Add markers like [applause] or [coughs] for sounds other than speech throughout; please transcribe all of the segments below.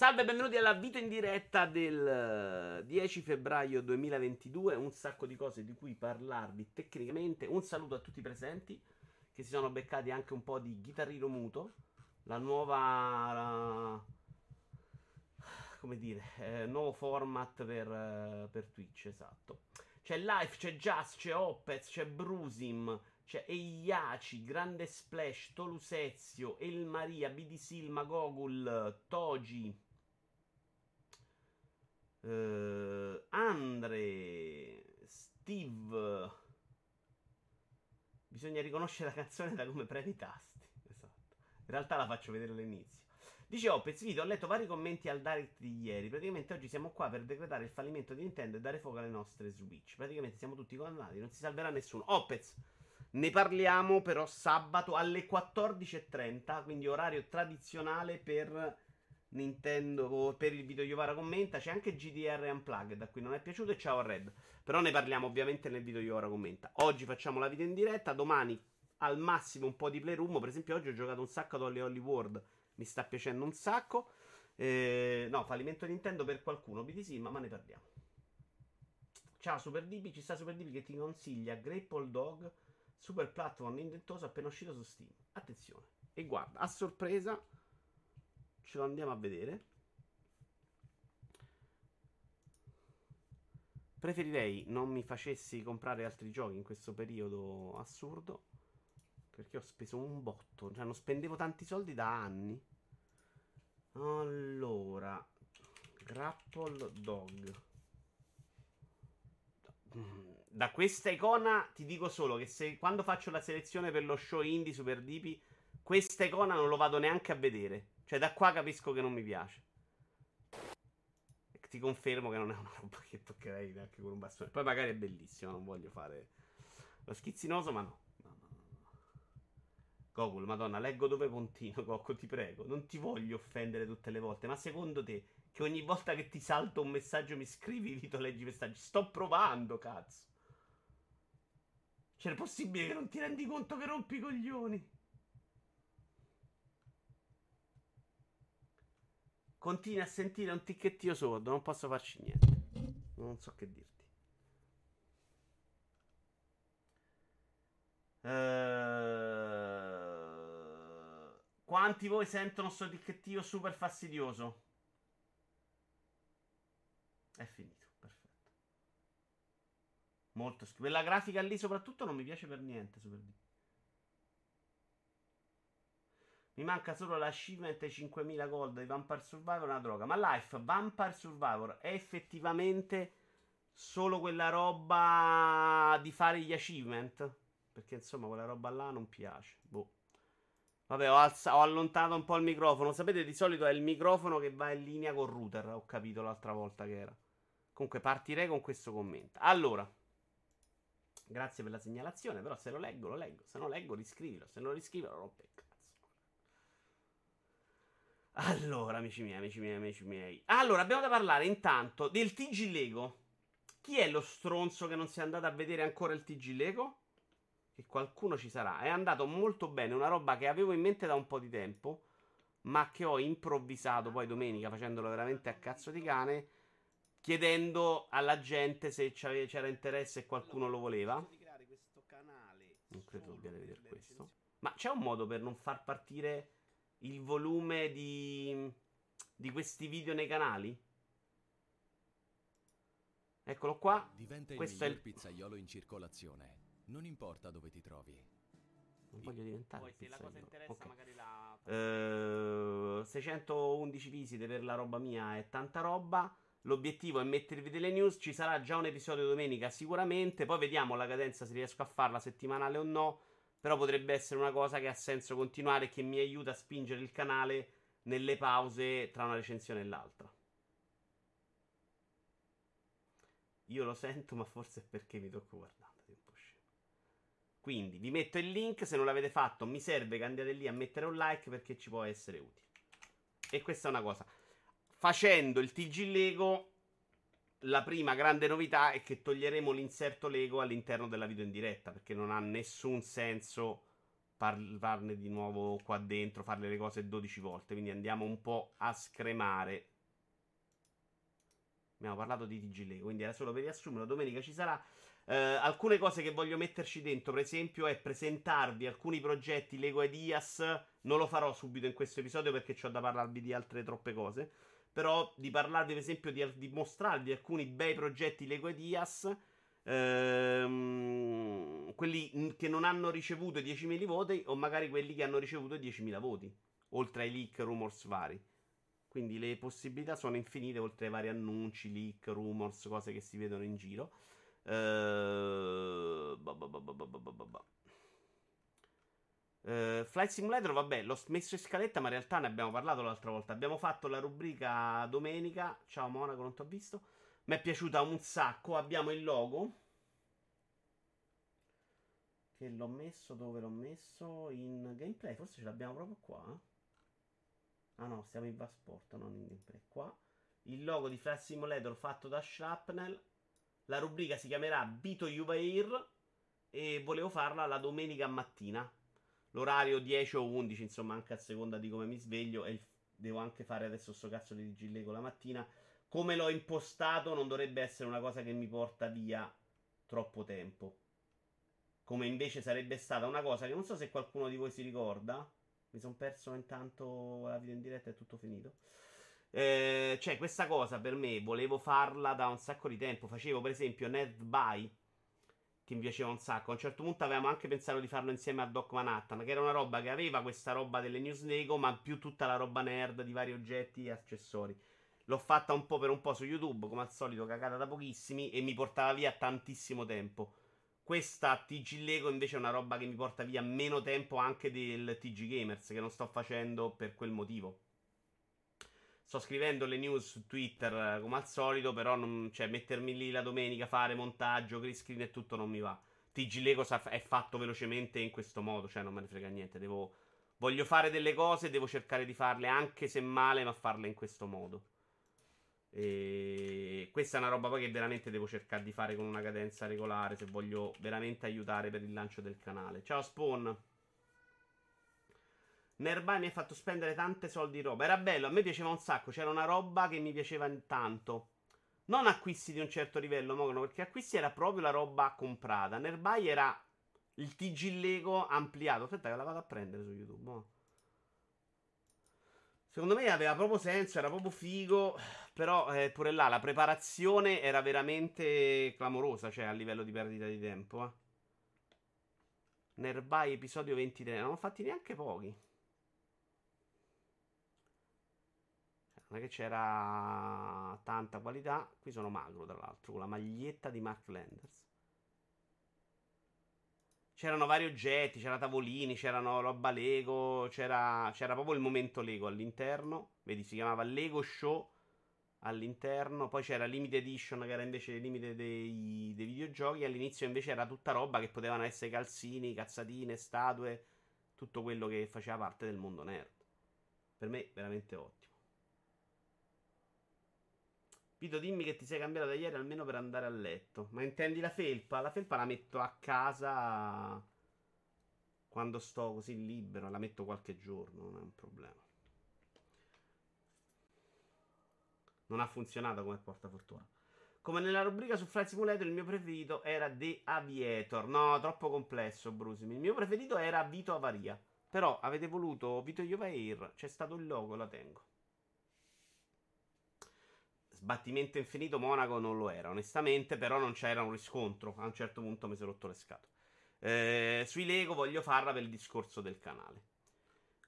Salve, benvenuti alla video in diretta del 10 eh, febbraio 2022. Un sacco di cose di cui parlarvi tecnicamente. Un saluto a tutti i presenti che si sono beccati anche un po' di chitarrino muto. La nuova. La, come dire, eh, nuovo format per, eh, per Twitch, esatto. C'è Life, c'è Jazz, c'è Opez, c'è Brusim, c'è Eiaci, Grande Splash, Tolusezio, El Maria, BDC, il Magogul, Toji. Uh, Andre, Steve. Bisogna riconoscere la canzone da come premi i tasti. Esatto. In realtà la faccio vedere all'inizio. Dice Opez, video, ho letto vari commenti al direct di ieri. Praticamente oggi siamo qua per decretare il fallimento di Nintendo e dare fuoco alle nostre Switch. Praticamente siamo tutti condannati, non si salverà nessuno. Opez, ne parliamo però sabato alle 14.30, quindi orario tradizionale per Nintendo per il video Iovara commenta. C'è anche GDR Unplugged a cui non è piaciuto. E ciao a Red. Però ne parliamo ovviamente nel video Iovara commenta. Oggi facciamo la video in diretta. Domani al massimo un po' di playroom. Per esempio, oggi ho giocato un sacco ad Holly Holly World. Mi sta piacendo un sacco. Eh, no, fallimento Nintendo per qualcuno. BTC, ma, ma ne parliamo. Ciao Super DB, ci sta Super DB che ti consiglia Grapple Dog, super platform indentoso appena uscito su Steam. Attenzione. E guarda, a sorpresa ce lo andiamo a vedere. Preferirei non mi facessi comprare altri giochi in questo periodo assurdo. Perché ho speso un botto. Cioè, non spendevo tanti soldi da anni. Allora, Grapple Dog. Da questa icona ti dico solo che se quando faccio la selezione per lo show indie Super DP, questa icona non lo vado neanche a vedere. Cioè, da qua capisco che non mi piace. Ti confermo che non è una roba che toccherei neanche con un bastone. Poi magari è bellissimo, non voglio fare lo schizzinoso, ma no. no. Gogol, madonna, leggo dove continuo, Cocco, ti prego. Non ti voglio offendere tutte le volte, ma secondo te che ogni volta che ti salto un messaggio mi scrivi, Vito, leggi i messaggi? Sto provando, cazzo. Cioè, è possibile che non ti rendi conto che rompi i coglioni? Continui a sentire un ticchettio sordo, non posso farci niente. Non so che dirti. Uh... Quanti voi sentono questo ticchettio super fastidioso? È finito, perfetto. Molto schifo. Quella grafica lì soprattutto non mi piace per niente, super di. Mi manca solo l'achievement 5000 gold di Vampire Survivor, una droga. Ma Life, Vampire Survivor è effettivamente solo quella roba di fare gli achievement? Perché insomma quella roba là non piace. Boh. Vabbè, ho, alza- ho, allontanato un po' il microfono. Sapete, di solito è il microfono che va in linea col router. Ho capito l'altra volta che era. Comunque partirei con questo commento. Allora, grazie per la segnalazione. Però se lo leggo, lo leggo. Se non leggo, riscrivilo. Se non lo riscrivo, lo rompe allora, amici miei, amici miei, amici miei. Allora, abbiamo da parlare intanto del TG Lego. Chi è lo stronzo che non si è andato a vedere ancora il TG Lego? Che qualcuno ci sarà. È andato molto bene, una roba che avevo in mente da un po' di tempo, ma che ho improvvisato poi domenica facendolo veramente a cazzo di cane, chiedendo alla gente se c'era interesse e qualcuno lo voleva. Non credo dobbiate vedere questo. Ma c'è un modo per non far partire il volume di, di questi video nei canali? Eccolo qua. Diventa Questo il miglior il pizzaiolo in circolazione. Non importa dove ti trovi. Non voglio diventare Poi se la cosa interessa okay. magari la... Uh, 611 visite per la roba mia è tanta roba. L'obiettivo è mettervi delle news. Ci sarà già un episodio domenica sicuramente. Poi vediamo la cadenza se riesco a farla settimanale o no. Però potrebbe essere una cosa che ha senso continuare e che mi aiuta a spingere il canale nelle pause tra una recensione e l'altra. Io lo sento, ma forse è perché mi tocco scemo. Quindi vi metto il link. Se non l'avete fatto, mi serve che andate lì a mettere un like perché ci può essere utile. E questa è una cosa. Facendo il TG Lego la prima grande novità è che toglieremo l'inserto Lego all'interno della video in diretta perché non ha nessun senso parlarne di nuovo qua dentro, farle le cose 12 volte. Quindi andiamo un po' a scremare. Abbiamo parlato di TG Lego, quindi era solo per riassumere. Domenica ci sarà. Uh, alcune cose che voglio metterci dentro, per esempio, è presentarvi alcuni progetti Lego Ideas. Non lo farò subito in questo episodio perché ho da parlarvi di altre troppe cose. Però di parlarvi, per esempio, di, di mostrarvi alcuni bei progetti Lego Ideas Ehm, quelli che non hanno ricevuto 10.000 voti o magari quelli che hanno ricevuto 10.000 voti, oltre ai leak rumors vari. Quindi le possibilità sono infinite oltre ai vari annunci, leak, rumors, cose che si vedono in giro. Uh, uh, Flight Simulator, vabbè, l'ho messo in scaletta, ma in realtà ne abbiamo parlato l'altra volta. Abbiamo fatto la rubrica domenica. Ciao Monaco, non ti ho visto. Mi è piaciuta un sacco. Abbiamo il logo. Che l'ho messo dove l'ho messo? In gameplay. Forse ce l'abbiamo proprio qua. Ah no, stiamo in Vasport, non in gameplay. Qua. Il logo di Flash Simulator fatto da Shrapnel. La rubrica si chiamerà Bito Juvair. E volevo farla la domenica mattina. L'orario 10 o 11, insomma, anche a seconda di come mi sveglio. E devo anche fare adesso sto cazzo di Gillego la mattina come l'ho impostato non dovrebbe essere una cosa che mi porta via troppo tempo. Come invece sarebbe stata una cosa che non so se qualcuno di voi si ricorda. Mi sono perso intanto la video in diretta, è tutto finito. Eh, cioè, questa cosa per me volevo farla da un sacco di tempo. Facevo per esempio Nerd Buy, che mi piaceva un sacco. A un certo punto avevamo anche pensato di farlo insieme a Doc Manhattan, che era una roba che aveva questa roba delle news Lego, ma più tutta la roba nerd di vari oggetti e accessori. L'ho fatta un po' per un po' su YouTube, come al solito, cagata da pochissimi, e mi portava via tantissimo tempo. Questa TG Lego invece è una roba che mi porta via meno tempo anche del TG Gamers, che non sto facendo per quel motivo. Sto scrivendo le news su Twitter come al solito, però non, cioè, mettermi lì la domenica, fare montaggio, green screen e tutto non mi va. TG Lego è fatto velocemente in questo modo, cioè non me ne frega niente. Devo, voglio fare delle cose, devo cercare di farle anche se male, ma farle in questo modo. E questa è una roba poi che veramente devo cercare di fare con una cadenza regolare se voglio veramente aiutare per il lancio del canale. Ciao Spawn. Nerbai mi ha fatto spendere tante soldi in roba. Era bello, a me piaceva un sacco. C'era una roba che mi piaceva tanto. Non acquisti di un certo livello, Mogono, perché acquisti era proprio la roba comprata. Nerbai era il TG Lego ampliato. Aspetta che la vado a prendere su YouTube. No? Secondo me aveva proprio senso, era proprio figo. Però eh, pure là la preparazione era veramente clamorosa, cioè a livello di perdita di tempo. Eh. Nerbai episodio 23, non ho fatti neanche pochi. Non è che c'era tanta qualità. Qui sono magro, tra l'altro, con la maglietta di Mark Landers. C'erano vari oggetti, c'era tavolini, c'erano roba Lego, c'era, c'era proprio il momento Lego all'interno. Vedi, si chiamava Lego Show all'interno. Poi c'era Limited Edition, che era invece il limite dei, dei videogiochi. All'inizio invece era tutta roba che potevano essere calzini, cazzatine, statue, tutto quello che faceva parte del mondo nerd. Per me, veramente ottimo. Vito, dimmi che ti sei cambiato da ieri almeno per andare a letto. Ma intendi la felpa? La felpa la metto a casa quando sto così libero. La metto qualche giorno, non è un problema. Non ha funzionato come portafortuna. Come nella rubrica su Flight Simulator, il mio preferito era The Aviator. No, troppo complesso, Brusimi. Il mio preferito era Vito Avaria. Però avete voluto Vito Air. C'è stato il logo, la tengo. Sbattimento infinito Monaco non lo era, onestamente, però non c'era un riscontro. A un certo punto mi sono rotto le scatole. Eh, sui Lego voglio farla per il discorso del canale.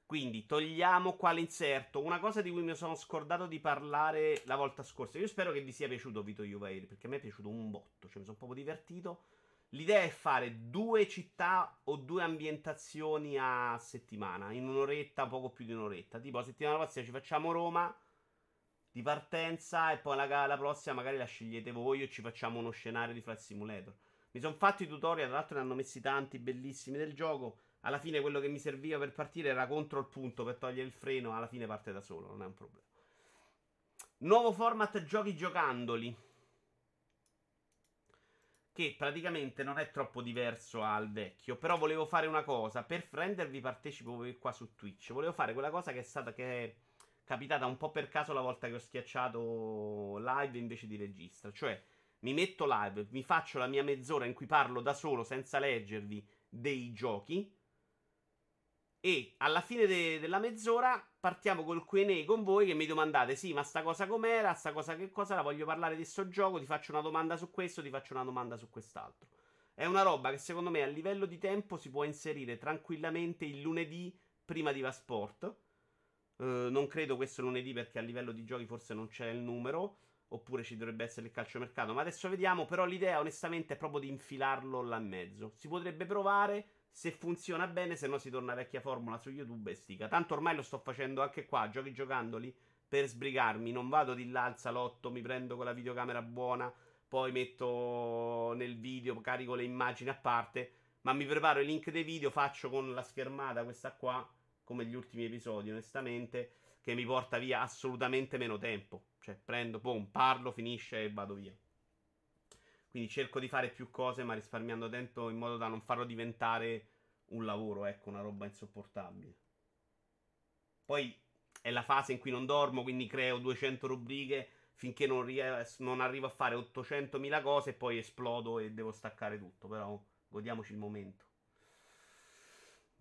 Quindi togliamo qua l'inserto. Una cosa di cui mi sono scordato di parlare la volta scorsa. Io spero che vi sia piaciuto Vito Juvair, perché a me è piaciuto un botto, cioè mi sono proprio divertito. L'idea è fare due città o due ambientazioni a settimana, in un'oretta, poco più di un'oretta. Tipo la settimana prossima ci facciamo Roma, di partenza e poi la, la, prossima magari la scegliete voi o ci facciamo uno scenario di Flight Simulator. Mi sono fatto i tutorial, tra l'altro ne hanno messi tanti bellissimi del gioco. Alla fine quello che mi serviva per partire era contro il punto per togliere il freno, alla fine parte da solo, non è un problema. Nuovo format giochi giocandoli. che praticamente non è troppo diverso al vecchio. Però volevo fare una cosa, per rendervi partecipo qua su Twitch, volevo fare quella cosa che è stata che capitata un po' per caso la volta che ho schiacciato live invece di registra. Cioè, mi metto live, mi faccio la mia mezz'ora in cui parlo da solo senza leggervi dei giochi. E alla fine de- della mezz'ora partiamo col QA con voi che mi domandate: Sì, ma sta cosa com'era? Sta cosa che cosa? La voglio parlare di sto gioco. Ti faccio una domanda su questo, ti faccio una domanda su quest'altro. È una roba che secondo me a livello di tempo si può inserire tranquillamente il lunedì prima di Vasport. Uh, non credo questo lunedì perché a livello di giochi forse non c'è il numero. Oppure ci dovrebbe essere il calciomercato. Ma adesso vediamo. Però l'idea onestamente è proprio di infilarlo là in mezzo. Si potrebbe provare. Se funziona bene, se no si torna vecchia formula su YouTube e stica. Tanto ormai lo sto facendo anche qua, giochi giocandoli per sbrigarmi. Non vado di là al salotto, mi prendo con la videocamera buona, poi metto nel video, carico le immagini a parte. Ma mi preparo i link dei video, faccio con la schermata questa qua, come gli ultimi episodi, onestamente, che mi porta via assolutamente meno tempo. Cioè, prendo, boom, parlo, finisce e vado via. Quindi cerco di fare più cose, ma risparmiando tempo in modo da non farlo diventare un lavoro, ecco, una roba insopportabile. Poi è la fase in cui non dormo, quindi creo 200 rubriche finché non, ries- non arrivo a fare 800.000 cose e poi esplodo e devo staccare tutto. Però godiamoci il momento.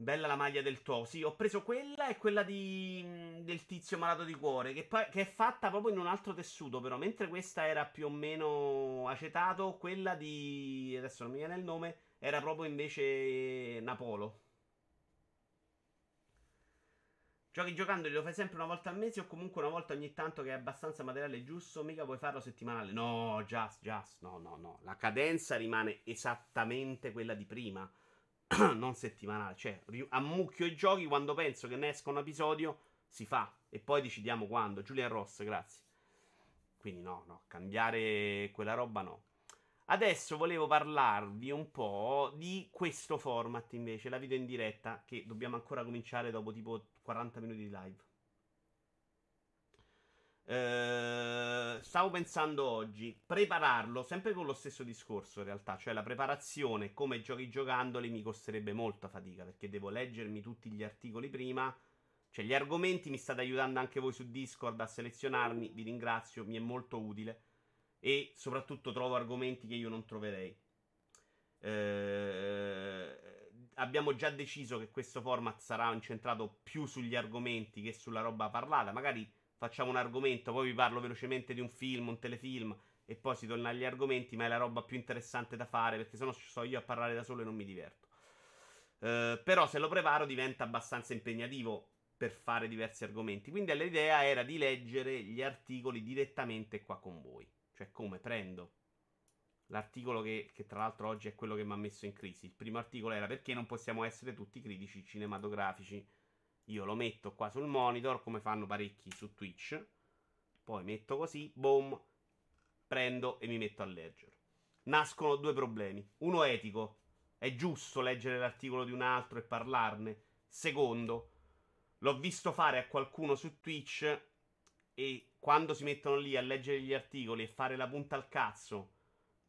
Bella la maglia del Tuo. Sì, ho preso quella e quella di, del tizio malato di cuore. Che, poi, che, è fatta proprio in un altro tessuto. Però, mentre questa era più o meno acetato, quella di. Adesso non mi viene il nome. Era proprio invece Napolo. Giochi giocandoli lo fai sempre una volta al mese o comunque una volta ogni tanto che è abbastanza materiale giusto, mica puoi farlo settimanale. No, just, just, no, no, no. La cadenza rimane esattamente quella di prima. [coughs] non settimanale, cioè ammucchio i giochi quando penso che ne esca un episodio, si fa e poi decidiamo quando. Giulia Ross, grazie. Quindi no, no, cambiare quella roba no. Adesso volevo parlarvi un po' di questo format invece, la video in diretta, che dobbiamo ancora cominciare dopo tipo 40 minuti di live. Eh, stavo pensando oggi, prepararlo sempre con lo stesso discorso in realtà, cioè la preparazione come giochi giocandoli mi costerebbe molta fatica perché devo leggermi tutti gli articoli prima, cioè gli argomenti mi state aiutando anche voi su Discord a selezionarmi, vi ringrazio, mi è molto utile e soprattutto trovo argomenti che io non troverei. Eh, abbiamo già deciso che questo format sarà incentrato più sugli argomenti che sulla roba parlata, magari facciamo un argomento, poi vi parlo velocemente di un film, un telefilm e poi si torna agli argomenti, ma è la roba più interessante da fare perché sennò sto io a parlare da solo e non mi diverto. Uh, però se lo preparo diventa abbastanza impegnativo per fare diversi argomenti. Quindi l'idea era di leggere gli articoli direttamente qua con voi. Cioè come prendo l'articolo che, che tra l'altro oggi è quello che mi ha messo in crisi. Il primo articolo era perché non possiamo essere tutti critici cinematografici io lo metto qua sul monitor, come fanno parecchi su Twitch. Poi metto così, boom, prendo e mi metto a leggere. Nascono due problemi. Uno etico. È giusto leggere l'articolo di un altro e parlarne. Secondo, l'ho visto fare a qualcuno su Twitch e quando si mettono lì a leggere gli articoli e fare la punta al cazzo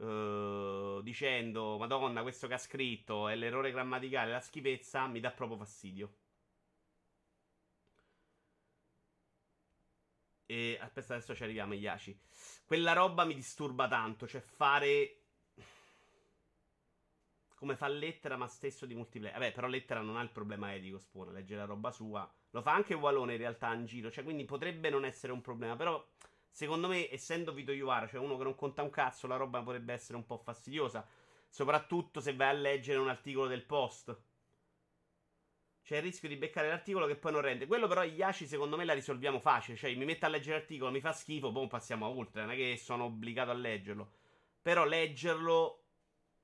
uh, dicendo Madonna, questo che ha scritto è l'errore grammaticale, la schifezza, mi dà proprio fastidio. E aspetta, adesso ci arriviamo, Iaci. Quella roba mi disturba tanto. Cioè, fare. Come fa lettera, ma stesso di multiplayer. Vabbè, però lettera non ha il problema etico. Spone, legge la roba sua. Lo fa anche Walone in realtà in giro. Cioè, quindi potrebbe non essere un problema. Però, secondo me, essendo Vito Iuvara, cioè uno che non conta un cazzo, la roba potrebbe essere un po' fastidiosa. Soprattutto se vai a leggere un articolo del post. C'è il rischio di beccare l'articolo che poi non rende. Quello però Iaci secondo me la risolviamo facile. Cioè mi metto a leggere l'articolo, mi fa schifo, poi passiamo oltre. Non è che sono obbligato a leggerlo. Però leggerlo,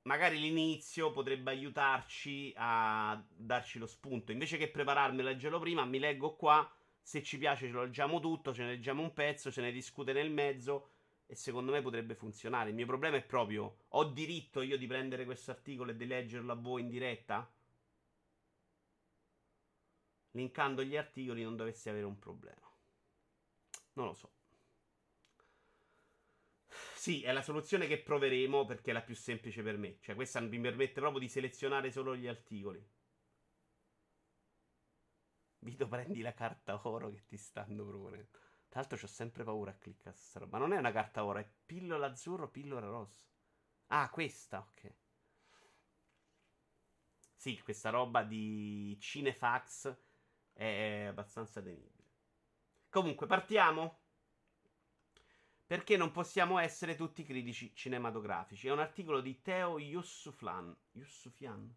magari l'inizio potrebbe aiutarci a darci lo spunto. Invece che prepararmi a leggerlo prima, mi leggo qua. Se ci piace ce lo leggiamo tutto, ce ne leggiamo un pezzo, ce ne discute nel mezzo. E secondo me potrebbe funzionare. Il mio problema è proprio: ho diritto io di prendere questo articolo e di leggerlo a voi in diretta? Linkando gli articoli non dovessi avere un problema. Non lo so. Sì, è la soluzione che proveremo perché è la più semplice per me. Cioè, questa mi permette proprio di selezionare solo gli articoli. Vito, prendi la carta oro che ti stanno proponendo. Tra l'altro, ho sempre paura a cliccare su sta roba. Ma non è una carta oro, è pillola azzurro, pillola rossa. Ah, questa, ok. Sì, questa roba di Cinefax è abbastanza temibile. Comunque, partiamo. Perché non possiamo essere tutti critici cinematografici? È un articolo di Teo Yussuflan. Yussufian?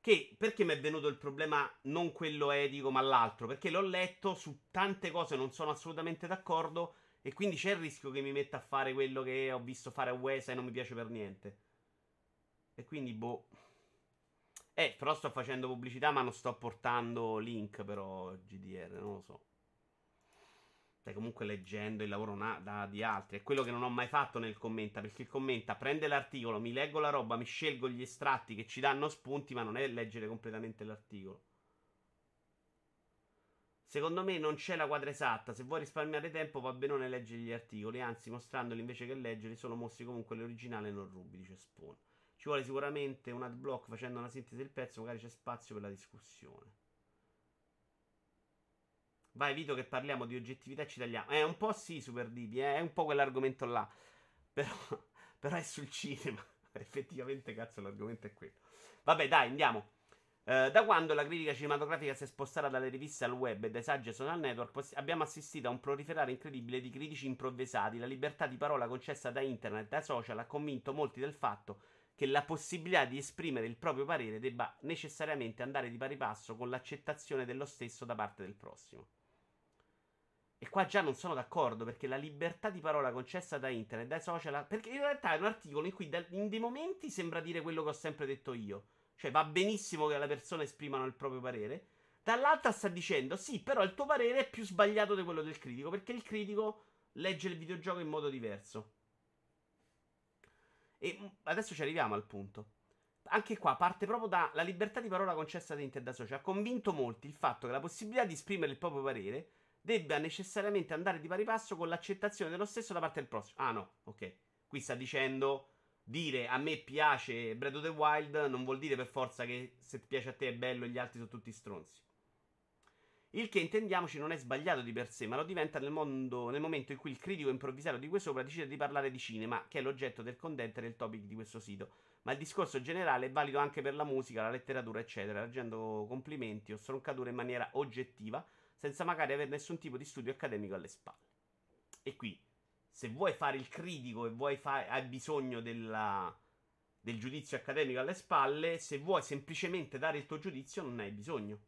Che perché mi è venuto il problema non quello etico, ma l'altro? Perché l'ho letto su tante cose, non sono assolutamente d'accordo. E quindi c'è il rischio che mi metta a fare quello che ho visto fare a Wesa e non mi piace per niente. E quindi, boh. Eh, però sto facendo pubblicità, ma non sto portando link, però GDR, non lo so stai comunque leggendo il lavoro na- da, di altri. È quello che non ho mai fatto nel commenta. Perché il commenta prende l'articolo, mi leggo la roba, mi scelgo gli estratti che ci danno spunti, ma non è leggere completamente l'articolo. Secondo me non c'è la quadra esatta. Se vuoi risparmiare tempo, va bene leggere gli articoli. Anzi, mostrandoli invece che leggerli, sono mostri comunque l'originale e non rubi, dice Spawn. Ci vuole sicuramente un adblock facendo una sintesi del pezzo, magari c'è spazio per la discussione. Vai, Vito, che parliamo di oggettività e ci tagliamo. È un po' sì, Super Divi, eh? è un po' quell'argomento là. [laughs] Però, però è sul cinema. [laughs] Effettivamente, cazzo, l'argomento è quello. Vabbè, dai, andiamo. Uh, da quando la critica cinematografica si è spostata dalle riviste al web e dai saggi social network, abbiamo assistito a un proliferare incredibile di critici improvvisati. La libertà di parola concessa da internet da social ha convinto molti del fatto che la possibilità di esprimere il proprio parere debba necessariamente andare di pari passo con l'accettazione dello stesso da parte del prossimo. E qua già non sono d'accordo perché la libertà di parola concessa da internet, dai social, perché in realtà è un articolo in cui in dei momenti sembra dire quello che ho sempre detto io. Cioè va benissimo che le persone esprimano il proprio parere. Dall'altra sta dicendo sì, però il tuo parere è più sbagliato di quello del critico perché il critico legge il videogioco in modo diverso. E mm, adesso ci arriviamo al punto. Anche qua parte proprio dalla libertà di parola concessa da internet da social. Ha convinto molti il fatto che la possibilità di esprimere il proprio parere debba necessariamente andare di pari passo con l'accettazione dello stesso da parte del prossimo. Ah no, ok. Qui sta dicendo dire a me piace Breath of the Wild non vuol dire per forza che se piace a te è bello e gli altri sono tutti stronzi. Il che intendiamoci non è sbagliato di per sé, ma lo diventa nel, mondo, nel momento in cui il critico improvvisato di qui sopra decide di parlare di cinema, che è l'oggetto del content e del topic di questo sito. Ma il discorso generale è valido anche per la musica, la letteratura, eccetera, agendo complimenti o stroncature in maniera oggettiva senza magari avere nessun tipo di studio accademico alle spalle. E qui, se vuoi fare il critico e fa- hai bisogno della, del giudizio accademico alle spalle, se vuoi semplicemente dare il tuo giudizio non ne hai bisogno.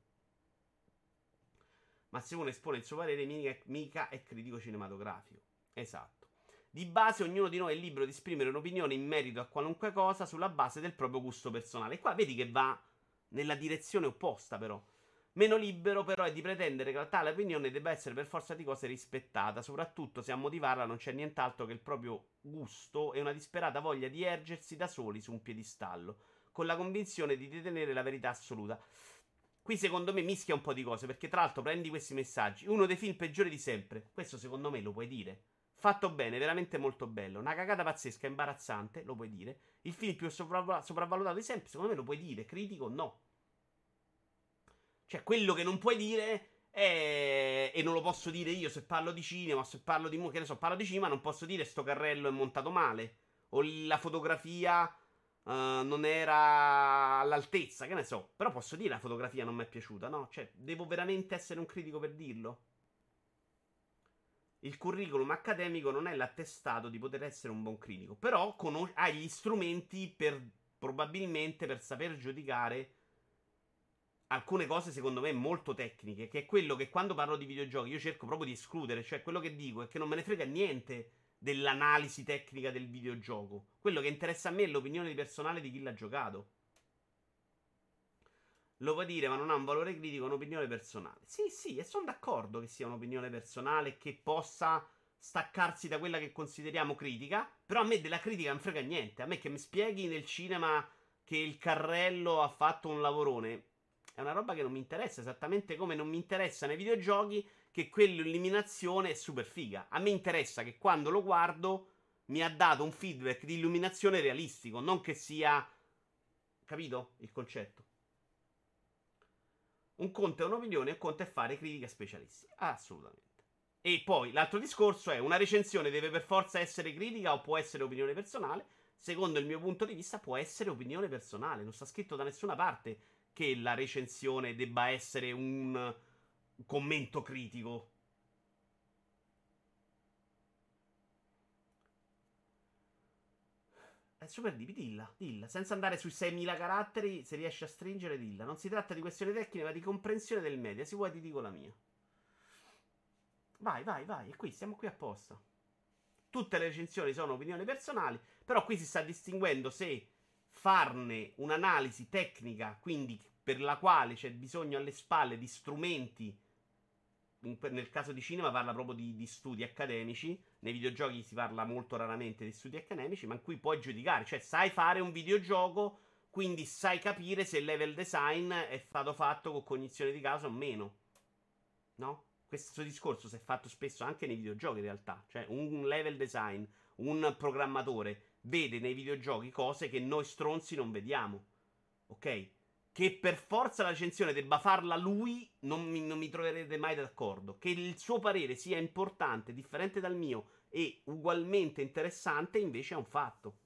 Ma se uno espone il suo parere, mica, è critico cinematografico. Esatto. Di base, ognuno di noi è libero di esprimere un'opinione in merito a qualunque cosa sulla base del proprio gusto personale. E qua vedi che va nella direzione opposta, però. Meno libero però è di pretendere che tale opinione debba essere per forza di cose rispettata, soprattutto se a motivarla non c'è nient'altro che il proprio gusto e una disperata voglia di ergersi da soli su un piedistallo, con la convinzione di detenere la verità assoluta. Qui secondo me mischia un po' di cose, perché tra l'altro prendi questi messaggi, uno dei film peggiori di sempre, questo secondo me lo puoi dire. Fatto bene, veramente molto bello. Una cagata pazzesca, imbarazzante, lo puoi dire. Il film più sopravvalutato di sempre, secondo me lo puoi dire. Critico, no. Cioè, quello che non puoi dire è... E non lo posso dire io se parlo di cinema, se parlo di... Che ne so, parlo di cinema, non posso dire sto carrello è montato male. O la fotografia uh, non era all'altezza, che ne so. Però posso dire la fotografia non mi è piaciuta, no? Cioè, devo veramente essere un critico per dirlo? Il curriculum accademico non è l'attestato di poter essere un buon critico, però con... hai gli strumenti per probabilmente per saper giudicare alcune cose secondo me molto tecniche, che è quello che quando parlo di videogiochi io cerco proprio di escludere, cioè quello che dico è che non me ne frega niente dell'analisi tecnica del videogioco. Quello che interessa a me è l'opinione personale di chi l'ha giocato. Lo puoi dire, ma non ha un valore critico, è un'opinione personale. Sì, sì, e sono d'accordo che sia un'opinione personale che possa staccarsi da quella che consideriamo critica, però a me della critica non frega niente. A me che mi spieghi nel cinema che il carrello ha fatto un lavorone, è una roba che non mi interessa, esattamente come non mi interessa nei videogiochi che quell'eliminazione è super figa. A me interessa che quando lo guardo mi ha dato un feedback di illuminazione realistico, non che sia... Capito il concetto? Un conto è un'opinione, un conto è fare critica specialistica. Assolutamente. E poi l'altro discorso è una recensione deve per forza essere critica o può essere opinione personale. Secondo il mio punto di vista può essere opinione personale. Non sta scritto da nessuna parte che la recensione debba essere un commento critico. È super deep, dilla, dilla. Senza andare sui 6.000 caratteri, se riesci a stringere, dilla. Non si tratta di questioni tecniche, ma di comprensione del media. Se vuoi ti dico la mia. Vai, vai, vai. E qui, siamo qui apposta. Tutte le recensioni sono opinioni personali, però qui si sta distinguendo se farne un'analisi tecnica, quindi per la quale c'è bisogno alle spalle di strumenti. Nel caso di cinema parla proprio di, di studi accademici, nei videogiochi si parla molto raramente di studi accademici, ma in cui puoi giudicare, cioè sai fare un videogioco, quindi sai capire se il level design è stato fatto con cognizione di causa o meno. No? Questo discorso si è fatto spesso anche nei videogiochi in realtà, cioè un level design, un programmatore vede nei videogiochi cose che noi stronzi non vediamo. Ok? Che per forza la recensione debba farla lui, non mi, non mi troverete mai d'accordo. Che il suo parere sia importante, differente dal mio e ugualmente interessante, invece è un fatto.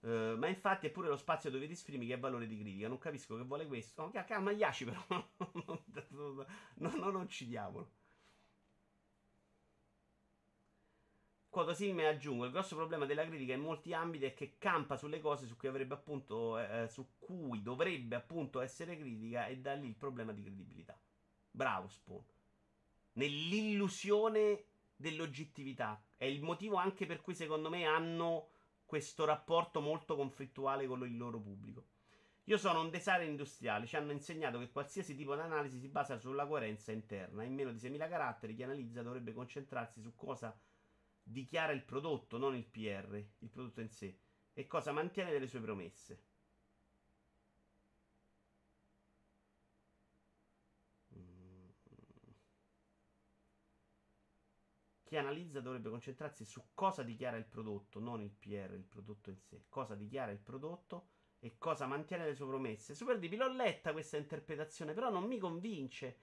Uh, ma infatti è pure lo spazio dove ti esprimi che ha valore di critica. Non capisco che vuole questo. No, calma, Yashi, però. [laughs] non, non, non uccidiamolo. Quoto simile aggiungo: il grosso problema della critica in molti ambiti è che campa sulle cose su cui appunto. Eh, su cui dovrebbe appunto essere critica, e da lì il problema di credibilità. Bravo, Spawn. Nell'illusione dell'oggettività. È il motivo anche per cui, secondo me, hanno questo rapporto molto conflittuale con il loro pubblico. Io sono un designer industriale, ci hanno insegnato che qualsiasi tipo di analisi si basa sulla coerenza interna. In meno di 6.000 caratteri chi analizza dovrebbe concentrarsi su cosa dichiara il prodotto, non il PR, il prodotto in sé, e cosa mantiene delle sue promesse. Chi analizza dovrebbe concentrarsi su cosa dichiara il prodotto, non il PR, il prodotto in sé. Cosa dichiara il prodotto e cosa mantiene le sue promesse. Super Deep, l'ho letta questa interpretazione, però non mi convince.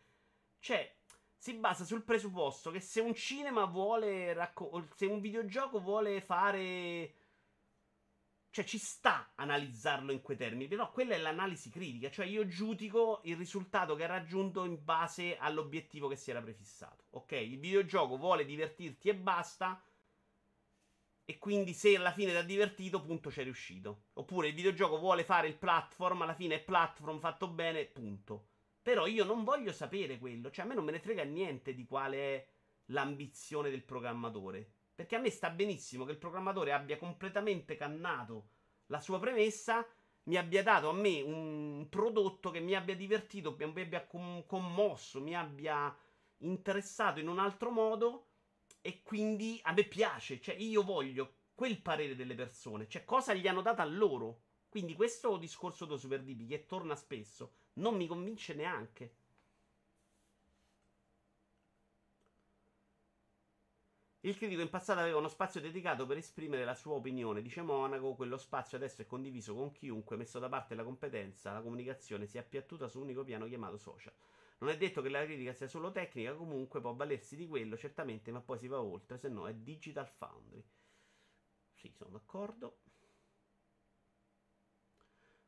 Cioè, si basa sul presupposto che se un cinema vuole raccontare, se un videogioco vuole fare cioè, ci sta analizzarlo in quei termini, però quella è l'analisi critica. Cioè, io giudico il risultato che ha raggiunto in base all'obiettivo che si era prefissato. Ok? Il videogioco vuole divertirti e basta. E quindi, se alla fine ti ha divertito, punto, c'è riuscito. Oppure il videogioco vuole fare il platform, alla fine è platform fatto bene, punto. Però io non voglio sapere quello. Cioè, a me non me ne frega niente di quale è l'ambizione del programmatore. Perché a me sta benissimo che il programmatore abbia completamente cannato la sua premessa, mi abbia dato a me un prodotto che mi abbia divertito, mi abbia commosso, mi abbia interessato in un altro modo e quindi a me piace, cioè io voglio quel parere delle persone, cioè cosa gli hanno dato a loro. Quindi questo discorso do Super DB che torna spesso non mi convince neanche. Il critico in passato aveva uno spazio dedicato per esprimere la sua opinione, dice Monaco, quello spazio adesso è condiviso con chiunque, messo da parte la competenza, la comunicazione si è appiattuta su un unico piano chiamato social. Non è detto che la critica sia solo tecnica, comunque può valersi di quello, certamente, ma poi si va oltre, se no è Digital Foundry. Sì, sono d'accordo.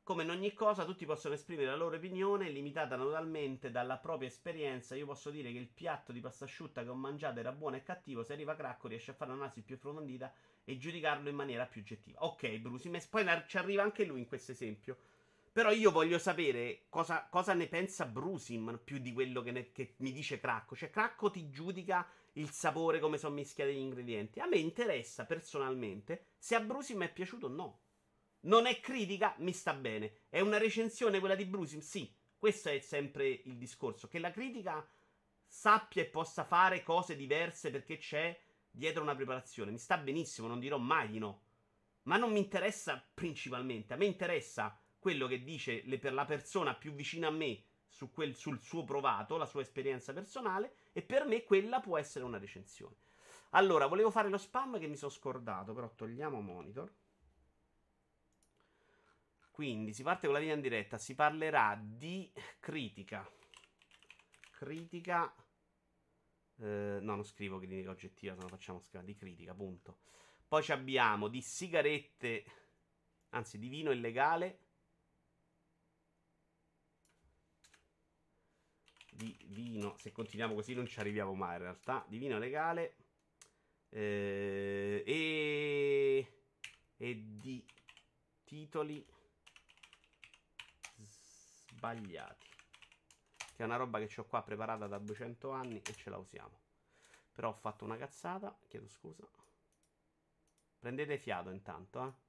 Come in ogni cosa, tutti possono esprimere la loro opinione, limitata naturalmente dalla propria esperienza. Io posso dire che il piatto di pasta asciutta che ho mangiato era buono e cattivo. Se arriva Cracco, riesce a fare un'analisi più approfondita e giudicarlo in maniera più oggettiva. Ok, Brusi, poi ci arriva anche lui in questo esempio. Però io voglio sapere cosa, cosa ne pensa Brusim più di quello che, ne, che, mi dice Cracco. Cioè, Cracco ti giudica il sapore, come sono mischiati gli ingredienti. A me interessa personalmente se a Brusim è piaciuto o no. Non è critica, mi sta bene. È una recensione quella di Brusim? Sì. Questo è sempre il discorso. Che la critica sappia e possa fare cose diverse perché c'è dietro una preparazione. Mi sta benissimo, non dirò mai di no. Ma non mi interessa principalmente. A me interessa quello che dice le, per la persona più vicina a me su quel, sul suo provato, la sua esperienza personale. E per me quella può essere una recensione. Allora, volevo fare lo spam che mi sono scordato, però togliamo monitor. Quindi si parte con la linea in diretta, si parlerà di critica. Critica. Eh, no, non scrivo critica oggettiva, se no facciamo scala di critica, punto. Poi abbiamo di sigarette, anzi di vino illegale. Di vino, se continuiamo così non ci arriviamo mai in realtà. Di vino legale. Eh, e, e di titoli sbagliati. Che è una roba che ho qua preparata da 200 anni e ce la usiamo. Però ho fatto una cazzata, chiedo scusa. Prendete fiato intanto, eh.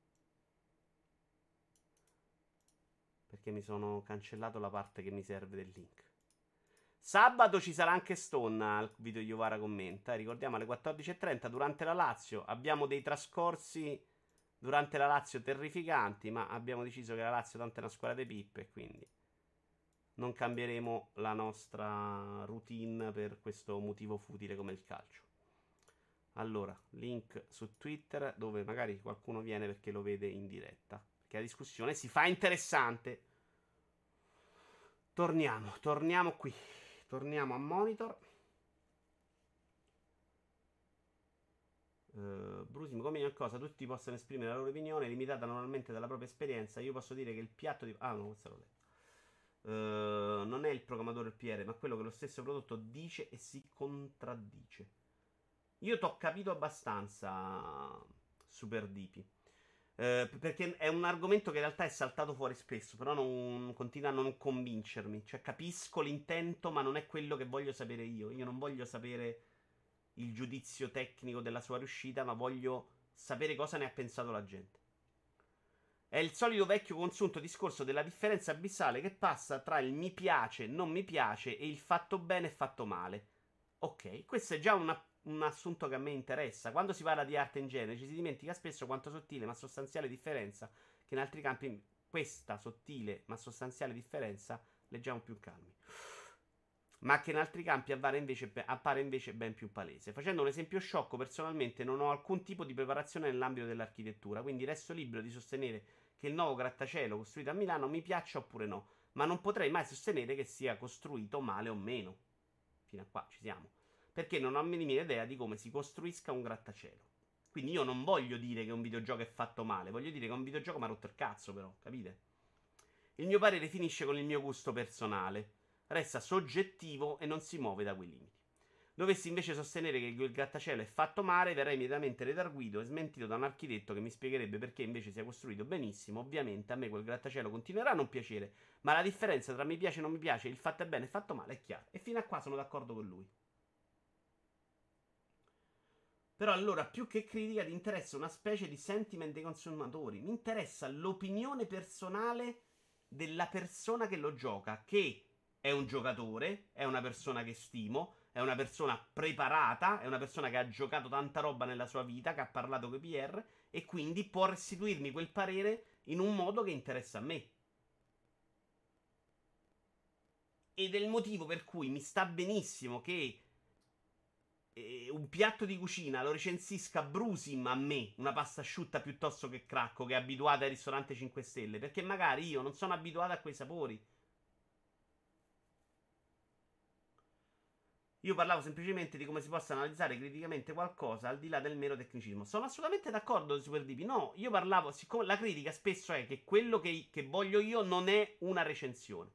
Perché mi sono cancellato la parte che mi serve del link. Sabato ci sarà anche Stone al video Iovara commenta. Ricordiamo alle 14.30 durante la Lazio. Abbiamo dei trascorsi durante la Lazio terrificanti, ma abbiamo deciso che la Lazio tanto è una squadra di pippe, quindi non cambieremo la nostra routine per questo motivo futile come il calcio. Allora, link su Twitter dove magari qualcuno viene perché lo vede in diretta. Perché la discussione si fa interessante. Torniamo, torniamo qui. Torniamo a monitor. Uh, Brusim, come ogni cosa, tutti possono esprimere la loro opinione, limitata normalmente dalla propria esperienza. Io posso dire che il piatto di. Ah, no, questo l'ho letto. Uh, non è il programmatore PR, ma quello che lo stesso prodotto dice e si contraddice. Io t'ho capito abbastanza, Super Dipi. Uh, perché è un argomento che in realtà è saltato fuori spesso, però non, continua a non convincermi. Cioè, capisco l'intento, ma non è quello che voglio sapere io. Io non voglio sapere il giudizio tecnico della sua riuscita, ma voglio sapere cosa ne ha pensato la gente. È il solito vecchio consunto discorso della differenza abissale che passa tra il mi piace, non mi piace e il fatto bene e fatto male. Ok, questo è già una, un assunto che a me interessa. Quando si parla di arte in genere ci si dimentica spesso quanto sottile ma sostanziale differenza che in altri campi questa sottile ma sostanziale differenza leggiamo più calmi ma che in altri campi appare invece, appare invece, ben più palese. Facendo un esempio sciocco, personalmente non ho alcun tipo di preparazione nell'ambito dell'architettura, quindi resto libero di sostenere che il nuovo grattacielo costruito a Milano mi piaccia oppure no, ma non potrei mai sostenere che sia costruito male o meno. Fino a qua ci siamo. Perché non ho minima idea di come si costruisca un grattacielo. Quindi io non voglio dire che un videogioco è fatto male, voglio dire che un videogioco mi ha rotto il cazzo, però, capite? Il mio parere finisce con il mio gusto personale resta soggettivo e non si muove da quei limiti. Dovessi invece sostenere che il grattacielo è fatto male, verrei immediatamente redarguito e smentito da un architetto che mi spiegherebbe perché invece sia costruito benissimo. Ovviamente a me quel grattacielo continuerà a non piacere, ma la differenza tra mi piace e non mi piace, il fatto è bene e fatto male è chiara. E fino a qua sono d'accordo con lui. Però allora, più che critica, ti interessa una specie di sentiment dei consumatori. Mi interessa l'opinione personale della persona che lo gioca, che è un giocatore, è una persona che stimo, è una persona preparata, è una persona che ha giocato tanta roba nella sua vita, che ha parlato con PR e quindi può restituirmi quel parere in un modo che interessa a me. Ed è il motivo per cui mi sta benissimo che eh, un piatto di cucina lo recensisca Brusim a me, una pasta asciutta piuttosto che cracco, che è abituata ai ristoranti 5 stelle, perché magari io non sono abituato a quei sapori. Io parlavo semplicemente di come si possa analizzare criticamente qualcosa al di là del mero tecnicismo. Sono assolutamente d'accordo, Super DP. No, io parlavo, siccome la critica spesso è che quello che, che voglio io non è una recensione.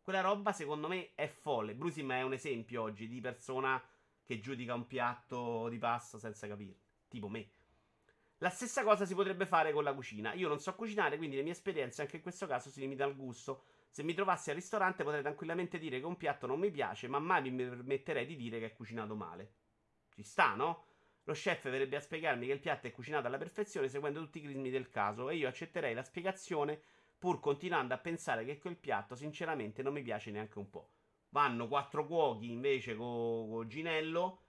Quella roba, secondo me, è folle. Brusim è un esempio oggi di persona che giudica un piatto di pasta senza capire. Tipo me. La stessa cosa si potrebbe fare con la cucina. Io non so cucinare, quindi le mie esperienze anche in questo caso si limitano al gusto. Se mi trovassi al ristorante potrei tranquillamente dire che un piatto non mi piace, ma mai mi permetterei di dire che è cucinato male. Ci sta, no? Lo chef verrebbe a spiegarmi che il piatto è cucinato alla perfezione seguendo tutti i crismi del caso e io accetterei la spiegazione pur continuando a pensare che quel piatto sinceramente non mi piace neanche un po'. Vanno quattro cuochi invece con co Ginello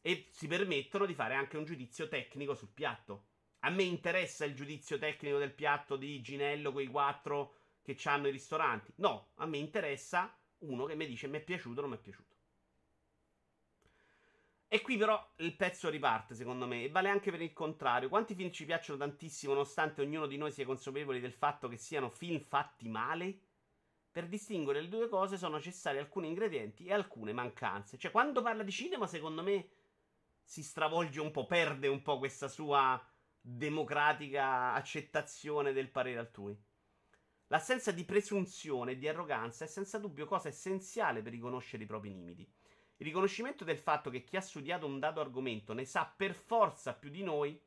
e si permettono di fare anche un giudizio tecnico sul piatto. A me interessa il giudizio tecnico del piatto di Ginello, quei quattro che hanno i ristoranti. No, a me interessa uno che mi dice mi è piaciuto o non mi è piaciuto. E qui però il pezzo riparte, secondo me, e vale anche per il contrario. Quanti film ci piacciono tantissimo, nonostante ognuno di noi sia consapevole del fatto che siano film fatti male? Per distinguere le due cose sono necessari alcuni ingredienti e alcune mancanze. Cioè, quando parla di cinema, secondo me si stravolge un po', perde un po' questa sua democratica accettazione del parere altrui. L'assenza di presunzione e di arroganza è senza dubbio cosa essenziale per riconoscere i propri limiti. Il riconoscimento del fatto che chi ha studiato un dato argomento ne sa per forza più di noi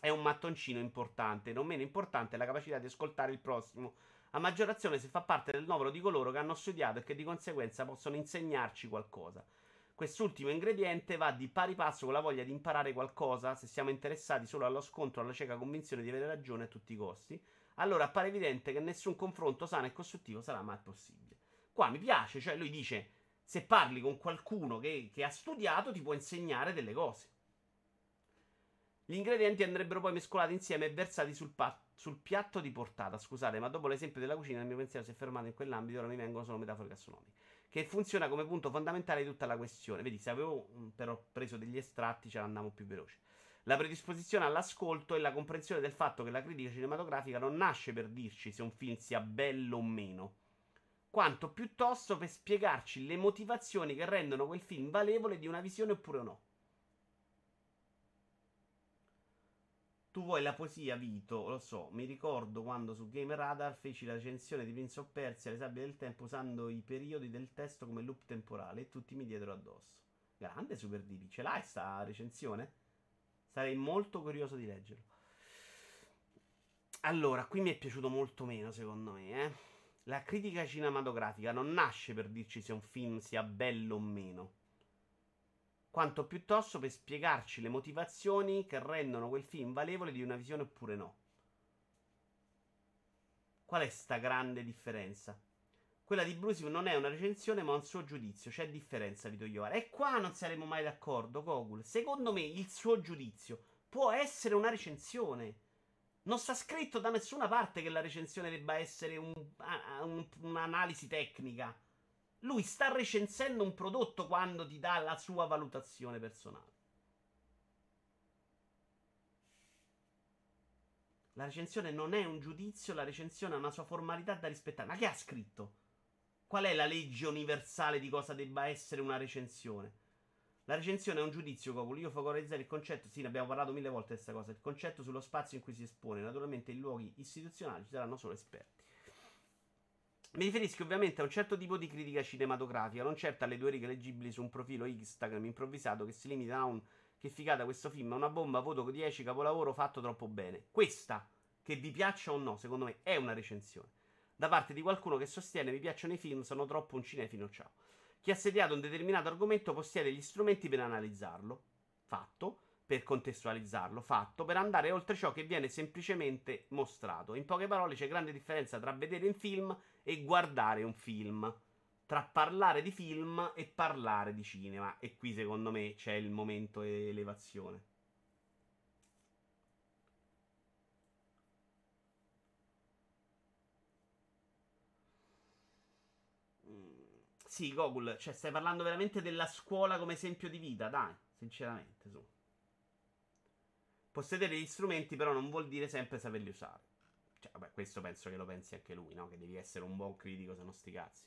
è un mattoncino importante. Non meno importante è la capacità di ascoltare il prossimo, a maggior ragione se fa parte del numero di coloro che hanno studiato e che di conseguenza possono insegnarci qualcosa. Quest'ultimo ingrediente va di pari passo con la voglia di imparare qualcosa, se siamo interessati solo allo scontro, alla cieca convinzione di avere ragione a tutti i costi, allora appare evidente che nessun confronto sano e costruttivo sarà mai possibile. Qua mi piace, cioè lui dice se parli con qualcuno che, che ha studiato, ti può insegnare delle cose. Gli ingredienti andrebbero poi mescolati insieme e versati sul, pa- sul, piatto di portata. Scusate, ma dopo l'esempio della cucina, il mio pensiero si è fermato in quell'ambito. Ora mi vengono solo metafore gastronomiche. Che funziona come punto fondamentale di tutta la questione. Vedi, se avevo però preso degli estratti, ce l'andavo più veloce. La predisposizione all'ascolto e la comprensione del fatto che la critica cinematografica non nasce per dirci se un film sia bello o meno quanto piuttosto per spiegarci le motivazioni che rendono quel film valevole di una visione oppure no. Tu vuoi la poesia, Vito? Lo so, mi ricordo quando su Game Radar feci la recensione di Prince of Persia, Le sabbie del tempo, usando i periodi del testo come loop temporale e tutti mi diedero addosso. Grande Super Divi, ce l'hai sta recensione? Sarei molto curioso di leggerlo. Allora, qui mi è piaciuto molto meno, secondo me, eh. La critica cinematografica non nasce per dirci se un film sia bello o meno, quanto piuttosto per spiegarci le motivazioni che rendono quel film valevole di una visione oppure no. Qual è sta grande differenza? Quella di Bruce non è una recensione, ma un suo giudizio. C'è differenza, Vito Iovara. E qua non saremo mai d'accordo, Gogul. Secondo me il suo giudizio può essere una recensione. Non sta scritto da nessuna parte che la recensione debba essere un, un, un'analisi tecnica. Lui sta recensendo un prodotto quando ti dà la sua valutazione personale. La recensione non è un giudizio, la recensione è una sua formalità da rispettare. Ma che ha scritto? Qual è la legge universale di cosa debba essere una recensione? La recensione è un giudizio, Copoli. Io focalizzare il concetto. Sì, ne abbiamo parlato mille volte questa cosa. Il concetto sullo spazio in cui si espone. Naturalmente, in luoghi istituzionali ci saranno solo esperti. Mi riferisco ovviamente a un certo tipo di critica cinematografica, non certo alle due righe leggibili su un profilo Instagram improvvisato che si limita a un che figata questo film, è una bomba, voto 10, capolavoro fatto troppo bene. Questa, che vi piaccia o no, secondo me è una recensione. Da parte di qualcuno che sostiene mi piacciono i film, sono troppo un cinefilo, ciao. Chi ha sediato un determinato argomento possiede gli strumenti per analizzarlo, fatto, per contestualizzarlo, fatto, per andare oltre ciò che viene semplicemente mostrato. In poche parole c'è grande differenza tra vedere un film e guardare un film, tra parlare di film e parlare di cinema. E qui secondo me c'è il momento elevazione. Sì, Gogol, cioè stai parlando veramente della scuola come esempio di vita, dai, sinceramente, su. Possedere gli strumenti però non vuol dire sempre saperli usare. Cioè, vabbè, questo penso che lo pensi anche lui, no? Che devi essere un buon critico, se non sti cazzi.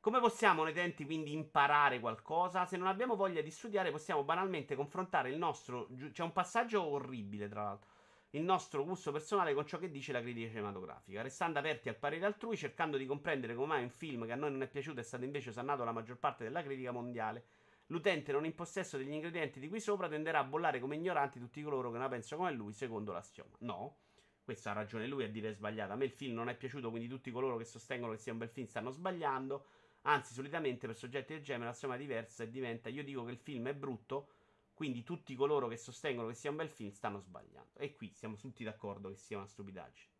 Come possiamo noi utenti quindi imparare qualcosa? Se non abbiamo voglia di studiare possiamo banalmente confrontare il nostro... C'è un passaggio orribile, tra l'altro il nostro gusto personale con ciò che dice la critica cinematografica, restando aperti al parere altrui, cercando di comprendere come mai un film che a noi non è piaciuto è stato invece osannato la maggior parte della critica mondiale. L'utente non in possesso degli ingredienti di qui sopra tenderà a bollare come ignoranti tutti coloro che la pensano come lui, secondo l'assioma. No, questo ha ragione lui a dire sbagliato. A me il film non è piaciuto, quindi tutti coloro che sostengono che sia un bel film stanno sbagliando. Anzi, solitamente per soggetti del genere l'assioma è diversa e diventa io dico che il film è brutto quindi tutti coloro che sostengono che sia un bel film stanno sbagliando. E qui siamo tutti d'accordo che sia una stupidaggine.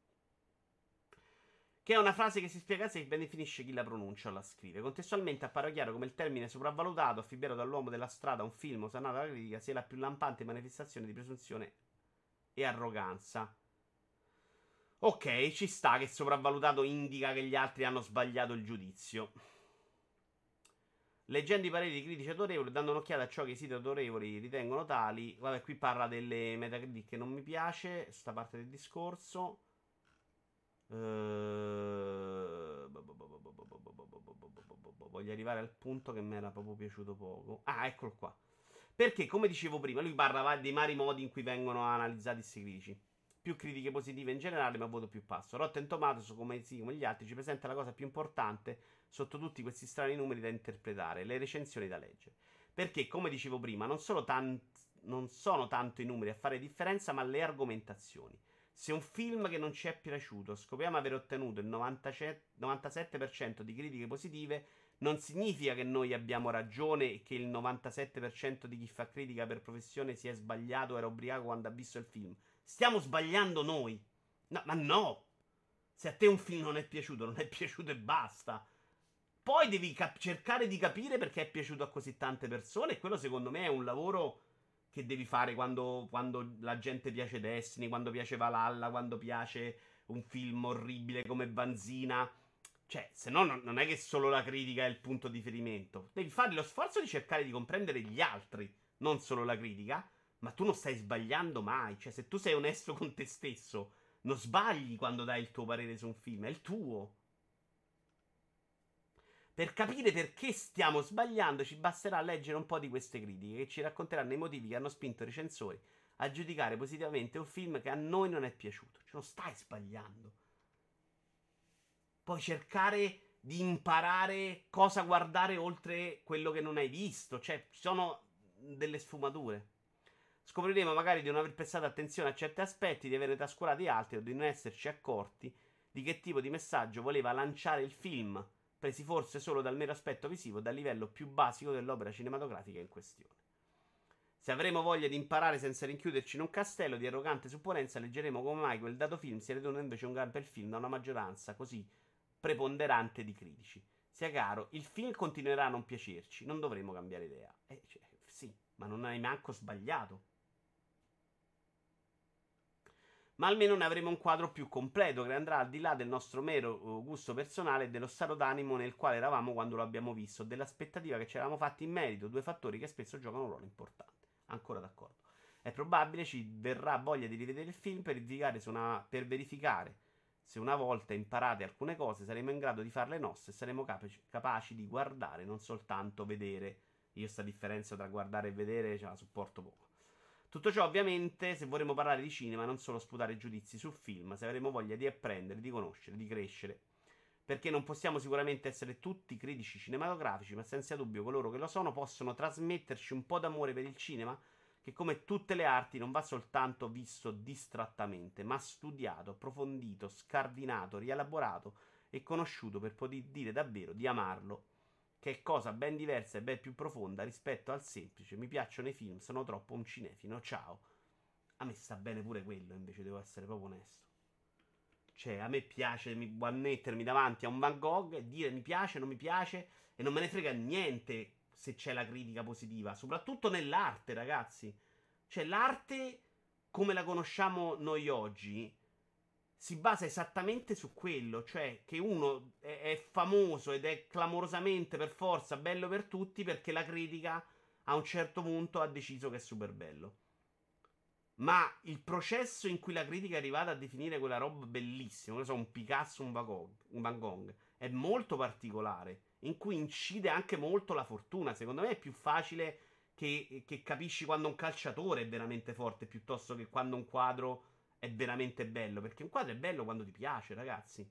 Che è una frase che si spiega a sé e ben definisce chi la pronuncia o la scrive. Contestualmente appare chiaro come il termine sopravvalutato, affibbiato dall'uomo della strada, un film osannato dalla critica, sia la più lampante manifestazione di presunzione e arroganza. Ok, ci sta che sopravvalutato indica che gli altri hanno sbagliato il giudizio. Leggendo i pareri di critici autorevoli, dando un'occhiata a ciò che i siti autorevoli ritengono tali. Vabbè, qui parla delle Metacritic che non mi piace, sta parte del discorso. Voglio arrivare al punto che mi era proprio piaciuto poco. Ah, eccolo qua. Perché, come dicevo prima, lui parla dei vari modi in cui vengono analizzati questi critici. Più critiche positive in generale, ma voto più basso. Rotten Tomatoes, come, sì, come gli altri, ci presenta la cosa più importante sotto tutti questi strani numeri da interpretare, le recensioni da leggere. Perché, come dicevo prima, non, tan- non sono tanto i numeri a fare differenza, ma le argomentazioni. Se un film che non ci è piaciuto scopriamo aver ottenuto il 97% di critiche positive, non significa che noi abbiamo ragione e che il 97% di chi fa critica per professione si è sbagliato o era ubriaco quando ha visto il film. Stiamo sbagliando noi. No, ma no! Se a te un film non è piaciuto, non è piaciuto e basta. Poi devi cap- cercare di capire perché è piaciuto a così tante persone. E quello, secondo me, è un lavoro che devi fare quando, quando la gente piace Destiny, quando piace Valhalla, quando piace un film orribile come Banzina cioè, se no non è che solo la critica è il punto di riferimento. Devi fare lo sforzo di cercare di comprendere gli altri, non solo la critica. Ma tu non stai sbagliando mai. Cioè, se tu sei onesto con te stesso, non sbagli quando dai il tuo parere su un film, è il tuo. Per capire perché stiamo sbagliando, ci basterà leggere un po' di queste critiche che ci racconteranno i motivi che hanno spinto i recensori a giudicare positivamente un film che a noi non è piaciuto. Cioè, non stai sbagliando puoi cercare di imparare cosa guardare oltre quello che non hai visto. Cioè, ci sono delle sfumature. Scopriremo magari di non aver prestato attenzione a certi aspetti, di averne trascurati altri o di non esserci accorti di che tipo di messaggio voleva lanciare il film, presi forse solo dal mero aspetto visivo, dal livello più basico dell'opera cinematografica in questione. Se avremo voglia di imparare senza rinchiuderci in un castello di arrogante supponenza, leggeremo come mai quel dato film si ridona invece un gran bel film da una maggioranza così preponderante di critici. Sia chiaro, il film continuerà a non piacerci, non dovremo cambiare idea. Eh, cioè, sì, ma non hai manco sbagliato. Ma almeno ne avremo un quadro più completo che andrà al di là del nostro mero uh, gusto personale e dello stato d'animo nel quale eravamo quando lo abbiamo visto, dell'aspettativa che ci eravamo fatti in merito, due fattori che spesso giocano un ruolo importante. Ancora d'accordo. È probabile ci verrà voglia di rivedere il film per una, per verificare se una volta imparate alcune cose saremo in grado di farle nostre e saremo capaci, capaci di guardare, non soltanto vedere. Io questa differenza tra guardare e vedere ce la supporto poco. Tutto ciò ovviamente se vorremmo parlare di cinema non solo sputare giudizi sul film, se avremo voglia di apprendere, di conoscere, di crescere. Perché non possiamo sicuramente essere tutti critici cinematografici, ma senza dubbio coloro che lo sono possono trasmetterci un po' d'amore per il cinema che come tutte le arti non va soltanto visto distrattamente, ma studiato, approfondito, scardinato, rielaborato e conosciuto per poter dire davvero di amarlo, che è cosa ben diversa e ben più profonda rispetto al semplice mi piacciono i film, sono troppo un cinefilo, ciao. A me sta bene pure quello, invece devo essere proprio onesto. Cioè, a me piace mettermi davanti a un Van Gogh e dire mi piace, non mi piace e non me ne frega niente se c'è la critica positiva, soprattutto nell'arte, ragazzi. Cioè, l'arte come la conosciamo noi oggi si basa esattamente su quello, cioè che uno è, famoso ed è clamorosamente per forza bello per tutti perché la critica a un certo punto ha deciso che è super bello. Ma il processo in cui la critica è arrivata a definire quella roba bellissima, non so, un Picasso, un Van Gogh, un Van Gogh è molto particolare in cui incide anche molto la fortuna. Secondo me è più facile che, che, capisci quando un calciatore è veramente forte piuttosto che quando un quadro è veramente bello. Perché un quadro è bello quando ti piace, ragazzi.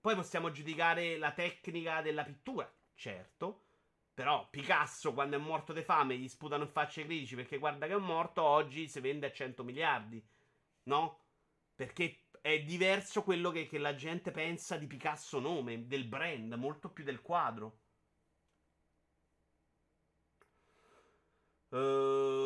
Poi possiamo giudicare la tecnica della pittura, certo. Però Picasso, quando è morto di fame, gli sputano in faccia i critici perché guarda che è morto, oggi si vende a 100 miliardi. No? Perché è diverso quello che, che, la gente pensa di Picasso nome, del brand, molto più del quadro. Uh,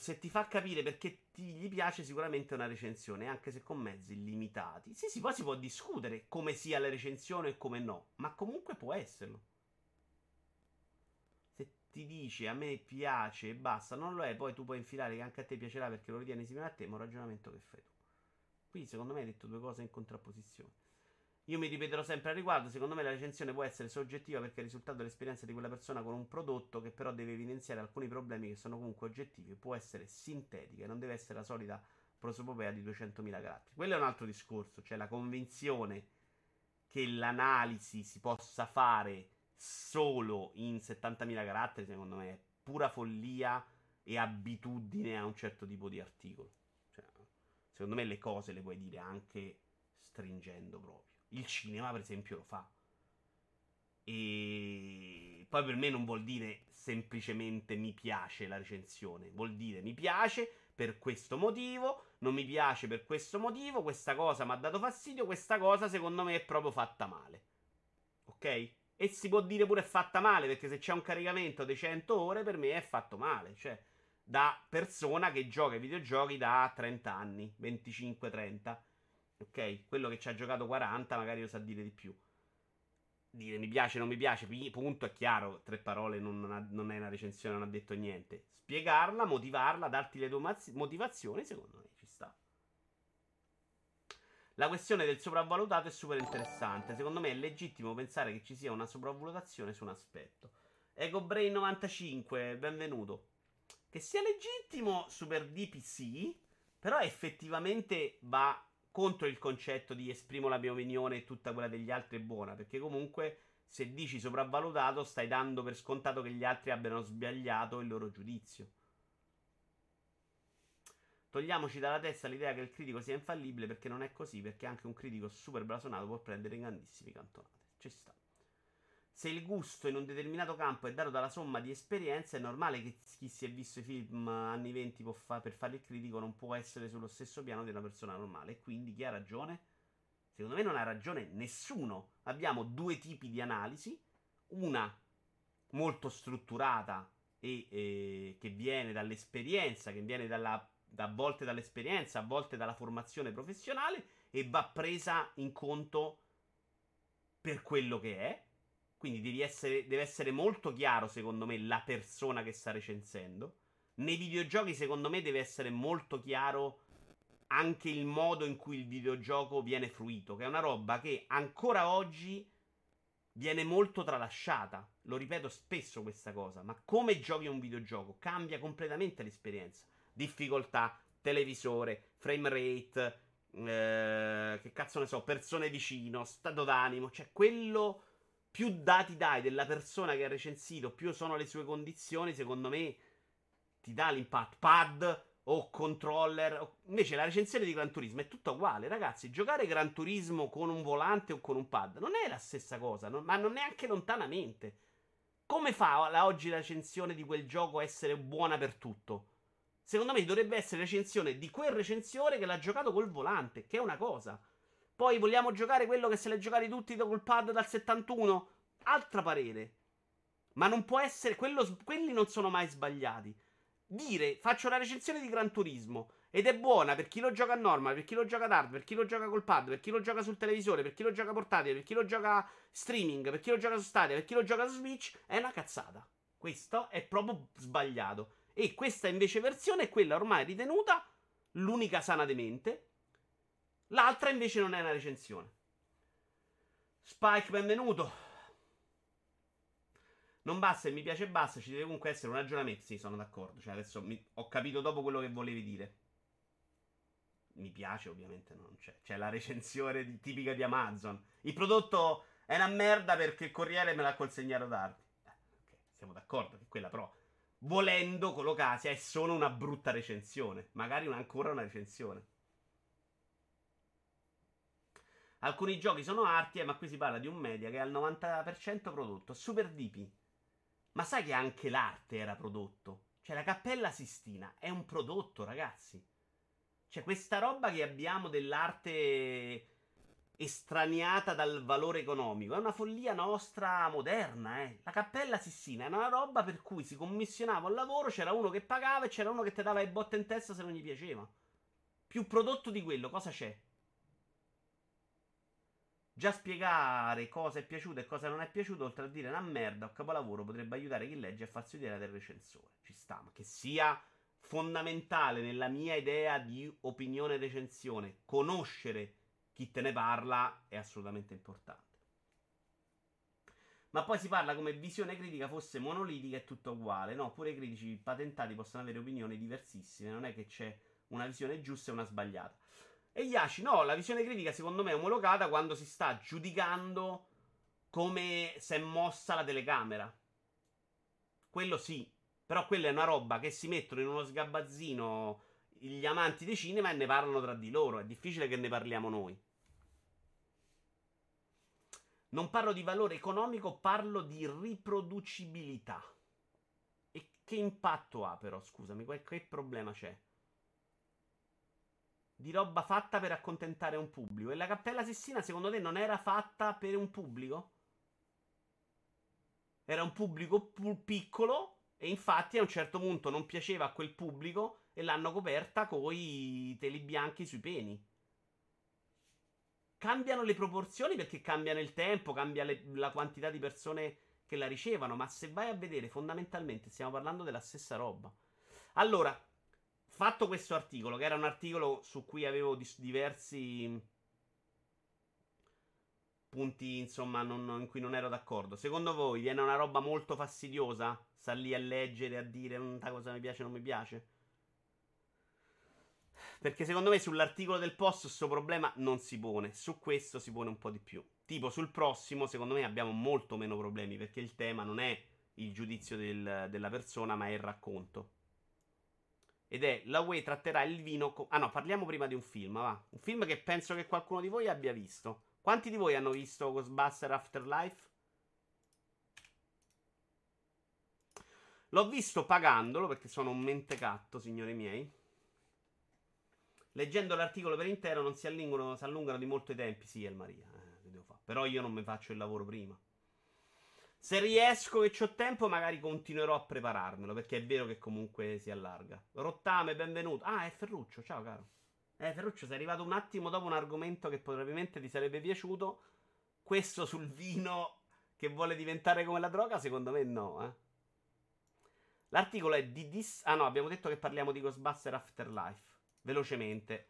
se ti fa capire perché ti, gli piace sicuramente una recensione, anche se con mezzi limitati. Sì, sì, poi si può discutere come sia la recensione e come no, ma comunque può esserlo. Se ti dice a me piace e basta, non lo è, poi tu puoi infilare che anche a te piacerà perché lo ritieni simile a te, ma è un ragionamento che fai tu. Qui secondo me hai detto due cose in contrapposizione. Io mi ripeterò sempre al riguardo, secondo me la recensione può essere soggettiva perché è il risultato dell'esperienza di quella persona con un prodotto che però deve evidenziare alcuni problemi che sono comunque oggettivi, può essere sintetica e non deve essere la solita prosopopea di 200.000 caratteri. Quello è un altro discorso, cioè la convinzione che l'analisi si possa fare solo in 70.000 caratteri, secondo me è pura follia e abitudine a un certo tipo di articolo. Cioè, secondo me le cose le puoi dire anche stringendo proprio. Il cinema, per esempio, lo fa. E poi per me non vuol dire semplicemente mi piace la recensione, vuol dire mi piace per questo motivo, non mi piace per questo motivo, questa cosa mi ha dato fastidio, questa cosa secondo me è proprio fatta male. Ok? E si può dire pure è fatta male, perché se c'è un caricamento di 100 ore, per me è fatto male. Cioè, da persona che gioca ai videogiochi da 30 anni, 25-30. Ok? Quello che ci ha giocato 40 magari lo sa dire di più. Dire mi piace, non mi piace, punto, è chiaro, tre parole non, ha, non è una recensione, non ha detto niente. Spiegarla, motivarla, darti le tue motivazioni, secondo me ci sta. La questione del sopravvalutato è super interessante. Secondo me è legittimo pensare che ci sia una sopravvalutazione su un aspetto. EgoBrain 95, benvenuto. Che sia legittimo Super DPC, però effettivamente va contro il concetto di esprimo la mia opinione e tutta quella degli altri è buona, perché comunque se dici sopravvalutato stai dando per scontato che gli altri abbiano sbagliato il loro giudizio. Togliamoci dalla testa l'idea che il critico sia infallibile perché non è così, perché anche un critico super blasonato può prendere grandissimi cantonate. Ci sta. Se il gusto in un determinato campo è dato dalla somma di esperienze, è normale che chi si è visto i film anni 20 fa- per fare il critico non può essere sullo stesso piano di una persona normale. E quindi chi ha ragione? Secondo me non ha ragione nessuno. Abbiamo due tipi di analisi, una molto strutturata e eh, che viene dall'esperienza, che viene dalla, a volte dall'esperienza, a volte dalla formazione professionale e va presa in conto per quello che è quindi essere, deve essere molto chiaro, secondo me, la persona che sta recensendo. Nei videogiochi, secondo me, deve essere molto chiaro anche il modo in cui il videogioco viene fruito, che è una roba che ancora oggi viene molto tralasciata. Lo ripeto spesso questa cosa, ma come giochi un videogioco cambia completamente l'esperienza. Difficoltà, televisore, frame rate, eh, che cazzo ne so, persone vicino, stato d'animo, cioè quello più dati dai della persona che ha recensito, più sono le sue condizioni, secondo me ti dà l'impatto. Pad o controller. Invece la recensione di Gran Turismo è tutta uguale, ragazzi. Giocare Gran Turismo con un volante o con un pad non è la stessa cosa, non, ma non neanche lontanamente. Come fa la, oggi la recensione di quel gioco a essere buona per tutto? Secondo me dovrebbe essere recensione di quel recensore che l'ha giocato col volante, che è una cosa. Poi vogliamo giocare quello che se l'è giocati tutti col pad dal 71? Altra parere. Ma non può essere. Quello, quelli non sono mai sbagliati. Dire faccio la recensione di Gran Turismo ed è buona per chi lo gioca a normal, per chi lo gioca ad hard, per chi lo gioca col pad, per chi lo gioca sul televisore, per chi lo gioca portatile, per chi lo gioca streaming, per chi lo gioca su Stadia, per chi lo gioca su Switch, è una cazzata. Questo è proprio sbagliato. E questa invece versione è quella ormai ritenuta l'unica sana demente L'altra invece non è una recensione. Spike, benvenuto. Non basta e mi piace basta, ci deve comunque essere un ragionamento. Sì, sono d'accordo. Cioè, adesso mi... ho capito dopo quello che volevi dire. Mi piace, ovviamente non c'è. C'è la recensione di, tipica di Amazon. Il prodotto è una merda perché il corriere me l'ha consegnato tardi. Eh, ok, siamo d'accordo che quella però, volendo, collocati, è solo una brutta recensione. Magari una, ancora una recensione. Alcuni giochi sono arti, eh, ma qui si parla di un media che è al 90% prodotto. Super DP. Ma sai che anche l'arte era prodotto? Cioè, la Cappella Sistina è un prodotto, ragazzi. Cioè, questa roba che abbiamo dell'arte estraniata dal valore economico è una follia nostra moderna, eh. La Cappella Sistina è una roba per cui si commissionava un lavoro, c'era uno che pagava e c'era uno che ti dava le botte in testa se non gli piaceva. Più prodotto di quello, cosa c'è? Già spiegare cosa è piaciuto e cosa non è piaciuto, oltre a dire una merda o capolavoro, potrebbe aiutare chi legge a farsi idea del recensore. Ci sta, ma che sia fondamentale nella mia idea di opinione recensione conoscere chi te ne parla è assolutamente importante. Ma poi si parla come visione critica fosse monolitica e tutto uguale. No, pure i critici patentati possono avere opinioni diversissime. Non è che c'è una visione giusta e una sbagliata. E Yashi, no, la visione critica secondo me è omologata quando si sta giudicando come si è mossa la telecamera. Quello sì. Però quella è una roba che si mettono in uno sgabazzino gli amanti dei cinema e ne parlano tra di loro. È difficile che ne parliamo noi. Non parlo di valore economico, parlo di riproducibilità. E che impatto ha però, scusami, che problema c'è? Di roba fatta per accontentare un pubblico. E la Cappella Sessina, secondo te, non era fatta per un pubblico? Era un pubblico piccolo e infatti a un certo punto non piaceva a quel pubblico e l'hanno coperta coi teli bianchi sui peni cambiano le proporzioni perché cambiano il tempo, cambia le, la quantità di persone che la ricevono, ma se vai a vedere fondamentalmente stiamo parlando della stessa roba. Allora, fatto questo articolo, che era un articolo su cui avevo dis- diversi punti, insomma, non, in cui non ero d'accordo. Secondo voi viene una roba molto fastidiosa? Sta lì a leggere, a dire una cosa mi piace o non mi piace? Perché secondo me sull'articolo del post questo problema non si pone. Su questo si pone un po' di più. Tipo sul prossimo, secondo me abbiamo molto meno problemi. Perché il tema non è il giudizio del, della persona, ma è il racconto. Ed è la Way tratterà il vino. Co- ah no, parliamo prima di un film. Va. Un film che penso che qualcuno di voi abbia visto. Quanti di voi hanno visto Ghostbuster Afterlife? L'ho visto pagandolo perché sono un mentecatto, signori miei. Leggendo l'articolo per intero non si allungano, si allungano di molto i tempi. Sì, El Maria, eh, Però io non mi faccio il lavoro prima. Se riesco e ho tempo, magari continuerò a prepararmelo. Perché è vero che comunque si allarga. Rottame, benvenuto. Ah, è Ferruccio, ciao caro. Eh, Ferruccio, sei arrivato un attimo dopo un argomento che probabilmente ti sarebbe piaciuto. Questo sul vino che vuole diventare come la droga, secondo me no, eh. L'articolo è di dis... Ah no, abbiamo detto che parliamo di Ghostbuster Afterlife velocemente.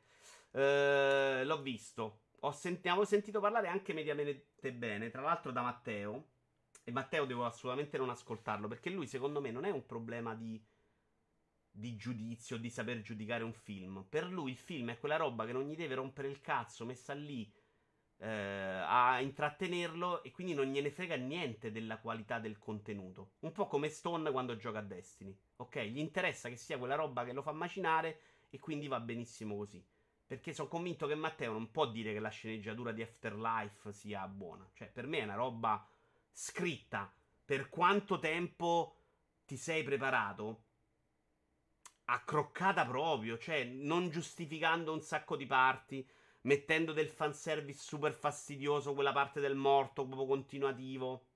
Uh, l'ho visto. Ho senti- avevo sentito parlare anche mediamente bene, tra l'altro da Matteo. E Matteo devo assolutamente non ascoltarlo, perché lui secondo me non è un problema di, di giudizio, di saper giudicare un film. Per lui il film è quella roba che non gli deve rompere il cazzo, messa lì eh, a intrattenerlo e quindi non gliene frega niente della qualità del contenuto. Un po' come Stone quando gioca a Destiny. Ok? Gli interessa che sia quella roba che lo fa macinare e quindi va benissimo così. Perché sono convinto che Matteo non può dire che la sceneggiatura di Afterlife sia buona. Cioè, per me è una roba scritta. Per quanto tempo ti sei preparato? Accroccata proprio. Cioè, non giustificando un sacco di parti. Mettendo del fanservice super fastidioso. Quella parte del morto proprio continuativo.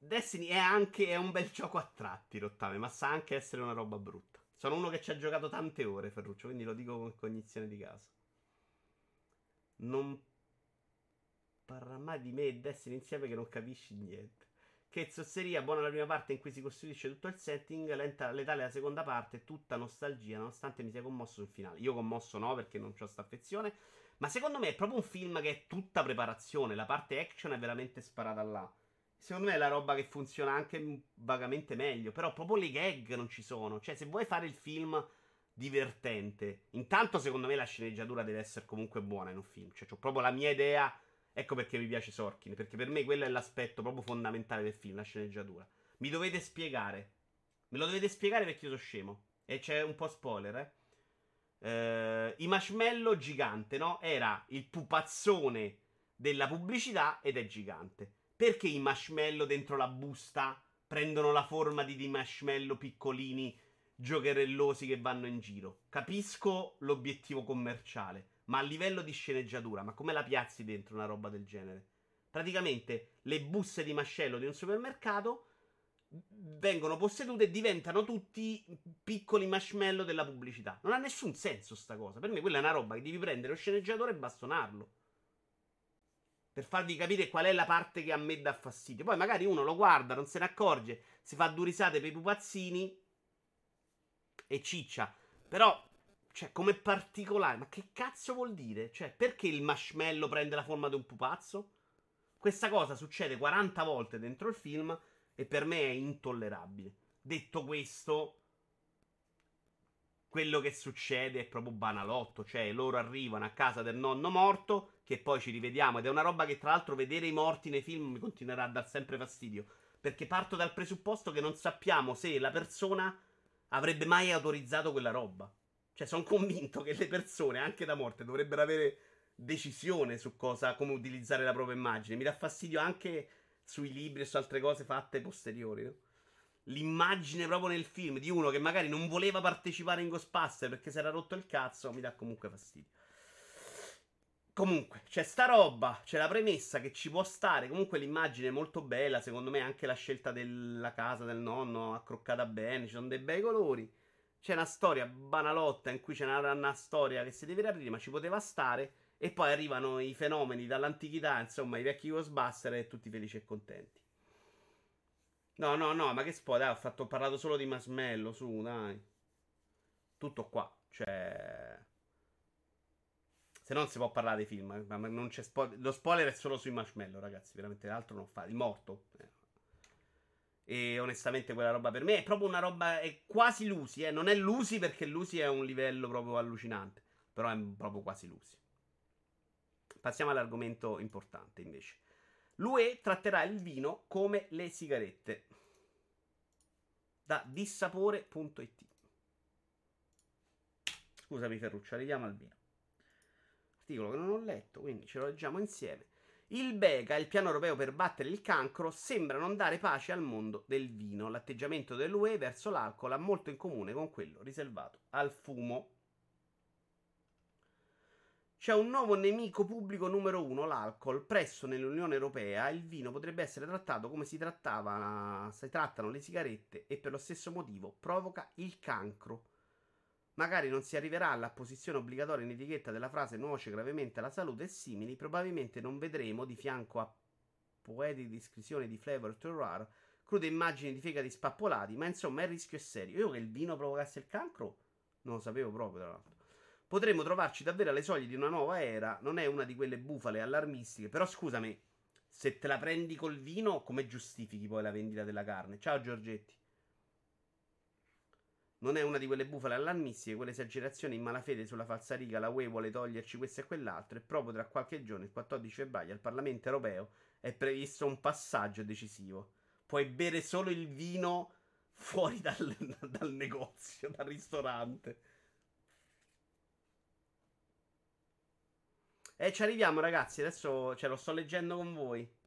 Destiny è anche è un bel [laughs] gioco a tratti, Rottame, ma sa anche essere una roba brutta. Sono uno che ci ha giocato tante ore, Ferruccio, quindi lo dico con cognizione di causa. Non parla mai di me e Destiny insieme che non capisci niente. Che zozzeria, buona la prima parte in cui si costruisce tutto il setting, lenta, letale la seconda parte, tutta nostalgia, nonostante mi sia commosso sul finale. Io commosso no, perché non ho questa affezione, ma secondo me è proprio un film che è tutta preparazione, la parte action è veramente sparata là. Secondo me è la roba che funziona anche vagamente meglio. Però proprio le gag non ci sono. Cioè, se vuoi fare il film divertente, intanto secondo me la sceneggiatura deve essere comunque buona in un film. Cioè, ho proprio la mia idea. Ecco perché mi piace Sorkin. Perché per me quello è l'aspetto proprio fondamentale del film, la sceneggiatura. Mi dovete spiegare. Me lo dovete spiegare perché io sono scemo. E c'è un po' spoiler, eh. Uh, I marshmallow gigante, no? Era il pupazzone della pubblicità ed è gigante. Perché i marshmallow dentro la busta prendono la forma di dei marshmallow piccolini, giocherellosi che vanno in giro? Capisco l'obiettivo commerciale, ma a livello di sceneggiatura, ma come la piazzi dentro una roba del genere? Praticamente le buste di mascello di un supermercato vengono possedute e diventano tutti piccoli marshmallow della pubblicità. Non ha nessun senso sta cosa. Per me quella è una roba che devi prendere lo sceneggiatore e bastonarlo per farvi capire qual è la parte che a me dà fastidio. Poi magari uno lo guarda, non se ne accorge, si fa due risate per i pupazzini e ciccia. Però Cioè, come particolare. Ma che cazzo vuol dire? Cioè, perché il marshmallow prende la forma di un pupazzo? Questa cosa succede 40 volte dentro il film e per me è intollerabile. Detto questo, quello che succede è proprio banalotto. Cioè, loro arrivano a casa del nonno morto, che poi ci rivediamo. Ed è una roba che, tra l'altro, vedere i morti nei film mi continuerà a dar sempre fastidio. Perché parto dal presupposto che non sappiamo se la persona avrebbe mai autorizzato quella roba. Cioè, sono convinto che le persone, anche da morte, dovrebbero avere decisione su cosa, come utilizzare la propria immagine. Mi dà fastidio anche sui libri e su altre cose fatte posteriori, no? l'immagine proprio nel film di uno che magari non voleva partecipare in Ghostbuster perché si era rotto il cazzo, mi dà comunque fastidio. Comunque, c'è sta roba, c'è la premessa che ci può stare. Comunque l'immagine è molto bella, secondo me anche la scelta della casa del nonno accroccata bene, ci sono dei bei colori. C'è una storia banalotta in cui c'è una, una storia che si deve riaprire, ma ci poteva stare. E poi arrivano i fenomeni dall'antichità, insomma, i vecchi Ghostbuster e tutti felici e contenti. No, no, no, ma che spoiler? Dai, ho, fatto, ho parlato solo di Masmello, su, dai. Tutto qua. Cioè... Se non si può parlare dei film, ma non c'è spoiler. Lo spoiler è solo sui marshmallow, ragazzi. Veramente altro non fa. Il morto. Eh. E onestamente quella roba per me è proprio una roba. È quasi Lucy, eh. Non è Lucy perché Lucy è un livello proprio allucinante. Però è proprio quasi Lucy. Passiamo all'argomento importante invece. L'UE tratterà il vino come le sigarette. Da dissapore.it. Scusami Ferruccio, arriviamo al vino. Articolo che non ho letto, quindi ce lo leggiamo insieme. Il BECA, il piano europeo per battere il cancro, sembra non dare pace al mondo del vino. L'atteggiamento dell'UE verso l'alcol ha molto in comune con quello riservato al fumo. C'è un nuovo nemico pubblico numero uno, l'alcol. Presso nell'Unione Europea il vino potrebbe essere trattato come si, trattava, si trattano le sigarette e per lo stesso motivo provoca il cancro. Magari non si arriverà all'apposizione obbligatoria in etichetta della frase nuoce gravemente alla salute e simili, probabilmente non vedremo di fianco a poetiche descrizioni di flavor terroir crude immagini di fegati spappolati, ma insomma il rischio è serio. Io che il vino provocasse il cancro non lo sapevo proprio, tra l'altro. Potremmo trovarci davvero alle soglie di una nuova era. Non è una di quelle bufale allarmistiche. Però scusami, se te la prendi col vino, come giustifichi poi la vendita della carne? Ciao Giorgetti. Non è una di quelle bufale allarmistiche, quelle esagerazioni in malafede sulla falsariga, la UE vuole toglierci questo e quell'altro e proprio tra qualche giorno, il 14 febbraio, al Parlamento europeo è previsto un passaggio decisivo. Puoi bere solo il vino fuori dal, [laughs] dal negozio, dal ristorante. E ci arriviamo, ragazzi. Adesso ce lo sto leggendo con voi.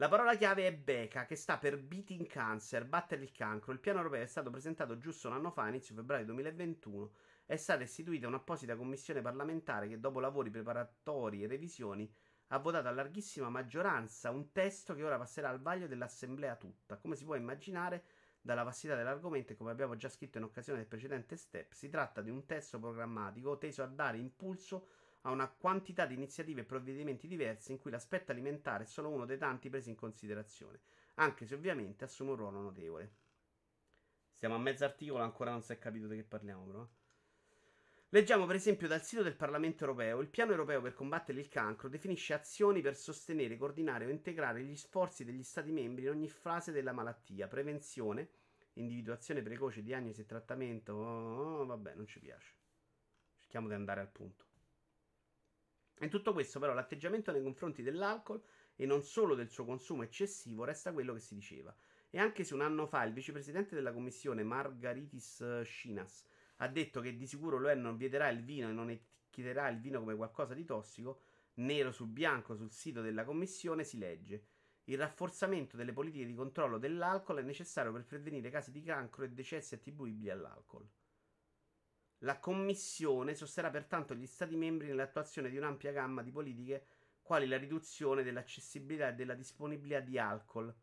La parola chiave è BECA, che sta per Beating Cancer, battere il cancro. Il piano europeo è stato presentato giusto un anno fa, inizio febbraio 2021. È stata istituita un'apposita commissione parlamentare che, dopo lavori preparatori e revisioni, ha votato a larghissima maggioranza un testo che ora passerà al vaglio dell'Assemblea tutta. Come si può immaginare, dalla vastità dell'argomento e come abbiamo già scritto in occasione del precedente step, si tratta di un testo programmatico teso a dare impulso a una quantità di iniziative e provvedimenti diversi in cui l'aspetto alimentare è solo uno dei tanti presi in considerazione, anche se ovviamente assume un ruolo notevole. Siamo a mezzo articolo, ancora non si è capito di che parliamo, però. Leggiamo per esempio dal sito del Parlamento europeo: il piano europeo per combattere il cancro definisce azioni per sostenere, coordinare o integrare gli sforzi degli Stati membri in ogni fase della malattia, prevenzione, individuazione precoce, diagnosi e trattamento. Oh, oh, vabbè, non ci piace. Cerchiamo di andare al punto. In tutto questo, però, l'atteggiamento nei confronti dell'alcol e non solo del suo consumo eccessivo resta quello che si diceva. E anche se un anno fa il vicepresidente della commissione Margaritis Schinas ha detto che di sicuro l'UE non vieterà il vino e non etichetterà il vino come qualcosa di tossico, nero su bianco sul sito della commissione si legge. Il rafforzamento delle politiche di controllo dell'alcol è necessario per prevenire casi di cancro e decessi attribuibili all'alcol. La Commissione sosterrà pertanto gli Stati membri nell'attuazione di un'ampia gamma di politiche quali la riduzione dell'accessibilità e della disponibilità di alcol.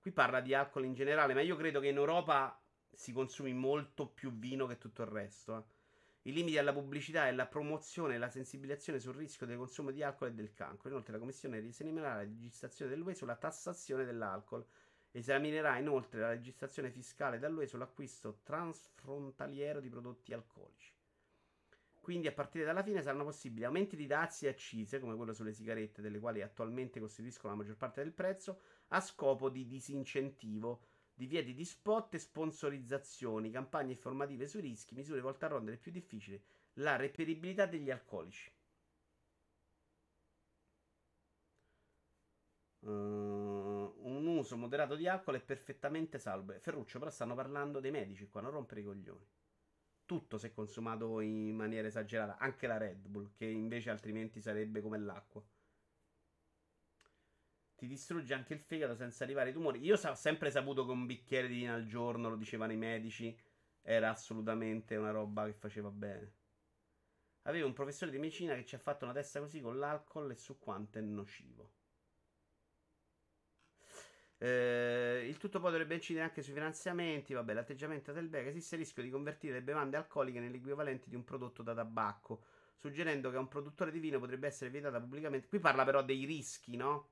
Qui parla di alcol in generale, ma io credo che in Europa si consumi molto più vino che tutto il resto. Eh. I limiti alla pubblicità e alla promozione e la sensibilizzazione sul rischio del consumo di alcol e del cancro. Inoltre la Commissione esaminerà la legislazione dell'UE sulla tassazione dell'alcol Esaminerà inoltre la legislazione fiscale dall'UE sull'acquisto transfrontaliero di prodotti alcolici. Quindi a partire dalla fine saranno possibili aumenti di dazi e accise, come quello sulle sigarette, delle quali attualmente costituiscono la maggior parte del prezzo, a scopo di disincentivo, divieti di spot e sponsorizzazioni, campagne informative sui rischi, misure volte a rendere più difficile la reperibilità degli alcolici. Uh, un uso moderato di alcol è perfettamente salvo. Ferruccio, però stanno parlando dei medici qua, non rompere i coglioni. Tutto è consumato in maniera esagerata, anche la Red Bull, che invece altrimenti sarebbe come l'acqua. Ti distrugge anche il fegato senza arrivare ai tumori. Io ho sempre saputo che un bicchiere di vino al giorno, lo dicevano i medici, era assolutamente una roba che faceva bene. Avevo un professore di medicina che ci ha fatto una testa così con l'alcol e su quanto è nocivo. Eh, il tutto poi dovrebbe incidere anche sui finanziamenti. Vabbè, l'atteggiamento del BEC esiste il rischio di convertire le bevande alcoliche nell'equivalente di un prodotto da tabacco, suggerendo che a un produttore di vino potrebbe essere vietata pubblicamente. Qui parla però dei rischi, no?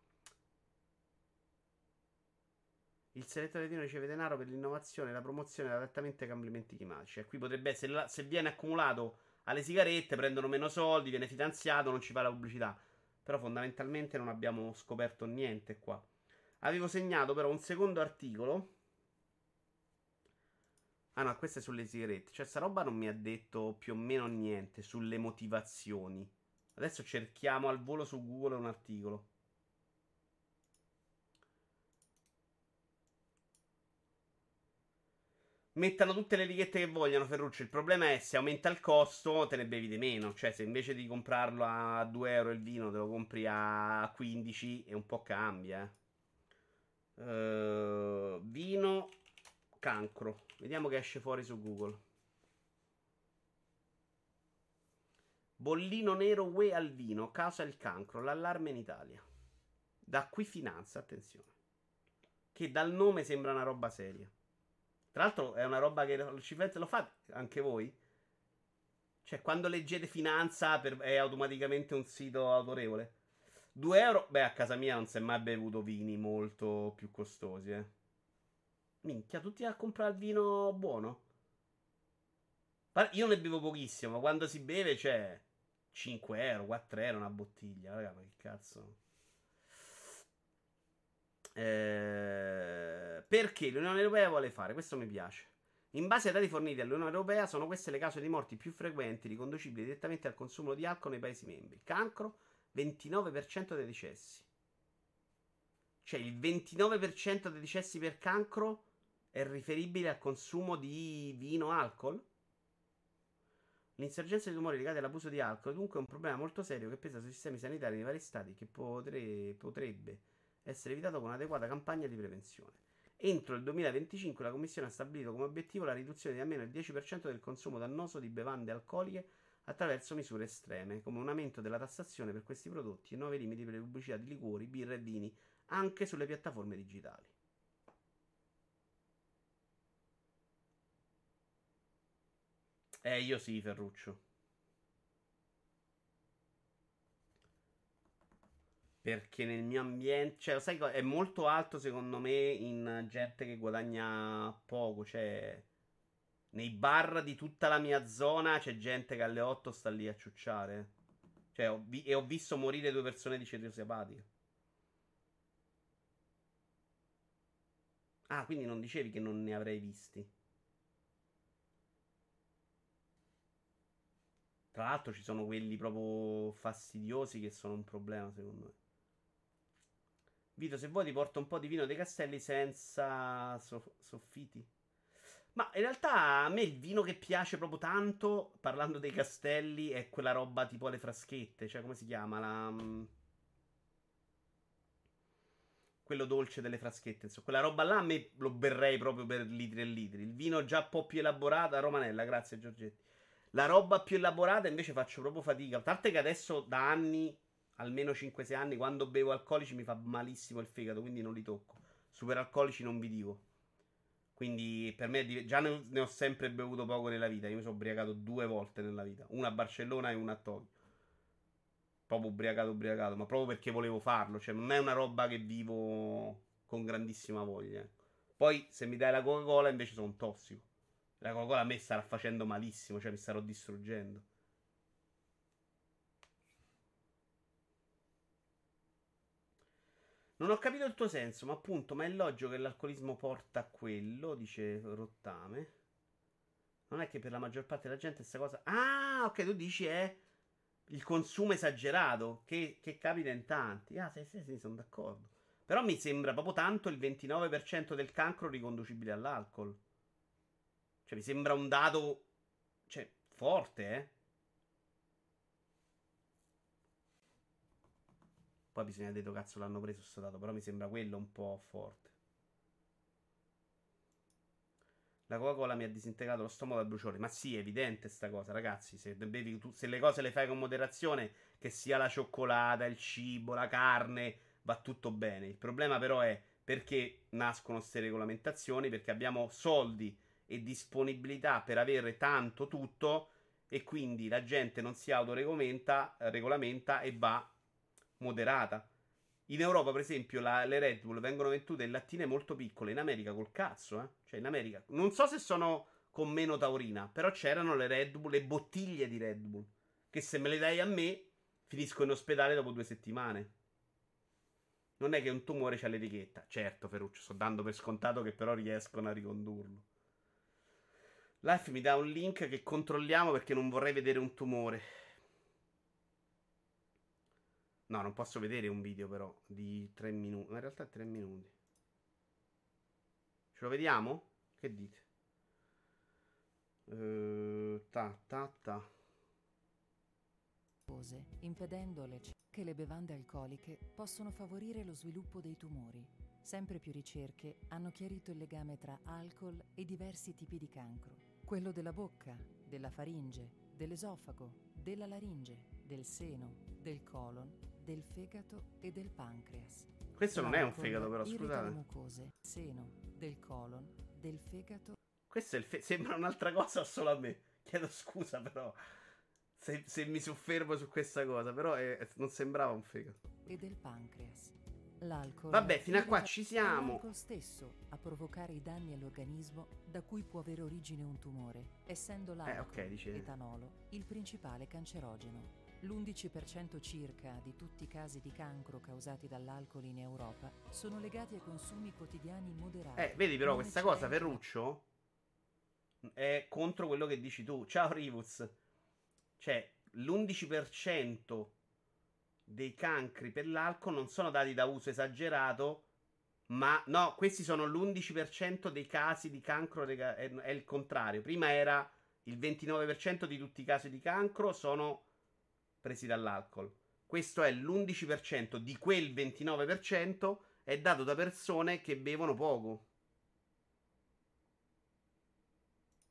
Il selettore di vino riceve denaro per l'innovazione, la promozione e l'adattamento ai cambiamenti climatici. E qui potrebbe essere, se viene accumulato alle sigarette, prendono meno soldi, viene finanziato, non ci fa la pubblicità. Però fondamentalmente non abbiamo scoperto niente qua. Avevo segnato però un secondo articolo. Ah no, questo è sulle sigarette. Cioè, sta roba non mi ha detto più o meno niente sulle motivazioni. Adesso cerchiamo al volo su Google un articolo. Mettano tutte le righette che vogliono, Ferruccio. Il problema è se aumenta il costo, te ne bevi di meno. Cioè, se invece di comprarlo a 2 euro il vino, te lo compri a 15, e un po' cambia. Uh, vino cancro. Vediamo che esce fuori su Google. Bollino nero UE al vino, causa il cancro, l'allarme in Italia. Da qui finanza, attenzione. Che dal nome sembra una roba seria. Tra l'altro è una roba che ci lo fate anche voi? Cioè, quando leggete finanza per, è automaticamente un sito autorevole? 2 euro. Beh, a casa mia non si è mai bevuto vini molto più costosi, eh. Minchia, tutti a comprare il vino buono. Io ne bevo pochissimo, ma quando si beve c'è 5 euro, 4 euro una bottiglia. Raga, ma che cazzo. Eh, perché l'Unione Europea vuole fare? Questo mi piace. In base ai dati forniti dall'Unione Europea, sono queste le cause di morti più frequenti riconducibili direttamente al consumo di alcol nei Paesi membri: cancro, 29% dei decessi. Cioè il 29% dei decessi per cancro è riferibile al consumo di vino alcol? L'insorgenza di tumori legati all'abuso di alcol è dunque un problema molto serio che pesa sui sistemi sanitari dei vari stati che potre, potrebbe essere evitato con un'adeguata campagna di prevenzione. Entro il 2025 la Commissione ha stabilito come obiettivo la riduzione di almeno il 10% del consumo dannoso di bevande alcoliche attraverso misure estreme, come un aumento della tassazione per questi prodotti e nuovi limiti per le pubblicità di liquori, birra e vini anche sulle piattaforme digitali. Eh, io sì, Ferruccio. Perché nel mio ambiente, cioè, sai, è molto alto secondo me in gente che guadagna poco, cioè nei bar di tutta la mia zona c'è gente che alle 8 sta lì a ciucciare. Cioè, ho vi- e ho visto morire due persone di cirrosi epatica. Ah, quindi non dicevi che non ne avrei visti. Tra l'altro ci sono quelli proprio fastidiosi che sono un problema, secondo me. Vito, se vuoi ti porto un po' di vino dei castelli senza soff- soffitti. Ma in realtà a me il vino che piace proprio tanto, parlando dei castelli, è quella roba tipo le fraschette, cioè come si chiama? La... Mm, quello dolce delle fraschette, insomma, quella roba là a me lo berrei proprio per litri e litri. Il vino già un po' più elaborato, Romanella, grazie Giorgetti. La roba più elaborata invece faccio proprio fatica. A parte che adesso da anni, almeno 5-6 anni, quando bevo alcolici mi fa malissimo il fegato, quindi non li tocco. Super alcolici non vi dico. Quindi per me già ne ho sempre bevuto poco nella vita. Io mi sono ubriacato due volte nella vita, una a Barcellona e una a Tokyo. Proprio ubriacato, ubriacato, ma proprio perché volevo farlo. Cioè, non è una roba che vivo con grandissima voglia. Ecco. Poi, se mi dai la Coca-Cola, invece sono tossico. La Coca-Cola a me starà facendo malissimo, cioè mi starò distruggendo. Non ho capito il tuo senso, ma appunto, ma è logico che l'alcolismo porta a quello, dice Rottame. Non è che per la maggior parte della gente questa cosa... Ah, ok, tu dici è il consumo esagerato, che, che capita in tanti. Ah, sì, sì, sì, sono d'accordo. Però mi sembra proprio tanto il 29% del cancro riconducibile all'alcol. Cioè, mi sembra un dato... Cioè, forte, eh? Poi bisogna dove cazzo l'hanno preso sto dato, però mi sembra quello un po' forte. La Coca-Cola mi ha disintegrato lo stomaco dal bruciore. Ma sì, è evidente sta cosa, ragazzi. Se, bevi, se le cose le fai con moderazione, che sia la cioccolata, il cibo, la carne, va tutto bene. Il problema però è perché nascono queste regolamentazioni, perché abbiamo soldi e disponibilità per avere tanto tutto e quindi la gente non si autoregolamenta regolamenta e va moderata. In Europa, per esempio, la, le Red Bull vengono vendute in lattine molto piccole. In America, col cazzo, eh? Cioè, in America. Non so se sono con meno taurina, però c'erano le Red Bull, le bottiglie di Red Bull. Che se me le dai a me, finisco in ospedale dopo due settimane. Non è che un tumore c'ha l'etichetta. Certo, Ferruccio, sto dando per scontato che però riescono a ricondurlo. Life mi dà un link che controlliamo perché non vorrei vedere un tumore. No, non posso vedere un video però di 3 minuti. In realtà è 3 minuti. Ce lo vediamo? Che dite? Uh, ta ta ta. Impedendo le che le bevande alcoliche possono favorire lo sviluppo dei tumori. Sempre più ricerche hanno chiarito il legame tra alcol e diversi tipi di cancro. Quello della bocca, della faringe, dell'esofago, della laringe, del seno, del colon del fegato e del pancreas. Questo non è un fegato, però scusate. mucose, seno, del colon, del fegato. Questo è il fe- sembra un'altra cosa solo a me. Chiedo scusa, però. Se, se mi soffermo su questa cosa, però è, non sembrava un fegato. E del pancreas. L'alcol. Vabbè, fino a qua ci siamo. È l'alcol stesso a provocare i danni all'organismo da cui può avere origine un tumore, essendo l'alcol, eh, okay, etanolo, il principale cancerogeno. L'11% circa di tutti i casi di cancro causati dall'alcol in Europa sono legati ai consumi quotidiani moderati. Eh, vedi però questa cosa, Ferruccio, è contro quello che dici tu. Ciao Rivuz. Cioè, l'11% dei cancri per l'alcol non sono dati da uso esagerato, ma no, questi sono l'11% dei casi di cancro, è il contrario. Prima era il 29% di tutti i casi di cancro sono presi dall'alcol. Questo è l'11% di quel 29% è dato da persone che bevono poco.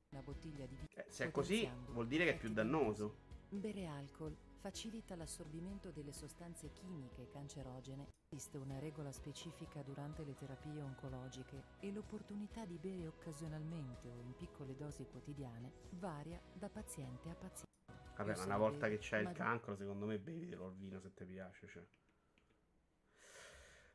Eh, se è così, vuol dire che è più dannoso. Bere alcol facilita l'assorbimento delle sostanze chimiche cancerogene. Esiste una regola specifica durante le terapie oncologiche e l'opportunità di bere occasionalmente o in piccole dosi quotidiane varia da paziente a paziente. Vabbè, ma una volta che c'è il cancro, secondo me bevitelo il vino se ti piace. Cioè.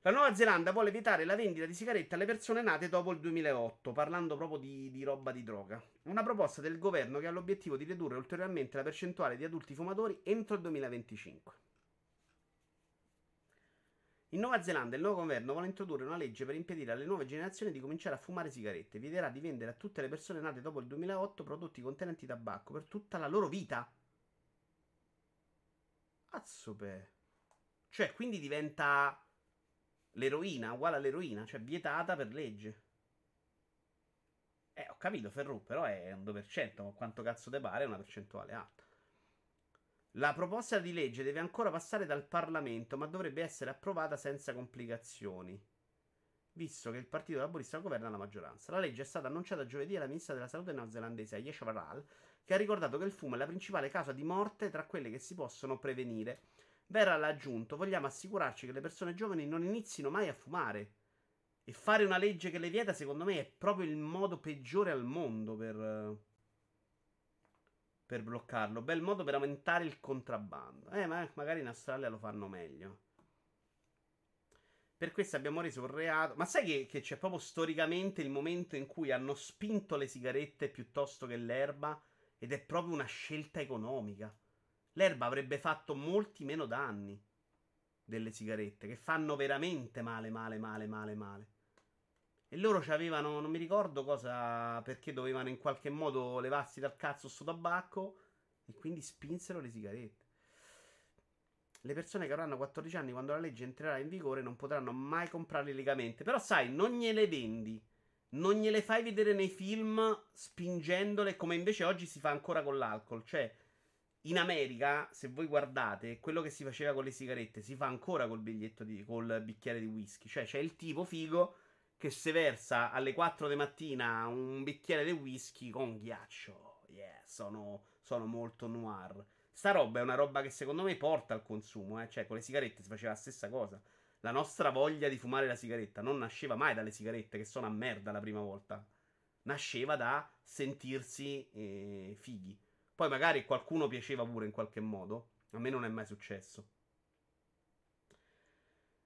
La Nuova Zelanda vuole vietare la vendita di sigarette alle persone nate dopo il 2008, parlando proprio di, di, roba di droga. Una proposta del governo che ha l'obiettivo di ridurre ulteriormente la percentuale di adulti fumatori entro il 2025. In Nuova Zelanda il nuovo governo vuole introdurre una legge per impedire alle nuove generazioni di cominciare a fumare sigarette. Vieterà di vendere a tutte le persone nate dopo il 2008 prodotti contenenti tabacco per tutta la loro vita. Cazzo, beh. Cioè, quindi diventa l'eroina, uguale all'eroina, cioè vietata per legge. Eh, ho capito, Ferru, però è un 2%, ma quanto cazzo te pare è una percentuale alta. La proposta di legge deve ancora passare dal Parlamento, ma dovrebbe essere approvata senza complicazioni, visto che il Partito Laborista governa la maggioranza. La legge è stata annunciata giovedì alla ministra della Salute neozelandese Ayesha Varal che ha ricordato che il fumo è la principale causa di morte tra quelle che si possono prevenire. Verrà aggiunto, vogliamo assicurarci che le persone giovani non inizino mai a fumare. E fare una legge che le vieta, secondo me, è proprio il modo peggiore al mondo per, per bloccarlo. Bel modo per aumentare il contrabbando. Eh, ma magari in Australia lo fanno meglio. Per questo abbiamo reso un reato. Ma sai che, che, c'è proprio storicamente il momento in cui hanno spinto le sigarette piuttosto che l'erba? Ed è proprio una scelta economica. L'erba avrebbe fatto molti meno danni. delle sigarette, che fanno veramente male, male, male, male, male. E loro avevano, non mi ricordo cosa, perché dovevano in qualche modo levarsi dal cazzo sto tabacco e quindi spinsero le sigarette. Le persone che avranno 14 anni quando la legge entrerà in vigore non potranno mai comprarle legamente. Però sai, non gliele vendi. Non gliele fai vedere nei film spingendole come invece oggi si fa ancora con l'alcol. Cioè, in America, se voi guardate, quello che si faceva con le sigarette si fa ancora col biglietto di, col bicchiere di whisky. Cioè, c'è il tipo figo che se versa alle 4 di mattina un bicchiere di whisky con ghiaccio. Yeah, sono, sono molto noir. Sta roba è una roba che secondo me porta al consumo, eh? cioè con le sigarette si faceva la stessa cosa. La nostra voglia di fumare la sigaretta non nasceva mai dalle sigarette, che sono a merda la prima volta. Nasceva da sentirsi eh, fighi. Poi magari qualcuno piaceva pure in qualche modo. A me non è mai successo.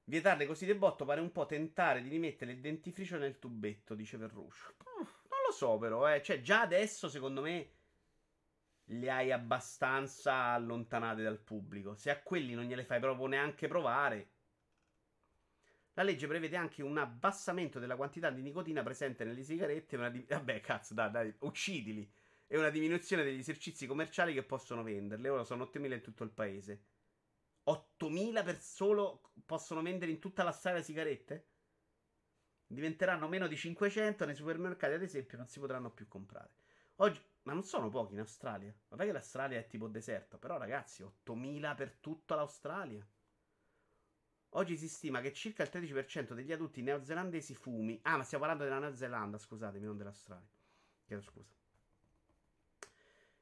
Vietarle così de botto pare un po' tentare di rimettere il dentifricio nel tubetto, dice Ferruccio. non lo so, però, eh. Cioè, già adesso, secondo me, le hai abbastanza allontanate dal pubblico. Se a quelli non gliele fai proprio neanche provare. La legge prevede anche un abbassamento della quantità di nicotina presente nelle sigarette. Una di- Vabbè, cazzo, dai, dai, uccidili. E una diminuzione degli esercizi commerciali che possono venderle. Ora sono 8.000 in tutto il paese. 8.000 per solo possono vendere in tutta la strada sigarette? Diventeranno meno di 500 nei supermercati, ad esempio, non si potranno più comprare. Oggi, ma non sono pochi in Australia. Vabbè che l'Australia è tipo deserto, però ragazzi, 8.000 per tutta l'Australia. Oggi si stima che circa il 13% degli adulti neozelandesi fumi. Ah, ma stiamo parlando della Nuova Zelanda, scusatemi, non dell'Australia. Chiedo scusa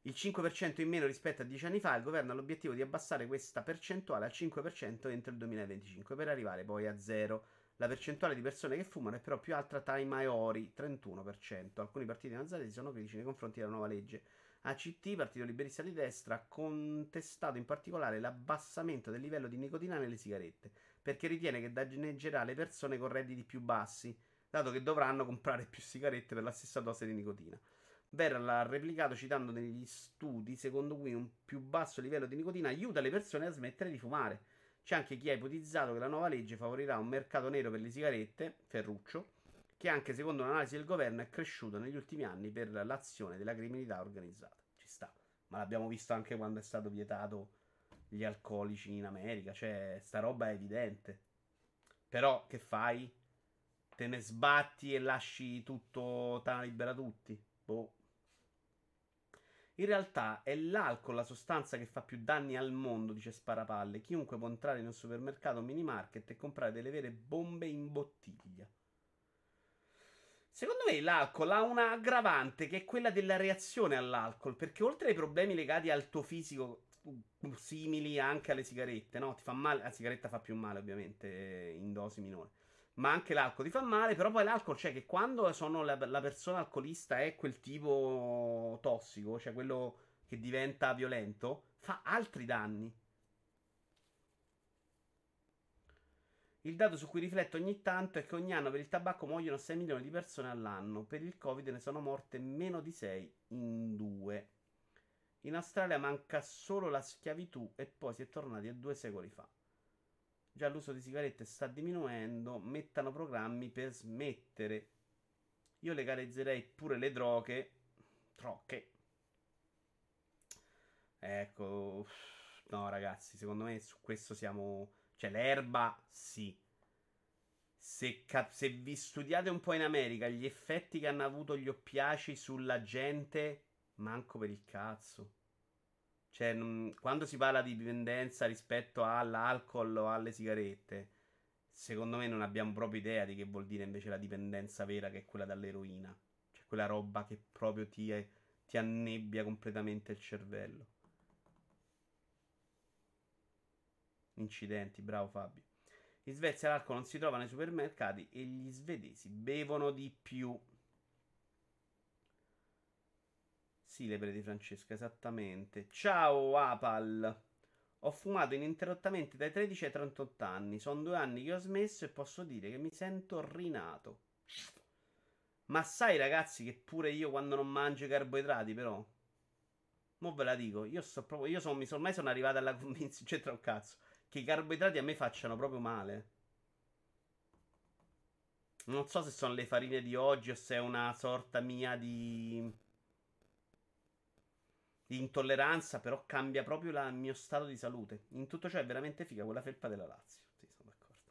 il 5% in meno rispetto a 10 anni fa, il governo ha l'obiettivo di abbassare questa percentuale al 5% entro il 2025 per arrivare poi a zero. La percentuale di persone che fumano è però più alta tra i maiori, 31%. Alcuni partiti nazionali sono critici nei confronti della nuova legge. ACT, Partito Liberista di Destra, ha contestato in particolare l'abbassamento del livello di nicotina nelle sigarette, perché ritiene che danneggerà le persone con redditi più bassi, dato che dovranno comprare più sigarette per la stessa dose di nicotina. Verrell ha replicato citando negli studi secondo cui un più basso livello di nicotina aiuta le persone a smettere di fumare. C'è anche chi ha ipotizzato che la nuova legge favorirà un mercato nero per le sigarette, Ferruccio, che anche secondo un'analisi del governo è cresciuto negli ultimi anni per l'azione della criminalità organizzata. Ci sta, ma l'abbiamo visto anche quando è stato vietato gli alcolici in America, cioè sta roba è evidente. Però che fai? Te ne sbatti e lasci tutto, te libera tutti? Boh. In realtà è l'alcol la sostanza che fa più danni al mondo, dice Sparapalle. Chiunque può entrare in un supermercato o mini market e comprare delle vere bombe in bottiglia. Secondo me l'alcol ha una aggravante che è quella della reazione all'alcol, perché oltre ai problemi legati al tuo fisico simili anche alle sigarette, no? Ti fa male, la sigaretta fa più male ovviamente in dosi minori ma anche l'alcol ti fa male. Però poi l'alcol, cioè che quando la, la, persona alcolista è quel tipo tossico, cioè quello che diventa violento, fa altri danni. Il dato su cui rifletto ogni tanto è che ogni anno per il tabacco muoiono 6 milioni di persone all'anno. Per il Covid ne sono morte meno di 6 in 2. In Australia manca solo la schiavitù e poi si è tornati a due secoli fa. Già l'uso di sigarette sta diminuendo, mettano programmi per smettere. Io legalizzerei pure le droghe. Trocche. Ecco. No, ragazzi, secondo me su questo siamo. Cioè, l'erba, sì. Se, cap- se, vi studiate un po' in America gli effetti che hanno avuto gli oppiaci sulla gente, manco per il cazzo. Cioè, quando si parla di dipendenza rispetto all'alcol o alle sigarette, secondo me non abbiamo proprio idea di che vuol dire invece la dipendenza vera, che è quella dall'eroina. Cioè, quella roba che proprio ti, ti annebbia completamente il cervello. Incidenti, bravo Fabio. In Svezia l'alcol non si trova nei supermercati e gli svedesi bevono di più. Sì, le di Francesca, esattamente. Ciao Apal. Ho fumato ininterrottamente dai 13 ai 38 anni. Sono due anni che ho smesso e posso dire che mi sento rinato. Ma sai, ragazzi, che pure io quando non mangio i carboidrati, però. Mo ve la dico, io so proprio. Io son, mi sono, ormai sono arrivato alla convinzione. [laughs] C'entra un cazzo. che i carboidrati a me facciano proprio male. Non so se sono le farine di oggi o se è una sorta mia di, di intolleranza, però cambia proprio il mio stato di salute. In tutto ciò è veramente figa quella felpa della Lazio. Sì, sono d'accordo.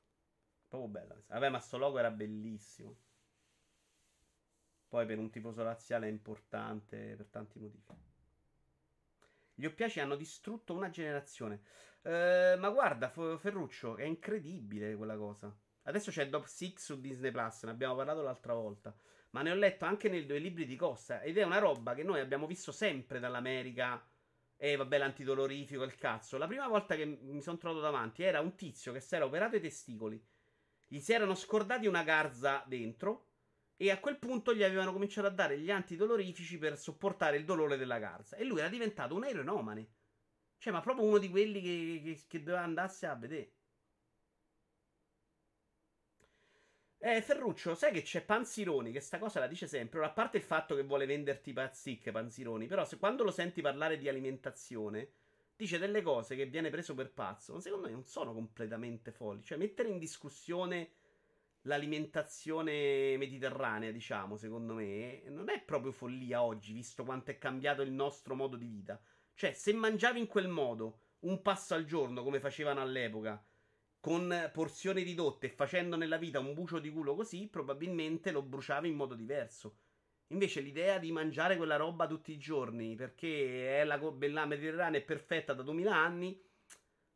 Proprio bella. Vabbè, ma sto logo era bellissimo. Poi per un tifoso razziale è importante per tanti motivi. Gli oppiaci hanno distrutto una generazione. Eh, ma guarda, Ferruccio, è incredibile quella cosa. Adesso c'è Dop 6 su Disney Plus, ne abbiamo parlato l'altra volta. Ma ne ho letto anche nei due libri di Costa. Ed è una roba che noi abbiamo visto sempre dall'America. E vabbè, l'antidolorifico, il cazzo. La prima volta che mi sono trovato davanti era un tizio che si era operato i testicoli. Gli si erano scordati una garza dentro. E a quel punto gli avevano cominciato a dare gli antidolorifici per sopportare il dolore della garza. E lui era diventato un aeronomane. Cioè, ma proprio uno di quelli che, che, che doveva andarsi a vedere. Eh, Ferruccio, sai che c'è Panzironi che sta cosa la dice sempre. Ora, a parte il fatto che vuole venderti pazzicche, Panzironi, però se quando lo senti parlare di alimentazione, dice delle cose che viene preso per pazzo. Secondo me non sono completamente folli. Cioè, mettere in discussione l'alimentazione mediterranea, diciamo, secondo me, non è proprio follia oggi, visto quanto è cambiato il nostro modo di vita. Cioè, se mangiavi in quel modo, un passo al giorno, come facevano all'epoca, con porzioni ridotte e facendo nella vita un bucio di culo così, probabilmente lo bruciavi in modo diverso. Invece l'idea di mangiare quella roba tutti i giorni, perché è la bella mediterranea è perfetta da 2000 anni,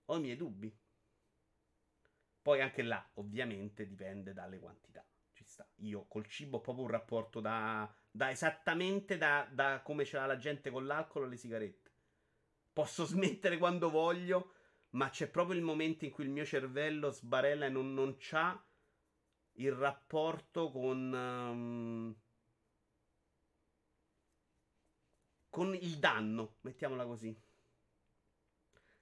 ho i miei dubbi. Poi anche là, ovviamente, dipende dalle quantità. Ci sta. Io col cibo ho proprio un rapporto da, da esattamente da, da come ce l'ha la gente con l'alcol o le sigarette. Posso smettere quando voglio, ma c'è proprio il momento in cui il mio cervello sbarella e non, non c'ha il rapporto con... Um, con il danno, mettiamola così.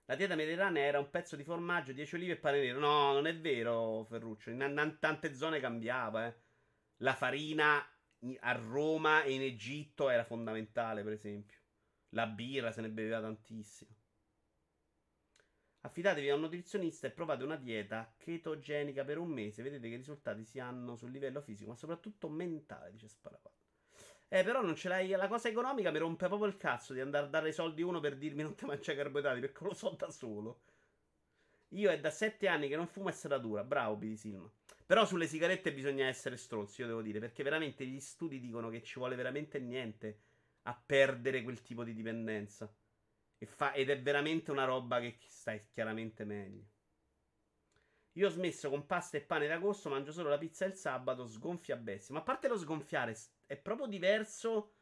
La dieta mediterranea era un pezzo di formaggio, 10 olive e pane nero. No, non è vero, Ferruccio. In, in tante zone cambiava. Eh. La farina a Roma e in Egitto era fondamentale, per esempio. La birra se ne beveva tantissimo. Affidatevi a un nutrizionista e provate una dieta chetogenica per un mese. Vedete che risultati si hanno sul livello fisico, ma soprattutto mentale, dice Sparapato. Eh, però non ce l'hai. La cosa economica mi rompe proprio il cazzo di andare a dare i soldi uno per dirmi non ti mangiare carboidrati, perché lo so da solo. Io è da sette anni che non fumo e dura. Bravo, BD Silma. Però sulle sigarette bisogna essere stronzi, io devo dire, perché veramente gli studi dicono che ci vuole veramente niente a perdere quel tipo di dipendenza. Fa- ed è veramente una roba che stai chiaramente meglio. Io ho smesso con pasta e pane d'agosto, mangio solo la pizza il sabato, sgonfia bestia. Ma a parte lo sgonfiare, è proprio diverso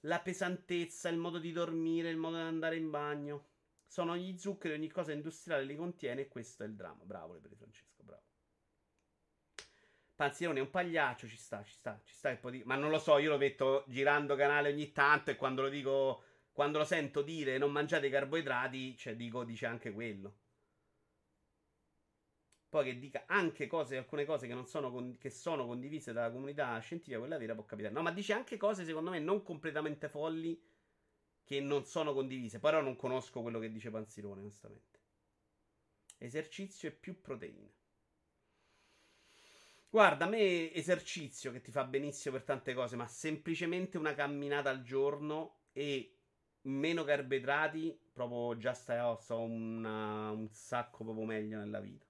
la pesantezza, il modo di dormire, il modo di andare in bagno. Sono gli zuccheri, ogni cosa industriale li contiene e questo è il dramma. Bravo, Lepre Francesco, bravo. Panzerone è un pagliaccio, ci sta, ci sta, ci sta. Ma non lo so, io lo metto girando canale ogni tanto e quando lo dico quando lo sento dire non mangiate i carboidrati, cioè dico, dice anche quello. Poi che dica anche cose, alcune cose che, sono, con, che sono condivise dalla comunità scientifica, quella vera può capitare. No, ma dice anche cose secondo me non completamente folli che non sono condivise. Però non conosco quello che dice Panzirone, onestamente. Esercizio e più proteine. Guarda, a me esercizio che ti fa benissimo per tante cose, ma semplicemente una camminata al giorno e meno carboidrati, proprio già stai oh, sto una, un sacco proprio meglio nella vita.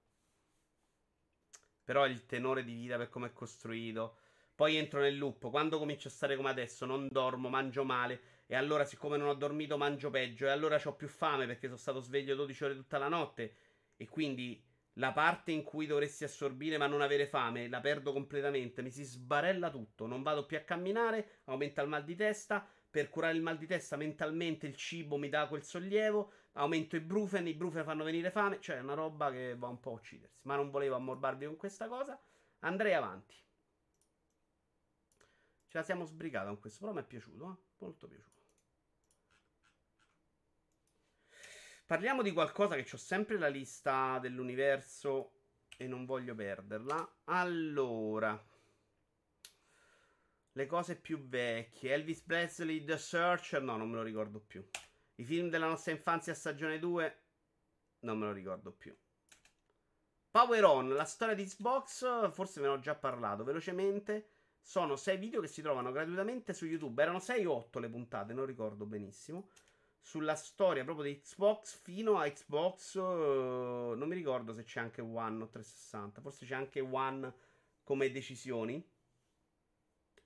Però il tenore di vita per come è costruito. Poi entro nel loop. Quando comincio a stare come adesso, non dormo, mangio male. E allora, siccome non ho dormito, mangio peggio. E allora ho più fame perché sono stato sveglio 12 ore tutta la notte. E quindi la parte in cui dovresti assorbire ma non avere fame la perdo completamente. Mi si sbarella tutto. Non vado più a camminare. Aumenta il mal di testa per curare il mal di testa mentalmente il cibo mi dà quel sollievo, aumento i brufen, i brufen fanno venire fame, cioè è una roba che va un po' a uccidersi. Ma non volevo ammorbarvi con questa cosa, andrei avanti. Ce la siamo sbrigata con questo, però mi è piaciuto, eh? molto piaciuto. Parliamo di qualcosa che ho sempre la lista dell'universo e non voglio perderla. Allora, le cose più vecchie. Elvis Presley, The Searcher, no, non me lo ricordo più. I film della nostra infanzia, stagione 2, non me lo ricordo più. Power On, la storia di Xbox, forse ve ne ho già parlato velocemente. Sono 6 video che si trovano gratuitamente su YouTube. Erano 6 o 8 le puntate, non ricordo benissimo. Sulla storia proprio di Xbox fino a Xbox. Uh, non mi ricordo se c'è anche One o 360. Forse c'è anche One come decisioni.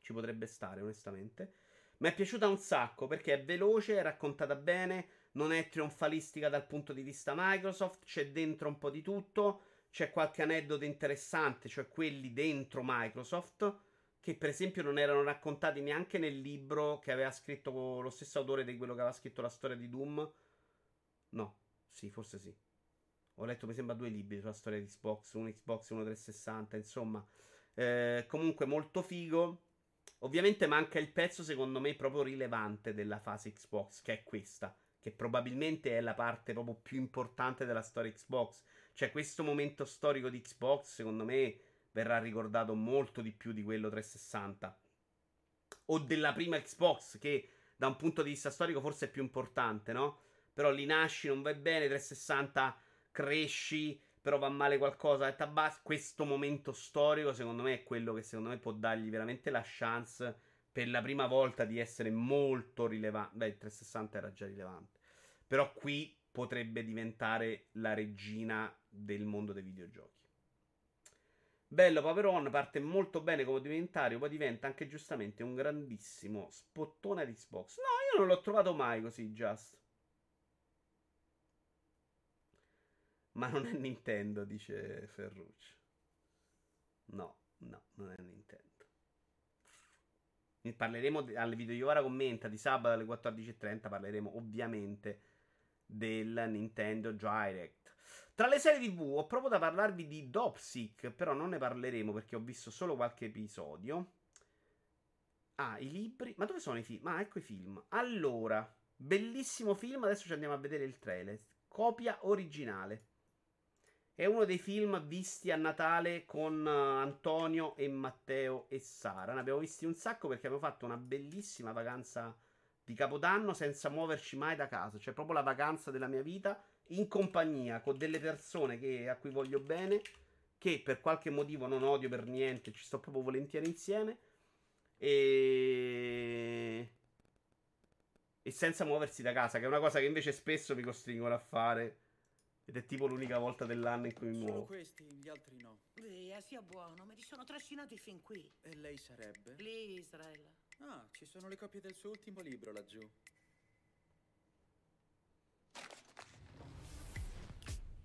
Ci potrebbe stare, onestamente. Mi è piaciuta un sacco perché è veloce, è raccontata bene. Non è trionfalistica dal punto di vista Microsoft. C'è dentro un po' di tutto c'è qualche aneddoto interessante, cioè quelli dentro Microsoft, che per esempio non erano raccontati neanche nel libro che aveva scritto lo stesso autore di quello che aveva scritto la storia di Doom. No, sì, forse sì. Ho letto, mi sembra, due libri sulla storia di Xbox, uno Xbox e uno 360, insomma. Eh, comunque molto figo. Ovviamente manca il pezzo, secondo me, proprio rilevante della fase Xbox, che è questa, che probabilmente è la parte proprio più importante della storia Xbox cioè, questo momento storico di Xbox, secondo me, verrà ricordato molto di più di quello 360. O della prima Xbox, che da un punto di vista storico forse è più importante, no? Però lì nasci, non vai bene, 360 cresci, però va male qualcosa, e base. Questo momento storico, secondo me, è quello che secondo me può dargli veramente la chance per la prima volta di essere molto rilevante. Beh, il 360 era già rilevante. Però qui potrebbe diventare la regina del mondo dei videogiochi. Bello Paperon parte molto bene come diventario, poi diventa anche giustamente un grandissimo spottone di Xbox. No, io non l'ho trovato mai così, Just. Ma non è Nintendo, dice Ferruccio. No, no, non è Nintendo. Parleremo alle video ora commenta di sabato alle 14.30. Parleremo ovviamente del Nintendo Direct. Tra le serie TV ho proprio da parlarvi di Dopsic, però non ne parleremo perché ho visto solo qualche episodio. Ah, i libri. Ma dove sono i film? Ah, ecco i film. Allora, bellissimo film, adesso ci andiamo a vedere il trailer. Copia originale. È uno dei film visti a Natale con uh, Antonio e Matteo e Sara. Ne abbiamo visti un sacco perché abbiamo fatto una bellissima vacanza di Capodanno senza muoverci mai da casa. Cioè, proprio la vacanza della mia vita in compagnia con delle persone che, a cui voglio bene, che per qualche motivo non odio per niente, ci sto proprio volentieri insieme. E... e senza muoversi da casa, che è una cosa che invece spesso mi costringono a fare. Ed è tipo l'unica volta dell'anno in cui mi muovo. Solo questi, gli altri no. Via, sia buono, me li sono trascinati fin qui. E lei sarebbe? Lì, Israele. Ah, ci sono le copie del suo ultimo libro laggiù.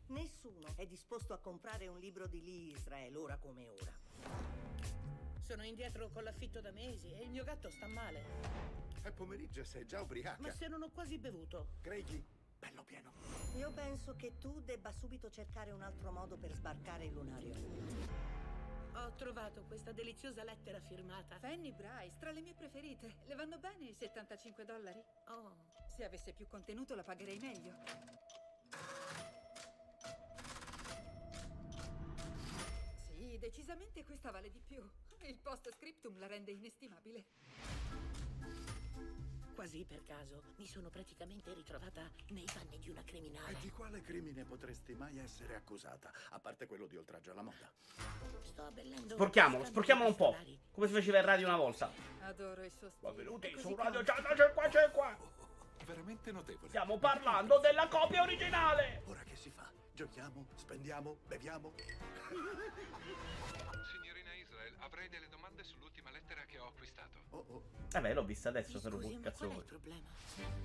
Nessuno è disposto a comprare un libro di Lee Israel ora come ora. Sono indietro con l'affitto da mesi e il mio gatto sta male. È pomeriggio sei già ubriaca. Ma se non ho quasi bevuto. Craigie, bello pieno. Io penso che tu debba subito cercare un altro modo per sbarcare il lunario. Ho trovato questa deliziosa lettera firmata. Fanny Bryce, tra le mie preferite. Le vanno bene i 75 dollari? Oh, Se avesse più contenuto la pagherei meglio. Sì, decisamente questa vale di più. Il post scriptum la rende inestimabile. Quasi per caso mi sono praticamente ritrovata nei panni di una E criminale. di quale crimine potresti mai essere accusata? A parte quello di oltraggio alla moda. Sto abbellendo. Sporchiamolo, i sporchiamolo un po'. Come si faceva in radio una volta. Adoro il suo stile. Benvenuti su Radio calmo. 105 Veramente notevole. Stiamo parlando della copia originale. Ora che si fa? Giochiamo? Spendiamo? Beviamo? [laughs] Avrei delle domande sull'ultima lettera che ho acquistato. Oh oh. Vabbè, l'ho vista adesso, però ma cazzo qual è il vuoi? problema?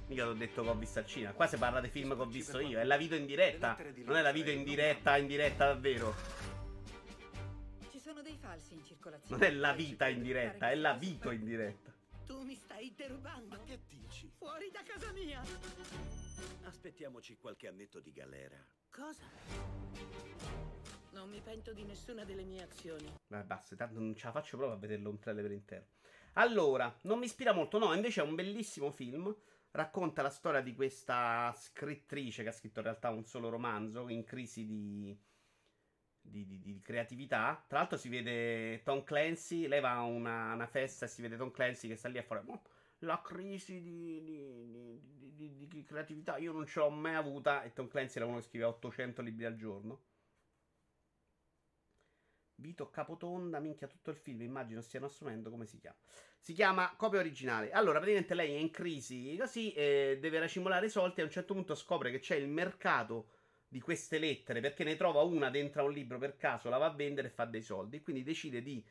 Mica ti ho detto che ho visto al cinema. Qua si parla dei film che ho visto io. È la video in diretta. Non è la video in diretta, in diretta davvero. Ci sono dei falsi in circolazione. Non è la vita in diretta, è la vito in diretta. Tu mi stai derubando. Ma che dici? Fuori da casa mia. Aspettiamoci qualche annetto di galera. Cosa? Non mi pento di nessuna delle mie azioni. Vabbè, basta, tanto non ce la faccio proprio a vederlo un trailer per intero. Allora, non mi ispira molto, no, invece è un bellissimo film. Racconta la storia di questa scrittrice che ha scritto in realtà un solo romanzo in crisi di, di, di- di creatività. Tra l'altro si vede Tom Clancy, lei va a una, una festa e si vede Tom Clancy che sta lì a fare "Oh, la crisi di, creatività. Io non ce l'ho mai avuta e Tom Clancy era uno che scriveva 800 libri al giorno. Vito Capotonda, minchia tutto il film, immagino stiano assumendo come si chiama. Si chiama copia originale. Allora, praticamente lei è in crisi così, eh, deve racimolare i soldi e a un certo punto scopre che c'è il mercato di queste lettere perché ne trova una dentro a un libro per caso, la va a vendere e fa dei soldi. Quindi decide di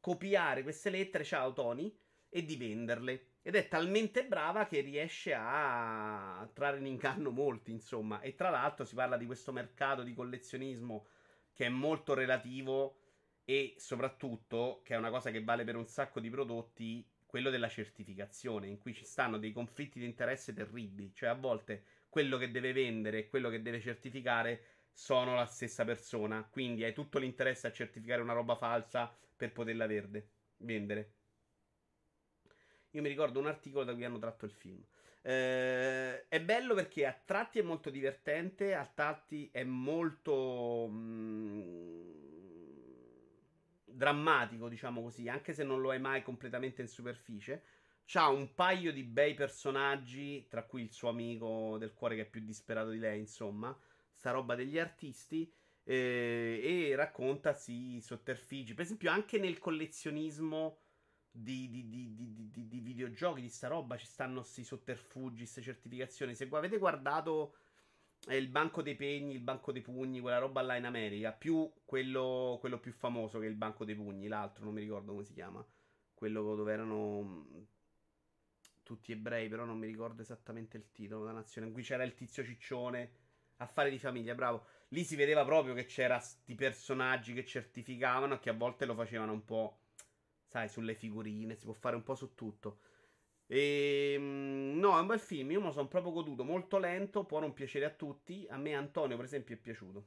copiare queste lettere, ciao Tony, e di venderle. Ed è talmente brava che riesce a trarre in inganno molti, insomma. E tra l'altro si parla di questo mercato di collezionismo che è molto relativo e soprattutto, che è una cosa che vale per un sacco di prodotti, quello della certificazione, in cui ci stanno dei conflitti di interesse terribili. Cioè a volte quello che deve vendere e quello che deve certificare sono la stessa persona. Quindi hai tutto l'interesse a certificare una roba falsa per poterla verde, vendere. Io mi ricordo un articolo da cui hanno tratto il film. Eh, è bello perché a tratti è molto divertente, a tratti è molto mm, drammatico, diciamo così, anche se non lo è mai completamente in superficie. C'ha un paio di bei personaggi, tra cui il suo amico del cuore che è più disperato di lei, insomma, sta roba degli artisti. Eh, e racconta sì sotterfugi. Per esempio, anche nel collezionismo di, di, di, di, videogiochi, di sta roba, ci stanno questi sotterfugi, queste certificazioni. Se avete guardato il banco dei pegni, il banco dei pugni, quella roba là in America, più quello, quello più famoso che è il banco dei pugni, l'altro non mi ricordo come si chiama, quello dove erano mm, tutti ebrei, però non mi ricordo esattamente il titolo, la nazione, cui c'era il tizio ciccione, affari di famiglia, bravo. Lì si vedeva proprio che c'era sti personaggi che certificavano che a volte lo facevano un po' sai, sulle figurine, si può fare un po' su tutto. E, ehm, no, è un bel film, io me lo sono proprio goduto, molto lento, può non piacere a tutti. A me Antonio, per esempio, è piaciuto.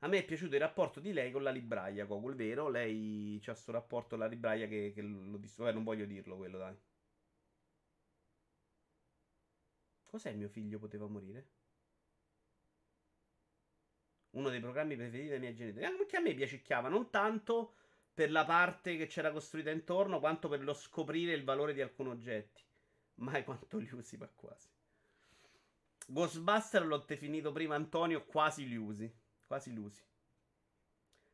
A me è piaciuto il rapporto di lei con la libraia, Cogul, vero? Lei c'ha questo rapporto con la libraia che, che lo distrugge. Eh, non voglio dirlo quello, dai. Cos'è mio figlio poteva morire? Uno dei programmi preferiti dei miei genitori. Anche a me piacicchiava, non tanto per la parte che c'era costruita intorno, quanto per lo scoprire il valore di alcuni oggetti. Mai quanto li usi, ma quasi. Ghostbuster l'ho definito prima Antonio, quasi li usi. Quasi li usi.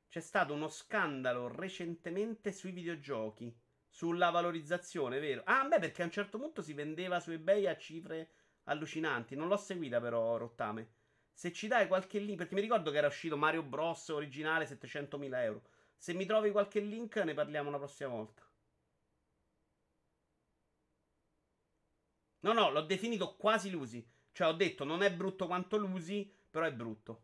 C'è stato uno scandalo recentemente sui videogiochi. Sulla valorizzazione, vero? Ah, beh, perché a un certo punto si vendeva su eBay a cifre allucinanti. Non l'ho seguita, però, Rottame. Se ci dai qualche link, perché mi ricordo che era uscito Mario Bros. originale 700.000 euro. Se mi trovi qualche link ne parliamo una prossima volta. No, no, l'ho definito quasi Lusi. Cioè ho detto non è brutto quanto Lusi, però è brutto.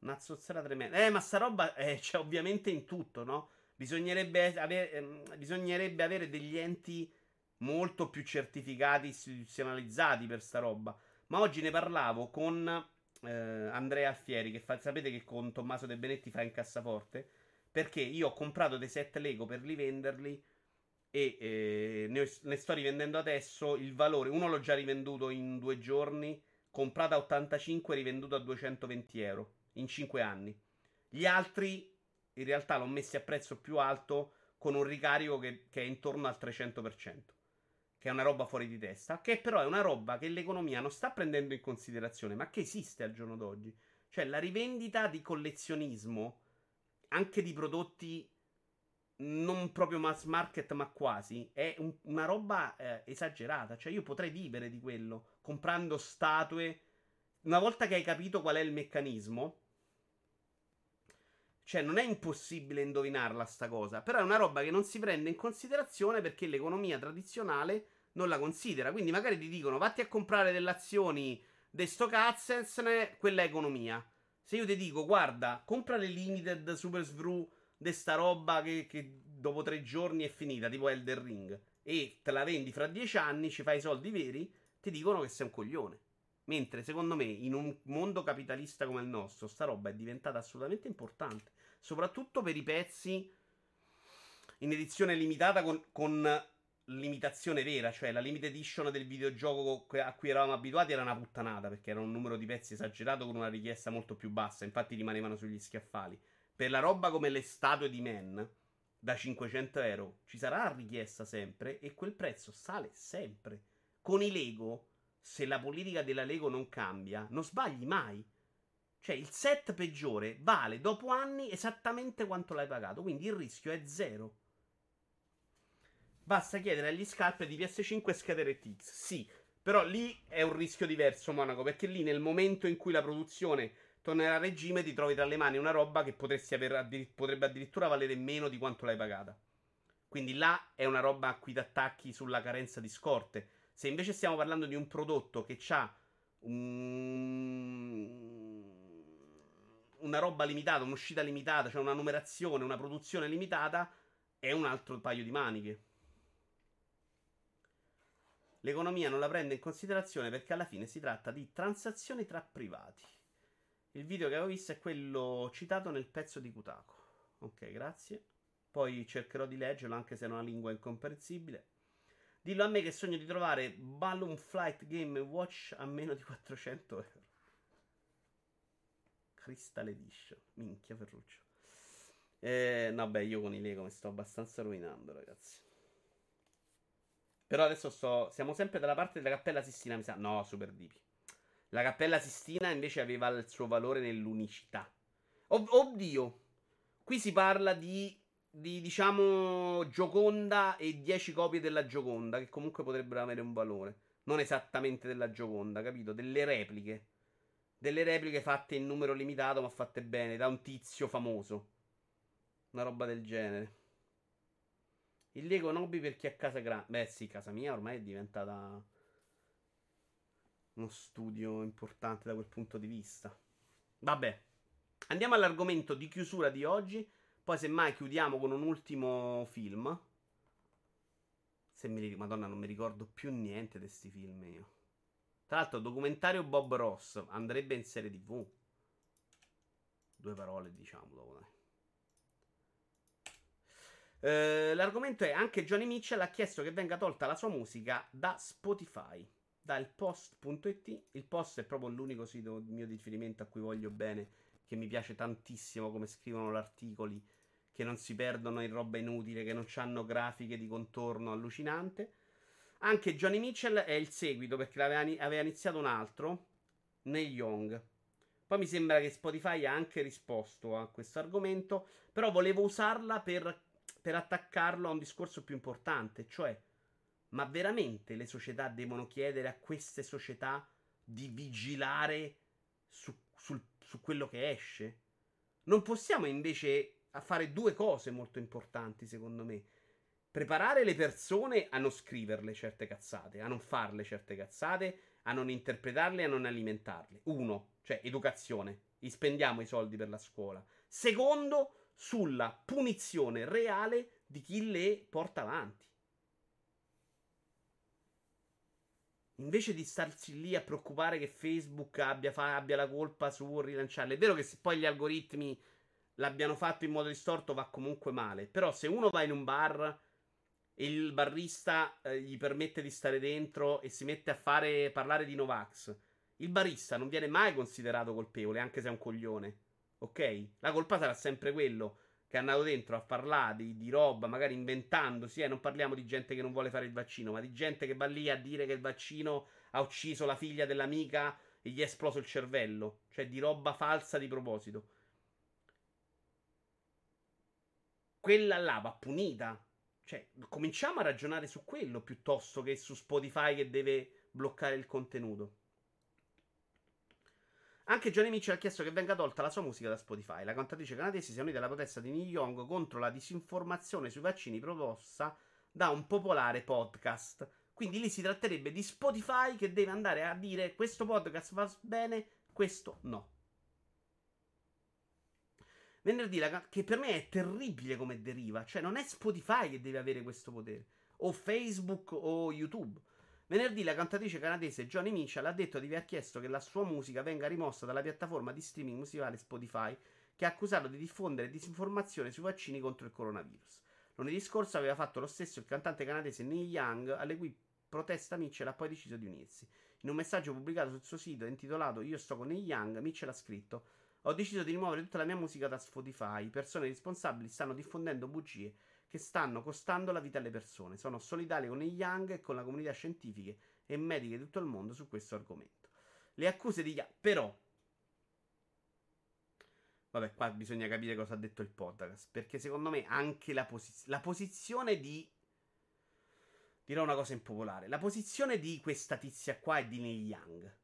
Una zozzera tremenda. Eh, ma sta roba eh, c'è ovviamente in tutto, no? Bisognerebbe avere, ehm, bisognerebbe avere degli enti molto più certificati, istituzionalizzati per sta roba. Ma oggi ne parlavo con eh, Andrea Alfieri, che fa, sapete che con Tommaso De Benetti fa in cassaforte, perché io ho comprato dei set Lego per rivenderli e eh, ne, ho, ne, sto rivendendo adesso il valore. Uno l'ho già rivenduto in due giorni, comprato a 85 e rivenduto a 220 euro in 5 anni. Gli altri in realtà l'ho messi a prezzo più alto con un ricarico che, che è intorno al 300% che è una roba fuori di testa, che però è una roba che l'economia non sta prendendo in considerazione, ma che esiste al giorno d'oggi. Cioè la rivendita di collezionismo, anche di prodotti non proprio mass market, ma quasi, è un, una roba eh, esagerata. Cioè io potrei vivere di quello, comprando statue. Una volta che hai capito qual è il meccanismo, cioè, non è impossibile indovinarla sta cosa. Però è una roba che non si prende in considerazione perché l'economia tradizionale non la considera. Quindi magari ti dicono vatti a comprare delle azioni di sto cazzensne, quella è economia. Se io ti dico guarda, compra le limited super svru di sta roba che, che, dopo tre giorni è finita, tipo Elder Ring, e te la vendi fra dieci anni, ci fai i soldi veri, ti dicono che sei un coglione. Mentre secondo me in un mondo capitalista come il nostro, sta roba è diventata assolutamente importante soprattutto per i pezzi in edizione limitata con, con limitazione vera, cioè la limited edition del videogioco a cui eravamo abituati era una puttanata perché era un numero di pezzi esagerato con una richiesta molto più bassa, infatti rimanevano sugli schiaffali. Per la roba come le statue di Men da 500 euro ci sarà richiesta sempre e quel prezzo sale sempre. Con i Lego se la politica della Lego non cambia, non sbagli mai. Cioè, il set peggiore vale dopo anni esattamente quanto l'hai pagato. Quindi il rischio è zero. Basta chiedere agli scalper di PS5 schede RTX. Sì, però lì è un rischio diverso, Monaco. Perché lì nel momento in cui la produzione tornerà a regime, ti trovi tra le mani una roba che addir- potrebbe addirittura valere meno di quanto l'hai pagata. Quindi là è una roba a cui ti attacchi sulla carenza di scorte. Se invece stiamo parlando di un prodotto che ha un... una roba limitata, un'uscita limitata, cioè una numerazione, una produzione limitata, è un altro paio di maniche. L'economia non la prende in considerazione perché alla fine si tratta di transazioni tra privati. Il video che avevo visto è quello citato nel pezzo di Kutako. Ok, grazie. Poi cercherò di leggerlo anche se è una lingua incomprensibile. Dillo a me che sogno di trovare Balloon Flight Game Watch a meno di 400 euro. Crystal Edition. Minchia Ferruccio. Eh, no, beh, io con i Lego mi sto abbastanza rovinando, ragazzi. Però adesso sto. Siamo sempre dalla parte della Cappella Sistina, mi sa. No, Super Dipi. La Cappella Sistina invece aveva il suo valore nell'unicità. Oh, oddio. Qui si parla di di diciamo Gioconda e 10 copie della Gioconda che comunque potrebbero avere un valore. Non esattamente della Gioconda, capito? Delle repliche. Delle repliche fatte in numero limitato, ma fatte bene, da un tizio famoso. Una roba del genere. Il Lego Nobi per chi ha casa grande. Beh, sì, casa mia ormai è diventata uno studio importante da quel punto di vista. Vabbè, andiamo all'argomento di chiusura di oggi. Poi, semmai, chiudiamo con un ultimo film. Se mi Madonna, non mi ricordo più niente di questi film io. Tra l'altro, documentario Bob Ross andrebbe in serie TV. Due parole, diciamo, dopo dai. Eh, l'argomento è anche Johnny Mitchell ha chiesto che venga tolta la sua musica da Spotify, dal post.it. Il post è proprio l'unico sito mio di riferimento a cui voglio bene, che mi piace tantissimo come scrivono gli articoli, che non si perdono in roba inutile, che non hanno grafiche di contorno allucinante. Anche Johnny Mitchell è il seguito perché aveva, iniziato un altro, Neil Young. Poi mi sembra che Spotify ha anche risposto a questo argomento, però volevo usarla per per attaccarlo a un discorso più importante, cioè, ma veramente le società devono chiedere a queste società di vigilare su, sul, su quello che esce? Non possiamo invece fare due cose molto importanti, secondo me. Preparare le persone a non scriverle certe cazzate, a non farle certe cazzate, a non interpretarle a non alimentarle. Uno, cioè educazione. Spendiamo i soldi per la scuola. Secondo, sulla punizione reale di chi le porta avanti. Invece di starsi lì a preoccupare che Facebook abbia, fa, abbia la colpa su rilanciarle. È vero che se poi gli algoritmi l'abbiano fatto in modo distorto va comunque male. Però se uno va in un bar e il barista eh, gli permette di stare dentro e si mette a fare parlare di Novax, il barista non viene mai considerato colpevole, anche se è un coglione. Ok? La colpa sarà sempre quello che è andato dentro a parlare di, di roba, magari inventandosi. Eh, non parliamo di gente che non vuole fare il vaccino, ma di gente che va lì a dire che il vaccino ha ucciso la figlia dell'amica e gli è esploso il cervello. Cioè di roba falsa di proposito. Quella là va punita. Cioè, cominciamo a ragionare su quello piuttosto che su Spotify che deve bloccare il contenuto. Anche Johnny Mitchell ha chiesto che venga tolta la sua musica da Spotify. La cantatrice canadese si è unita alla protesta di Neil Young contro la disinformazione sui vaccini proposta da un popolare podcast. Quindi lì si tratterebbe di Spotify che deve andare a dire questo podcast va bene, questo no. Venerdì, la, che per me è terribile come deriva, cioè non è Spotify che deve avere questo potere, o Facebook o YouTube. Venerdì la cantatrice canadese Johnny Mitchell ha detto di aver chiesto che la sua musica venga rimossa dalla piattaforma di streaming musicale Spotify, che ha accusato di diffondere disinformazione sui vaccini contro il coronavirus. Lunedì scorso aveva fatto lo stesso il cantante canadese Neil Young, alle cui protesta Mitchell ha poi deciso di unirsi. In un messaggio pubblicato sul suo sito intitolato Io sto con Neil Young, Mitchell ha scritto Ho deciso di rimuovere tutta la mia musica da Spotify. Persone responsabili stanno diffondendo bugie che stanno costando la vita alle persone. Sono solidale con i Young e con la comunità scientifica e mediche di tutto il mondo su questo argomento. Le accuse di Yang, però, vabbè, qua bisogna capire cosa ha detto il podcast, perché secondo me anche la, posi- la posizione di dirò una cosa impopolare. La posizione di questa tizia qua è di Neil Young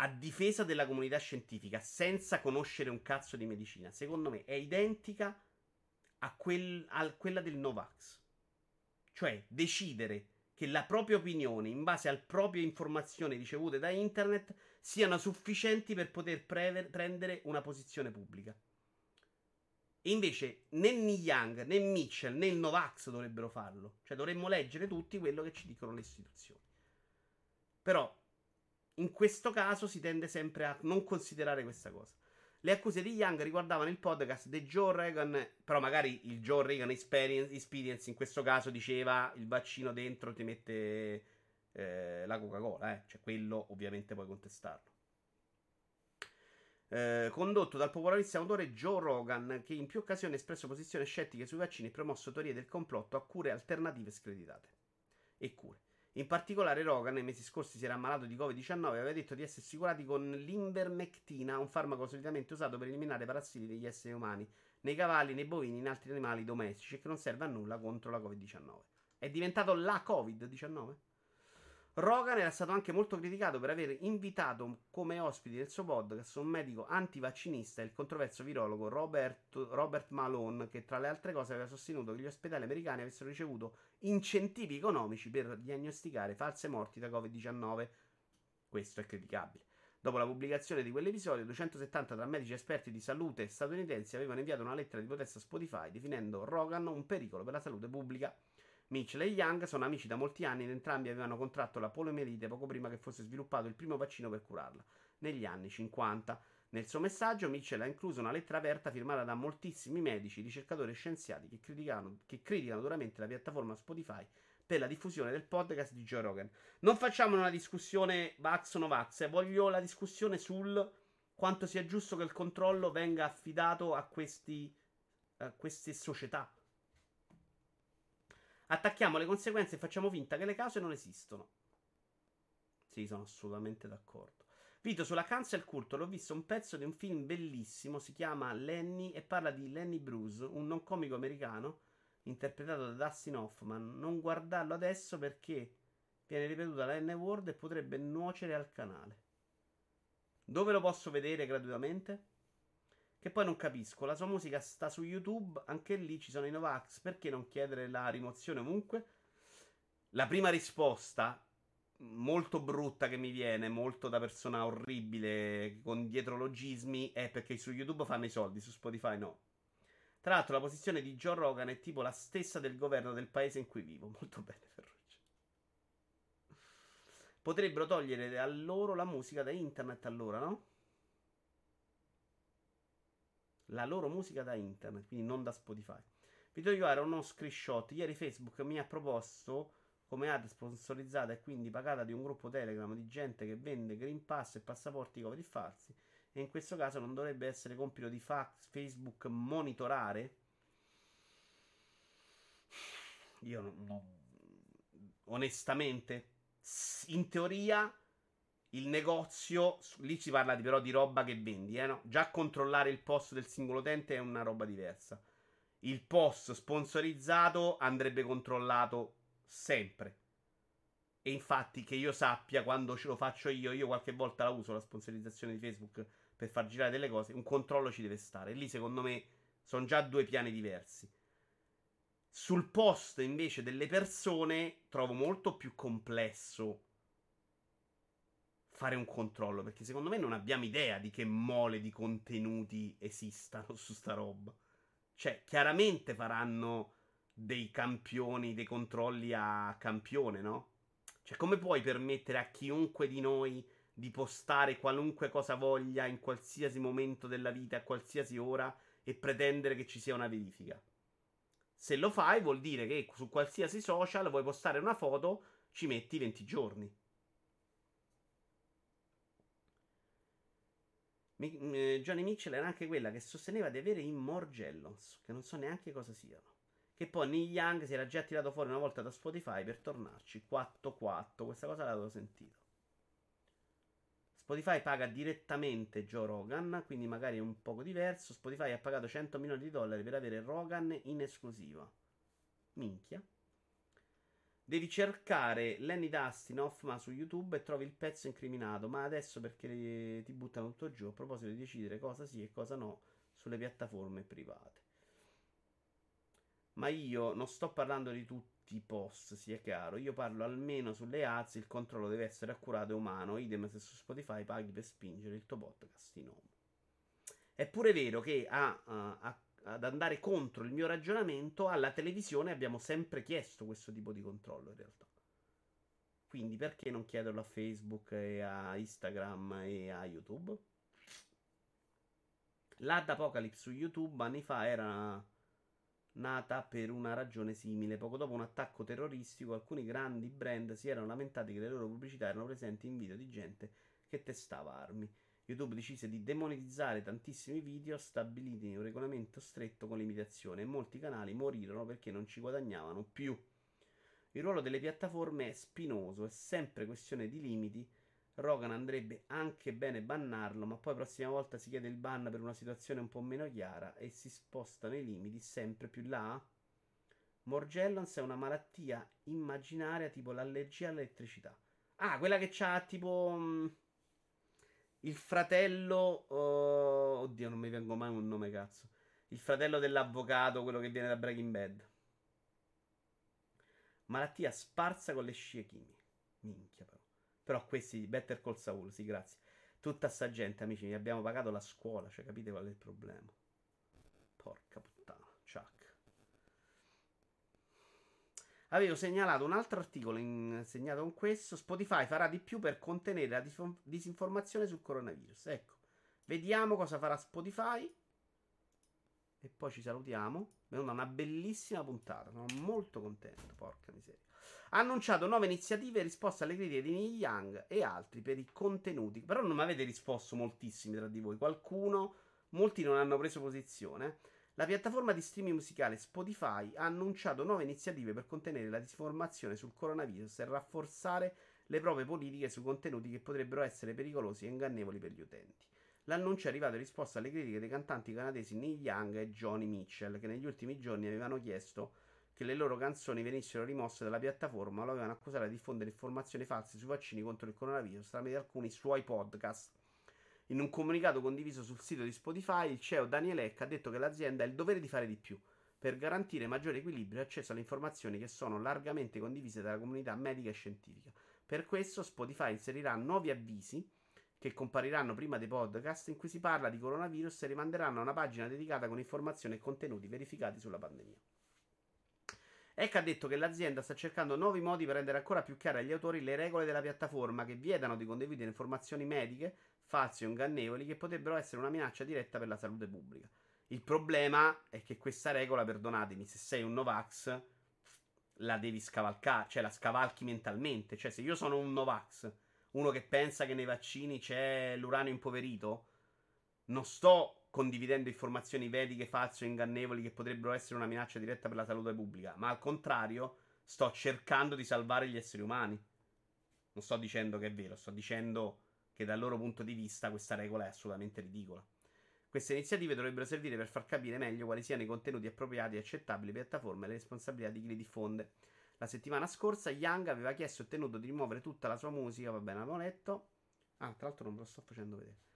a difesa della comunità scientifica senza conoscere un cazzo di medicina, secondo me è identica a, quel, a quella del Novax. Cioè, decidere che la propria opinione, in base alle proprie informazioni ricevute da internet, siano sufficienti per poter pre- prendere una posizione pubblica. Invece né Young, né Mitchell, né il Novax dovrebbero farlo. Cioè dovremmo leggere tutti quello che ci dicono le istituzioni. Però in questo caso si tende sempre a non considerare questa cosa. Le accuse di Young riguardavano il podcast di Joe Reagan, però magari il Joe Reagan Experience in questo caso diceva il vaccino dentro ti mette eh, la Coca-Cola, eh. cioè quello ovviamente puoi contestarlo. Eh, condotto dal popolarissimo autore Joe Rogan, che in più occasioni ha espresso posizioni scettiche sui vaccini e promosso teorie del complotto a cure alternative screditate. E cure. In particolare, Rogan nei mesi scorsi si era ammalato di Covid-19 e aveva detto di essersi curati con l'invermectina, un farmaco solitamente usato per eliminare parassiti degli esseri umani, nei cavalli, nei bovini e in altri animali domestici e che non serve a nulla contro la Covid-19. È diventato la Covid-19? Rogan era stato anche molto criticato per aver invitato come ospiti del suo podcast un medico antivaccinista e il controverso virologo Robert, Robert, Malone, che tra le altre cose aveva sostenuto che gli ospedali americani avessero ricevuto incentivi economici per diagnosticare false morti da Covid-19. Questo è criticabile. Dopo la pubblicazione di quell'episodio, 270 tra medici esperti di salute statunitensi avevano inviato una lettera di protesta a Spotify definendo Rogan un pericolo per la salute pubblica. Mitchell e Young sono amici da molti anni ed entrambi avevano contratto la poliomielite poco prima che fosse sviluppato il primo vaccino per curarla, negli anni 50. Nel suo messaggio Mitchell ha incluso una lettera aperta firmata da moltissimi medici, ricercatori e scienziati che criticano, che criticano duramente la piattaforma Spotify per la diffusione del podcast di Joe Rogan. Non facciamo una discussione Vax o no Vax, eh, voglio la discussione sul quanto sia giusto che il controllo venga affidato a, questi, a queste società Attacchiamo le conseguenze e facciamo finta che le cause non esistono. Sì, sono assolutamente d'accordo. Vito, sulla cancel culture ho visto un pezzo di un film bellissimo, si chiama Lenny e parla di Lenny Bruce, un non comico americano interpretato da Dustin Hoffman. Non guardarlo adesso perché viene ripetuta la N-word e potrebbe nuocere al canale. Dove lo posso vedere gratuitamente? Che poi non capisco, la sua musica sta su YouTube, anche lì ci sono i Novax, perché non chiedere la rimozione ovunque? La prima risposta, molto brutta che mi viene, molto da persona orribile, con dietrologismi, è perché su YouTube fanno i soldi, su Spotify no. Tra l'altro la posizione di Joe Rogan è tipo la stessa del governo del paese in cui vivo. [laughs] Molto bene, Ferruccio. Potrebbero togliere a loro la musica da internet allora, no? la loro musica da internet, quindi non da Spotify. Vi do io uno screenshot. Ieri Facebook mi ha proposto come ad sponsorizzata e quindi pagata di un gruppo Telegram di gente che vende Green Pass e passaporti Covid falsi. E in questo caso non dovrebbe essere compito di fax, Facebook monitorare. Io non, non onestamente, in teoria il negozio, lì si parla di, però di roba che vendi, eh, no? Già controllare il post del singolo utente è una roba diversa. Il post sponsorizzato andrebbe controllato sempre. E infatti, che io sappia, quando ce lo faccio io, io qualche volta la uso la sponsorizzazione di Facebook per far girare delle cose, un controllo ci deve stare. E lì, secondo me, sono già due piani diversi. Sul post, invece, delle persone, trovo molto più complesso fare un controllo, perché secondo me non abbiamo idea di che mole di contenuti esistano su sta roba. Cioè, chiaramente faranno dei campioni, dei controlli a campione, no? Cioè, come puoi permettere a chiunque di noi di postare qualunque cosa voglia in qualsiasi momento della vita, a qualsiasi ora, e pretendere che ci sia una verifica? Se lo fai, vuol dire che su qualsiasi social vuoi postare una foto, ci metti 20 giorni. Mi, Johnny Mitchell era anche quella che sosteneva di avere i Morgellons, che non so neanche cosa siano, Che poi Neil Young si era già tirato fuori una volta da Spotify per tornarci 4-4. Questa cosa l'avevo sentito. Spotify paga direttamente Joe Rogan, quindi magari è un poco diverso. Spotify ha pagato 100 milioni di dollari per avere Rogan in esclusiva. Minchia. Devi cercare Lenny Dustin Hoffman su YouTube e trovi il pezzo incriminato. Ma adesso perché ti buttano tutto giù? A proposito di decidere cosa sì e cosa no sulle piattaforme private. Ma io non sto parlando di tutti i post, sia chiaro. Io parlo almeno sulle ads. Il controllo deve essere accurato e umano. Idem se su Spotify paghi per spingere il tuo podcast in home. È pure vero che a, a, a ad andare contro il mio ragionamento, alla televisione abbiamo sempre chiesto questo tipo di controllo in realtà. Quindi perché non chiederlo a Facebook e a Instagram e a YouTube? L'Ad Apocalypse su YouTube anni fa era nata per una ragione simile. Poco dopo un attacco terroristico, alcuni grandi brand si erano lamentati che le loro pubblicità erano presenti in video di gente che testava armi. YouTube decise di demonetizzare tantissimi video stabiliti in un regolamento stretto con limitazioni e molti canali morirono perché non ci guadagnavano più. Il ruolo delle piattaforme è spinoso, è sempre questione di limiti. Rogan andrebbe anche bene bannarlo, ma poi prossima volta si chiede il ban per una situazione un po' meno chiara e si spostano i limiti sempre più là. Morgellons è una malattia immaginaria tipo l'allergia all'elettricità. Ah, quella che c'ha tipo... Mh, mm, il fratello. Uh, oddio, non mi vengo mai un nome, cazzo. Il fratello dell'avvocato, quello che viene da Breaking Bad. Malattia sparsa con le scie chimiche. Minchia, però. Però questi, Better Call Saul, sì, grazie. Tutta sta gente, amici, mi abbiamo pagato la scuola, cioè capite qual è il problema? Porca puttana, Chuck. Avevo segnalato un altro articolo in, segnato con questo. Spotify farà di più per contenere la dis- disinformazione sul coronavirus. Ecco, vediamo cosa farà Spotify. E poi ci salutiamo. È una bellissima puntata. Sono molto contento. Porca miseria. Ha annunciato nuove iniziative in risposta alle critiche di Neil Young e altri per i contenuti. Però non mi avete risposto moltissimi tra di voi. Qualcuno, molti non hanno preso posizione. La piattaforma di streaming musicale Spotify ha annunciato nuove iniziative per contenere la disinformazione sul coronavirus e rafforzare le proprie politiche sui contenuti che potrebbero essere pericolosi e ingannevoli per gli utenti. L'annuncio è arrivato in risposta alle critiche dei cantanti canadesi Neil Young e Johnny Mitchell, che negli ultimi giorni avevano chiesto che le loro canzoni venissero rimosse dalla piattaforma lo avevano accusato di diffondere informazioni false sui vaccini contro il coronavirus tramite alcuni suoi podcast in un comunicato condiviso sul sito di Spotify, il CEO Daniel Eck ha detto che l'azienda ha il dovere di fare di più per garantire maggiore equilibrio e accesso alle informazioni che sono largamente condivise dalla comunità medica e scientifica. Per questo Spotify inserirà nuovi avvisi che compariranno prima dei podcast in cui si parla di coronavirus e rimanderanno a una pagina dedicata con informazioni e contenuti verificati sulla pandemia. Eck ha detto che l'azienda sta cercando nuovi modi per rendere ancora più chiare agli autori le regole della piattaforma che vietano di condividere informazioni mediche falsi o ingannevoli che potrebbero essere una minaccia diretta per la salute pubblica. Il problema è che questa regola, perdonatemi, se sei un Novax, la devi scavalcare, cioè la scavalchi mentalmente. Cioè, se io sono un Novax, uno che pensa che nei vaccini c'è l'uranio impoverito, non sto condividendo informazioni mediche false o ingannevoli che potrebbero essere una minaccia diretta per la salute pubblica, ma al contrario sto cercando di salvare gli esseri umani. Non sto dicendo che è vero, sto dicendo che dal loro punto di vista questa regola è assolutamente ridicola. Queste iniziative dovrebbero servire per far capire meglio quali siano i contenuti appropriati e accettabili piattaforme e le responsabilità di chi li diffonde. La settimana scorsa Young aveva chiesto e ottenuto di rimuovere tutta la sua musica, va bene, avevo letto. Ah, tra l'altro non ve lo sto facendo vedere.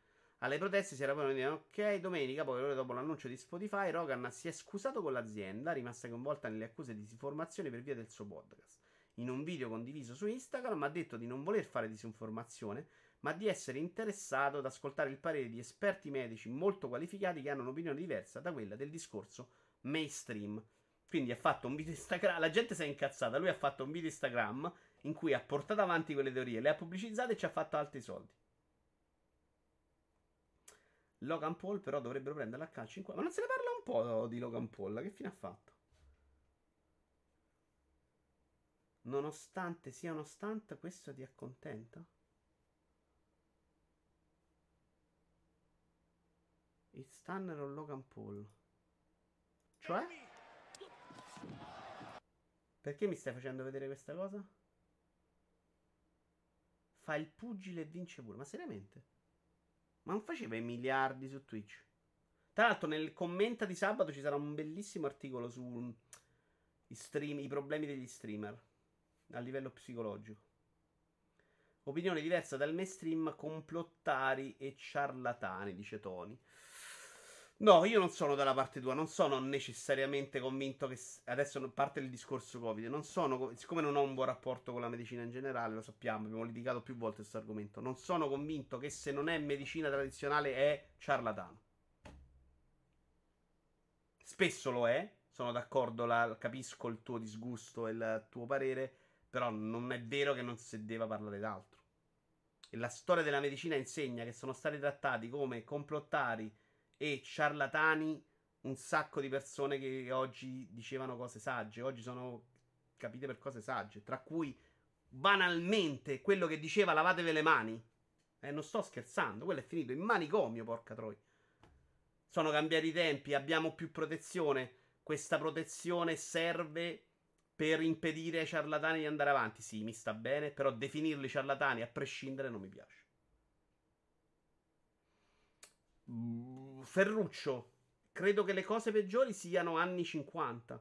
Alle proteste si era poi detto, ok, domenica, poi ore dopo l'annuncio di Spotify, Rogan si è scusato con l'azienda, rimasta coinvolta nelle accuse di disinformazione per via del suo podcast. In un video condiviso su Instagram ha detto di non voler fare disinformazione, ma di essere interessato ad ascoltare il parere di esperti medici molto qualificati che hanno un'opinione diversa da quella del discorso mainstream. Quindi ha fatto un video Instagram, la gente si è incazzata, lui ha fatto un video Instagram in cui ha portato avanti quelle teorie, le ha pubblicizzate e ci ha fatto altri soldi. Logan Paul però dovrebbero in qua. Ma non se ne parla un po' di Logan Paul, che fine ha fatto? Nonostante sia uno stunt, questo ti accontenta? Il Stunner o Logan Paul? Cioè? Perché mi stai facendo vedere questa cosa? Fa il pugile e vince pure. Ma seriamente? Ma non faceva i miliardi su Twitch? Tra l'altro, nel commento di sabato ci sarà un bellissimo articolo su stream, i problemi degli streamer a livello psicologico. Opinione diversa dal mainstream, complottari e ciarlatani, dice Tony. No, io non sono dalla parte tua, non sono necessariamente convinto che. Adesso parte il discorso Covid. Non sono. Siccome non ho un buon rapporto con la medicina in generale, lo sappiamo, abbiamo litigato più volte questo argomento. Non sono convinto che se non è medicina tradizionale è ciarlatano. Spesso lo è, sono d'accordo, la, capisco il tuo disgusto e il tuo parere, però non è vero che non si debba parlare d'altro. E la storia della medicina insegna che sono stati trattati come complottari e ciarlatani un sacco di persone che oggi dicevano cose sagge, oggi sono capite per cose sagge, tra cui banalmente quello che diceva lavatevi le mani. Eh, non sto scherzando, quello è finito in manicomio, porca troia. Sono cambiati i tempi, abbiamo più protezione. Questa protezione serve per impedire ai ciarlatani di andare avanti. Sì, mi sta bene, però definirli ciarlatani a prescindere non mi piace. Mm, Ferruccio, credo che le cose peggiori siano anni 50.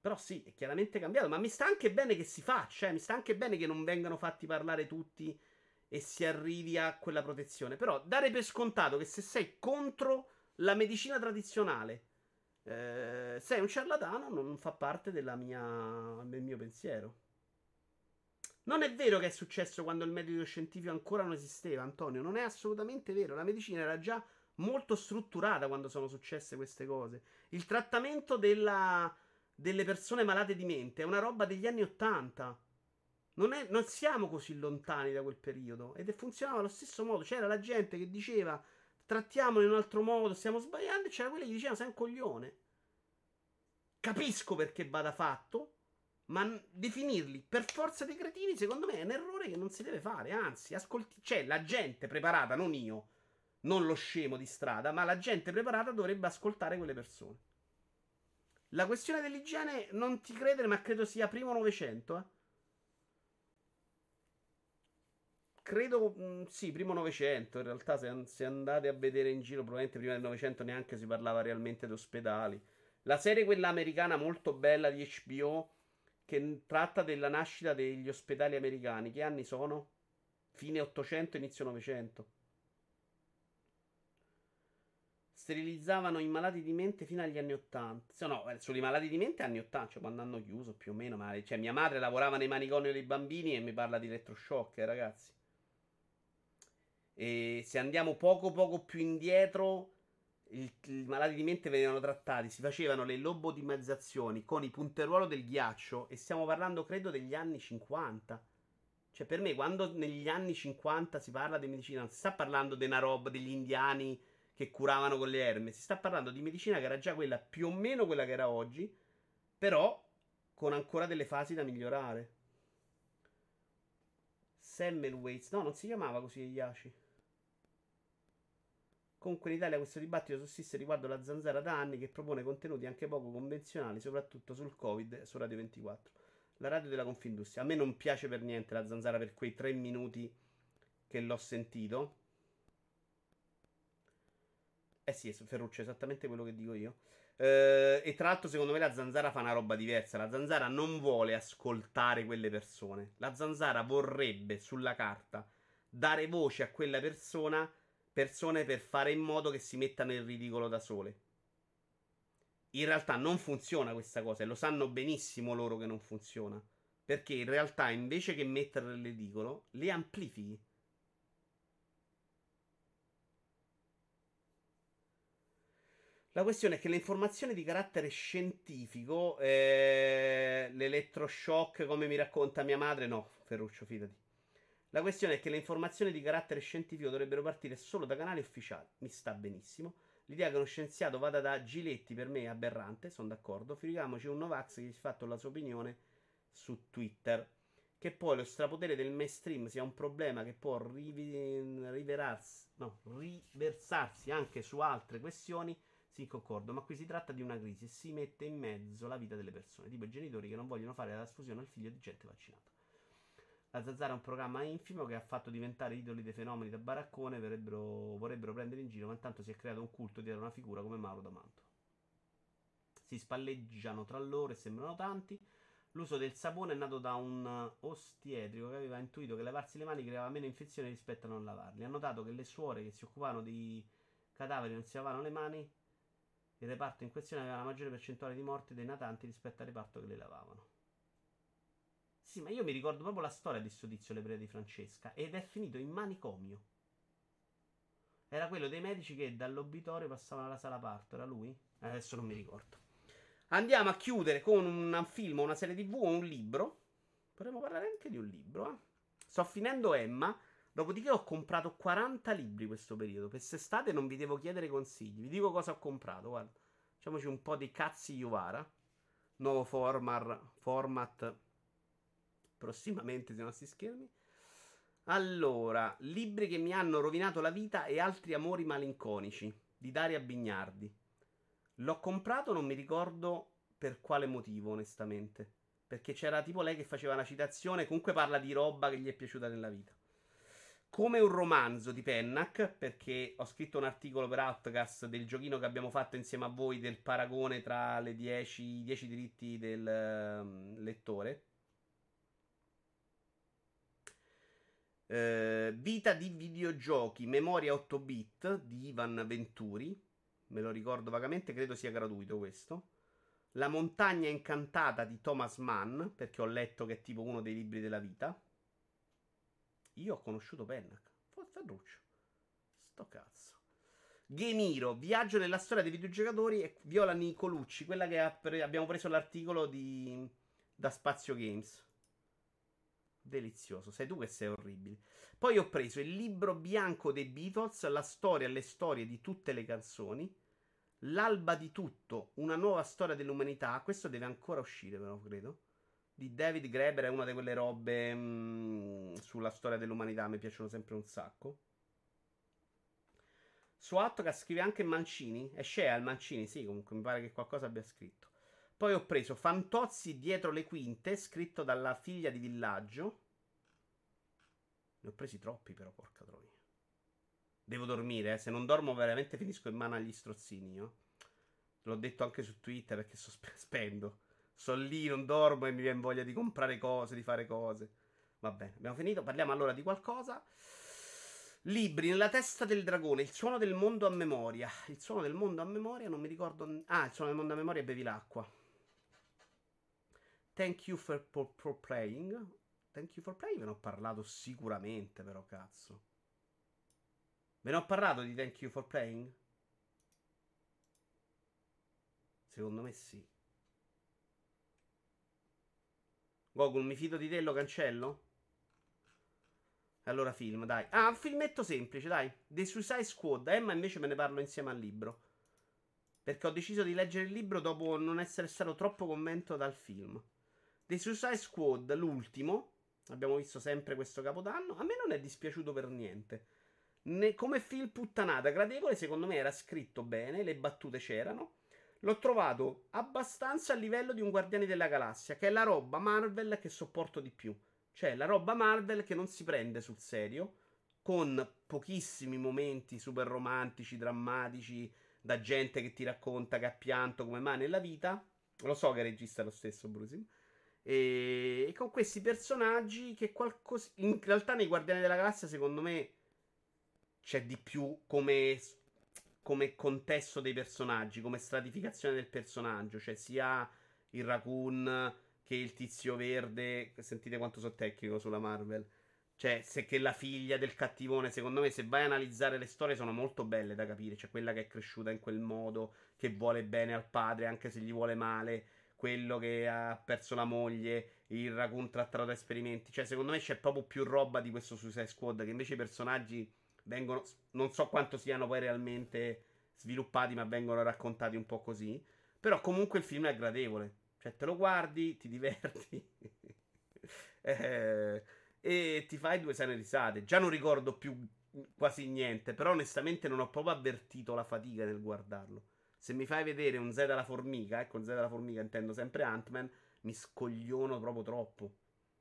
Però sì, è chiaramente cambiato, ma mi sta anche bene che si faccia, eh? mi sta anche bene che non vengano fatti parlare tutti e si arrivi a quella protezione. Però dare per scontato che se sei contro la medicina tradizionale, eh, sei un ciarlatano, non fa parte mia, del mio pensiero. Non è vero che è successo quando il metodo scientifico ancora non esisteva, Antonio. Non è assolutamente vero. La medicina era già molto strutturata quando sono successe queste cose. Il trattamento della, delle persone malate di mente è una roba degli anni Ottanta. Non, non, siamo così lontani da quel periodo. Ed è, funzionava allo stesso modo. C'era la gente che diceva trattiamolo in un altro modo, stiamo sbagliando. E c'era quelli che dicevano sei un coglione. Capisco perché vada fatto. Ma definirli per forza dei cretini, secondo me, è un errore che non si deve fare. Anzi, ascolti, c'è la gente preparata, non io, non lo scemo di strada, ma la gente preparata dovrebbe ascoltare quelle persone. La questione dell'igiene, non ti credere, ma credo sia primo Novecento. Eh? Credo, mm, sì, primo Novecento. In realtà, se, se andate a vedere in giro, probabilmente prima del Novecento neanche si parlava realmente di ospedali. La serie, quella americana, molto bella di HBO che tratta della nascita degli ospedali americani. Che anni sono? Fine 800, inizio 900. Sterilizzavano i malati di mente fino agli anni 80. Se no, eh, sui malati di mente anni 80, cioè quando hanno chiuso più o meno. Ma, cioè, mia madre lavorava nei manicomi dei bambini e mi parla di elettroshock, eh, ragazzi. E se andiamo poco poco più indietro, i malati di mente venivano trattati, si facevano le lobotomizzazioni con i punteruolo del ghiaccio e stiamo parlando credo degli anni 50. Cioè per me quando negli anni 50 si parla di medicina non si sta parlando di una roba degli indiani che curavano con le erme, si sta parlando di medicina che era già quella più o meno quella che era oggi, però con ancora delle fasi da migliorare. Semmelweis, no, non si chiamava così Yashi. Comunque in Italia questo dibattito sussiste riguardo la zanzara da anni che propone contenuti anche poco convenzionali, soprattutto sul Covid su Radio 24. La radio della Confindustria. A me non piace per niente la zanzara per quei tre minuti che l'ho sentito. Eh sì, Ferruccio, è esattamente quello che dico io. Eh, e tra l'altro, secondo me, la zanzara fa una roba diversa. La zanzara non vuole ascoltare quelle persone. La zanzara vorrebbe sulla carta dare voce a quella persona persone per fare in modo che si mettano in ridicolo da sole. In realtà non funziona questa cosa e lo sanno benissimo loro che non funziona. Perché in realtà invece che metterle in ridicolo, le amplifichi. La questione è che le informazioni di carattere scientifico, eh, l'elettroshock come mi racconta mia madre, no, Ferruccio, fidati. La questione è che le informazioni di carattere scientifico dovrebbero partire solo da canali ufficiali. Mi sta benissimo. L'idea che uno scienziato vada da Giletti per me è aberrante, sono d'accordo. Figuriamoci un Novax che è fatto la sua opinione su Twitter. Che poi lo strapotere del mainstream sia un problema che può riverarsi, no, riversarsi anche su altre questioni Sì, concordo, ma qui si tratta di una crisi e si mette in mezzo la vita delle persone, tipo i genitori che non vogliono fare la trasfusione al figlio di gente vaccinata. La Zazzara è un programma infimo che ha fatto diventare idoli dei fenomeni da baraccone, vorrebbero, vorrebbero prendere in giro, ma intanto si è creato un culto dietro una figura come Mauro D'Amanto. Si spalleggiano tra loro e sembrano tanti. L'uso del sapone è nato da un ostietrico che aveva intuito che lavarsi le mani creava meno infezioni rispetto a non lavarli. Ha notato che le suore che si occupavano dei cadaveri non si lavavano le mani il reparto in questione aveva la maggiore percentuale di morti dei natanti rispetto al reparto che le lavavano. Sì, ma io mi ricordo proprio la storia di sto tizio l'ebrea di Francesca ed è finito in manicomio. Era quello dei medici che dall'obitorio passavano alla sala parto, era lui? Adesso non mi ricordo. Andiamo a chiudere con un film, una serie tv o un libro. Potremmo parlare anche di un libro, eh? Sto finendo Emma. Dopodiché ho comprato 40 libri questo periodo. Per quest'estate non vi devo chiedere consigli. Vi dico cosa ho comprato. Guarda. Facciamoci un po' di cazzi Yuvara. Nuovo format, format prossimamente sui nostri schermi. Allora, libri che mi hanno rovinato la vita e altri amori malinconici di Daria Bignardi. L'ho comprato, non mi ricordo per quale motivo, onestamente. Perché c'era tipo lei che faceva una citazione, comunque parla di roba che gli è piaciuta nella vita come un romanzo di Pennac, perché ho scritto un articolo per Outcast del giochino che abbiamo fatto insieme a voi del paragone tra i 10 diritti del uh, lettore. Uh, vita di videogiochi, memoria 8 bit di Ivan Venturi. Me lo ricordo vagamente, credo sia gratuito questo. La montagna incantata di Thomas Mann, perché ho letto che è tipo uno dei libri della vita. Io ho conosciuto Pennac. Ferruccio. Sto cazzo. Gamiro, viaggio nella storia dei videogiocatori e Viola Nicolucci, quella che pre- abbiamo preso l'articolo di... da Spazio Games. Delizioso, sei tu che sei orribile. Poi ho preso il libro bianco dei Beatles, la storia e le storie di tutte le canzoni. L'alba di tutto, una nuova storia dell'umanità. Questo deve ancora uscire, però, credo di David Graeber è una di quelle robe mh, mm, sulla storia dell'umanità, mi piacciono sempre un sacco. Su Outcast scrive anche Mancini, è Shea il Mancini, sì, comunque mi pare che qualcosa abbia scritto. Poi ho preso Fantozzi dietro le quinte, scritto dalla figlia di villaggio. Ne ho presi troppi però, porca troia. Devo dormire, eh. se non dormo veramente finisco in mano agli strozzini io. L'ho detto anche su Twitter perché [laughs] spendo. Sono lì, non dormo e mi viene voglia di comprare cose, di fare cose. Va bene, abbiamo finito. Parliamo allora di qualcosa. Libri nella testa del dragone, il suono del mondo a memoria. Il suono del mondo a memoria, non mi ricordo. Ah, il suono del mondo a memoria bevi l'acqua. Thank you for, for, for playing. Thank you for playing, ve ne ho parlato sicuramente, però, cazzo. Ve ne ho parlato di Thank you for playing? Secondo me sì. Gogol, mi fido di te, lo cancello? Allora film, dai. Ah, un filmetto semplice, dai. The Suicide Squad. Emma invece me ne parlo insieme al libro. Perché ho deciso di leggere il libro dopo non essere stato troppo convento dal film. The Suicide Squad, l'ultimo. Abbiamo visto sempre questo capodanno. A me non è dispiaciuto per niente. Ne, come film puttanata gradevole, secondo me era scritto bene, le battute c'erano. L'ho trovato abbastanza a livello di un Guardiani della Galassia, che è la roba Marvel che sopporto di più. Cioè, la roba Marvel che non si prende sul serio, con pochissimi momenti super romantici, drammatici, da gente che ti racconta che ha pianto come mai nella vita. Lo so che regista lo stesso Brusim. E, con questi personaggi che qualcosa... In realtà nei Guardiani della Galassia, secondo me, c'è di più come come contesto dei personaggi, come stratificazione del personaggio, cioè sia il raccoon che il tizio verde. Sentite quanto sono tecnico sulla Marvel. Cioè, se che la figlia del cattivone, secondo me, se vai a analizzare le storie, sono molto belle da capire. Cioè, quella che è cresciuta in quel modo, che vuole bene al padre, anche se gli vuole male. Quello che ha perso la moglie, il raccoon trattato da esperimenti. Cioè, secondo me c'è proprio più roba di questo Suicide Squad. Che invece i personaggi vengono. Non so quanto siano poi realmente sviluppati, ma vengono raccontati un po' così. Però comunque il film è gradevole. Cioè, te lo guardi, ti diverti. [laughs] eh, e ti fai due sane risate. Già non ricordo più quasi niente. Però onestamente non ho proprio avvertito la fatica nel guardarlo. Se mi fai vedere un Z alla formica, ecco, Z alla formica intendo sempre Ant-Man, mi scogliono proprio troppo.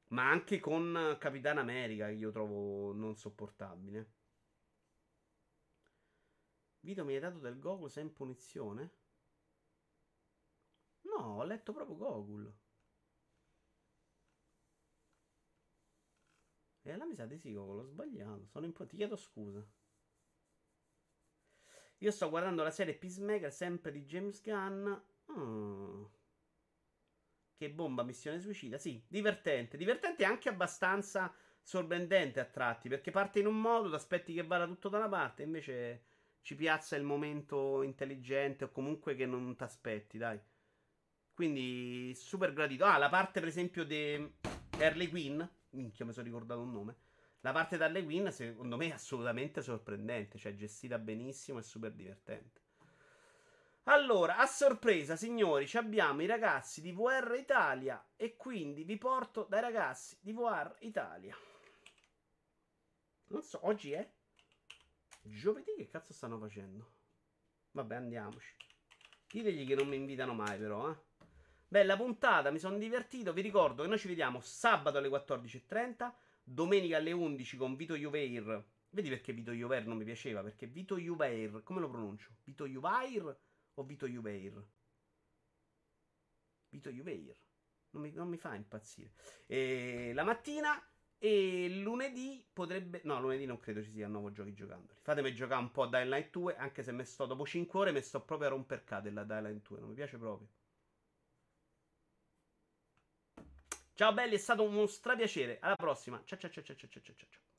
Ma anche con Capitan America, che io trovo non sopportabile. Vito mi hai dato del Goku sem punizione? No, ho letto proprio Gogul. E allora mi sa di sì, Gogul, ho sbagliato. Sono in Ti chiedo scusa. Io sto guardando la serie Peacemaker, sempre di James Gunn. Mm. Che bomba, missione suicida. Sì, divertente. Divertente anche abbastanza sorprendente a tratti. Perché parte in un modo, ti aspetti che vada tutto da una parte, invece ci piazza il momento intelligente o comunque che non ti aspetti, dai. Quindi super gradito. Ah, la parte per esempio di Harley Quinn, minchia mi sono ricordato un nome. La parte Harley Quinn secondo me è assolutamente sorprendente, cioè gestita benissimo e super divertente. Allora, a sorpresa, signori, abbiamo i ragazzi di VR Italia e quindi vi porto dai ragazzi di VR Italia. Non so, oggi è giovedì che cazzo stanno facendo? Vabbè, andiamoci. Ditegli che non mi invitano mai però, eh. Bella puntata, mi sono divertito. Vi ricordo che noi ci vediamo sabato alle 14.30, domenica alle 11 con Vito Juveir. Vedi perché Vito Juveir non mi piaceva? Perché Vito Juveir, come lo pronuncio? Vito Juveir o Vito Juveir? Vito Juveir. Non mi, non mi fa impazzire. E la mattina e lunedì potrebbe. No, lunedì non credo ci sia nuovo giochi giocandoli. Fatemi giocare un po' a Dying Light 2. Anche se mi sto dopo 5 ore, mi sto proprio a romper della Dying Light 2. Non mi piace proprio. Ciao belli, è stato uno strapiacere. Alla prossima. Ciao ciao ciao ciao ciao ciao ciao.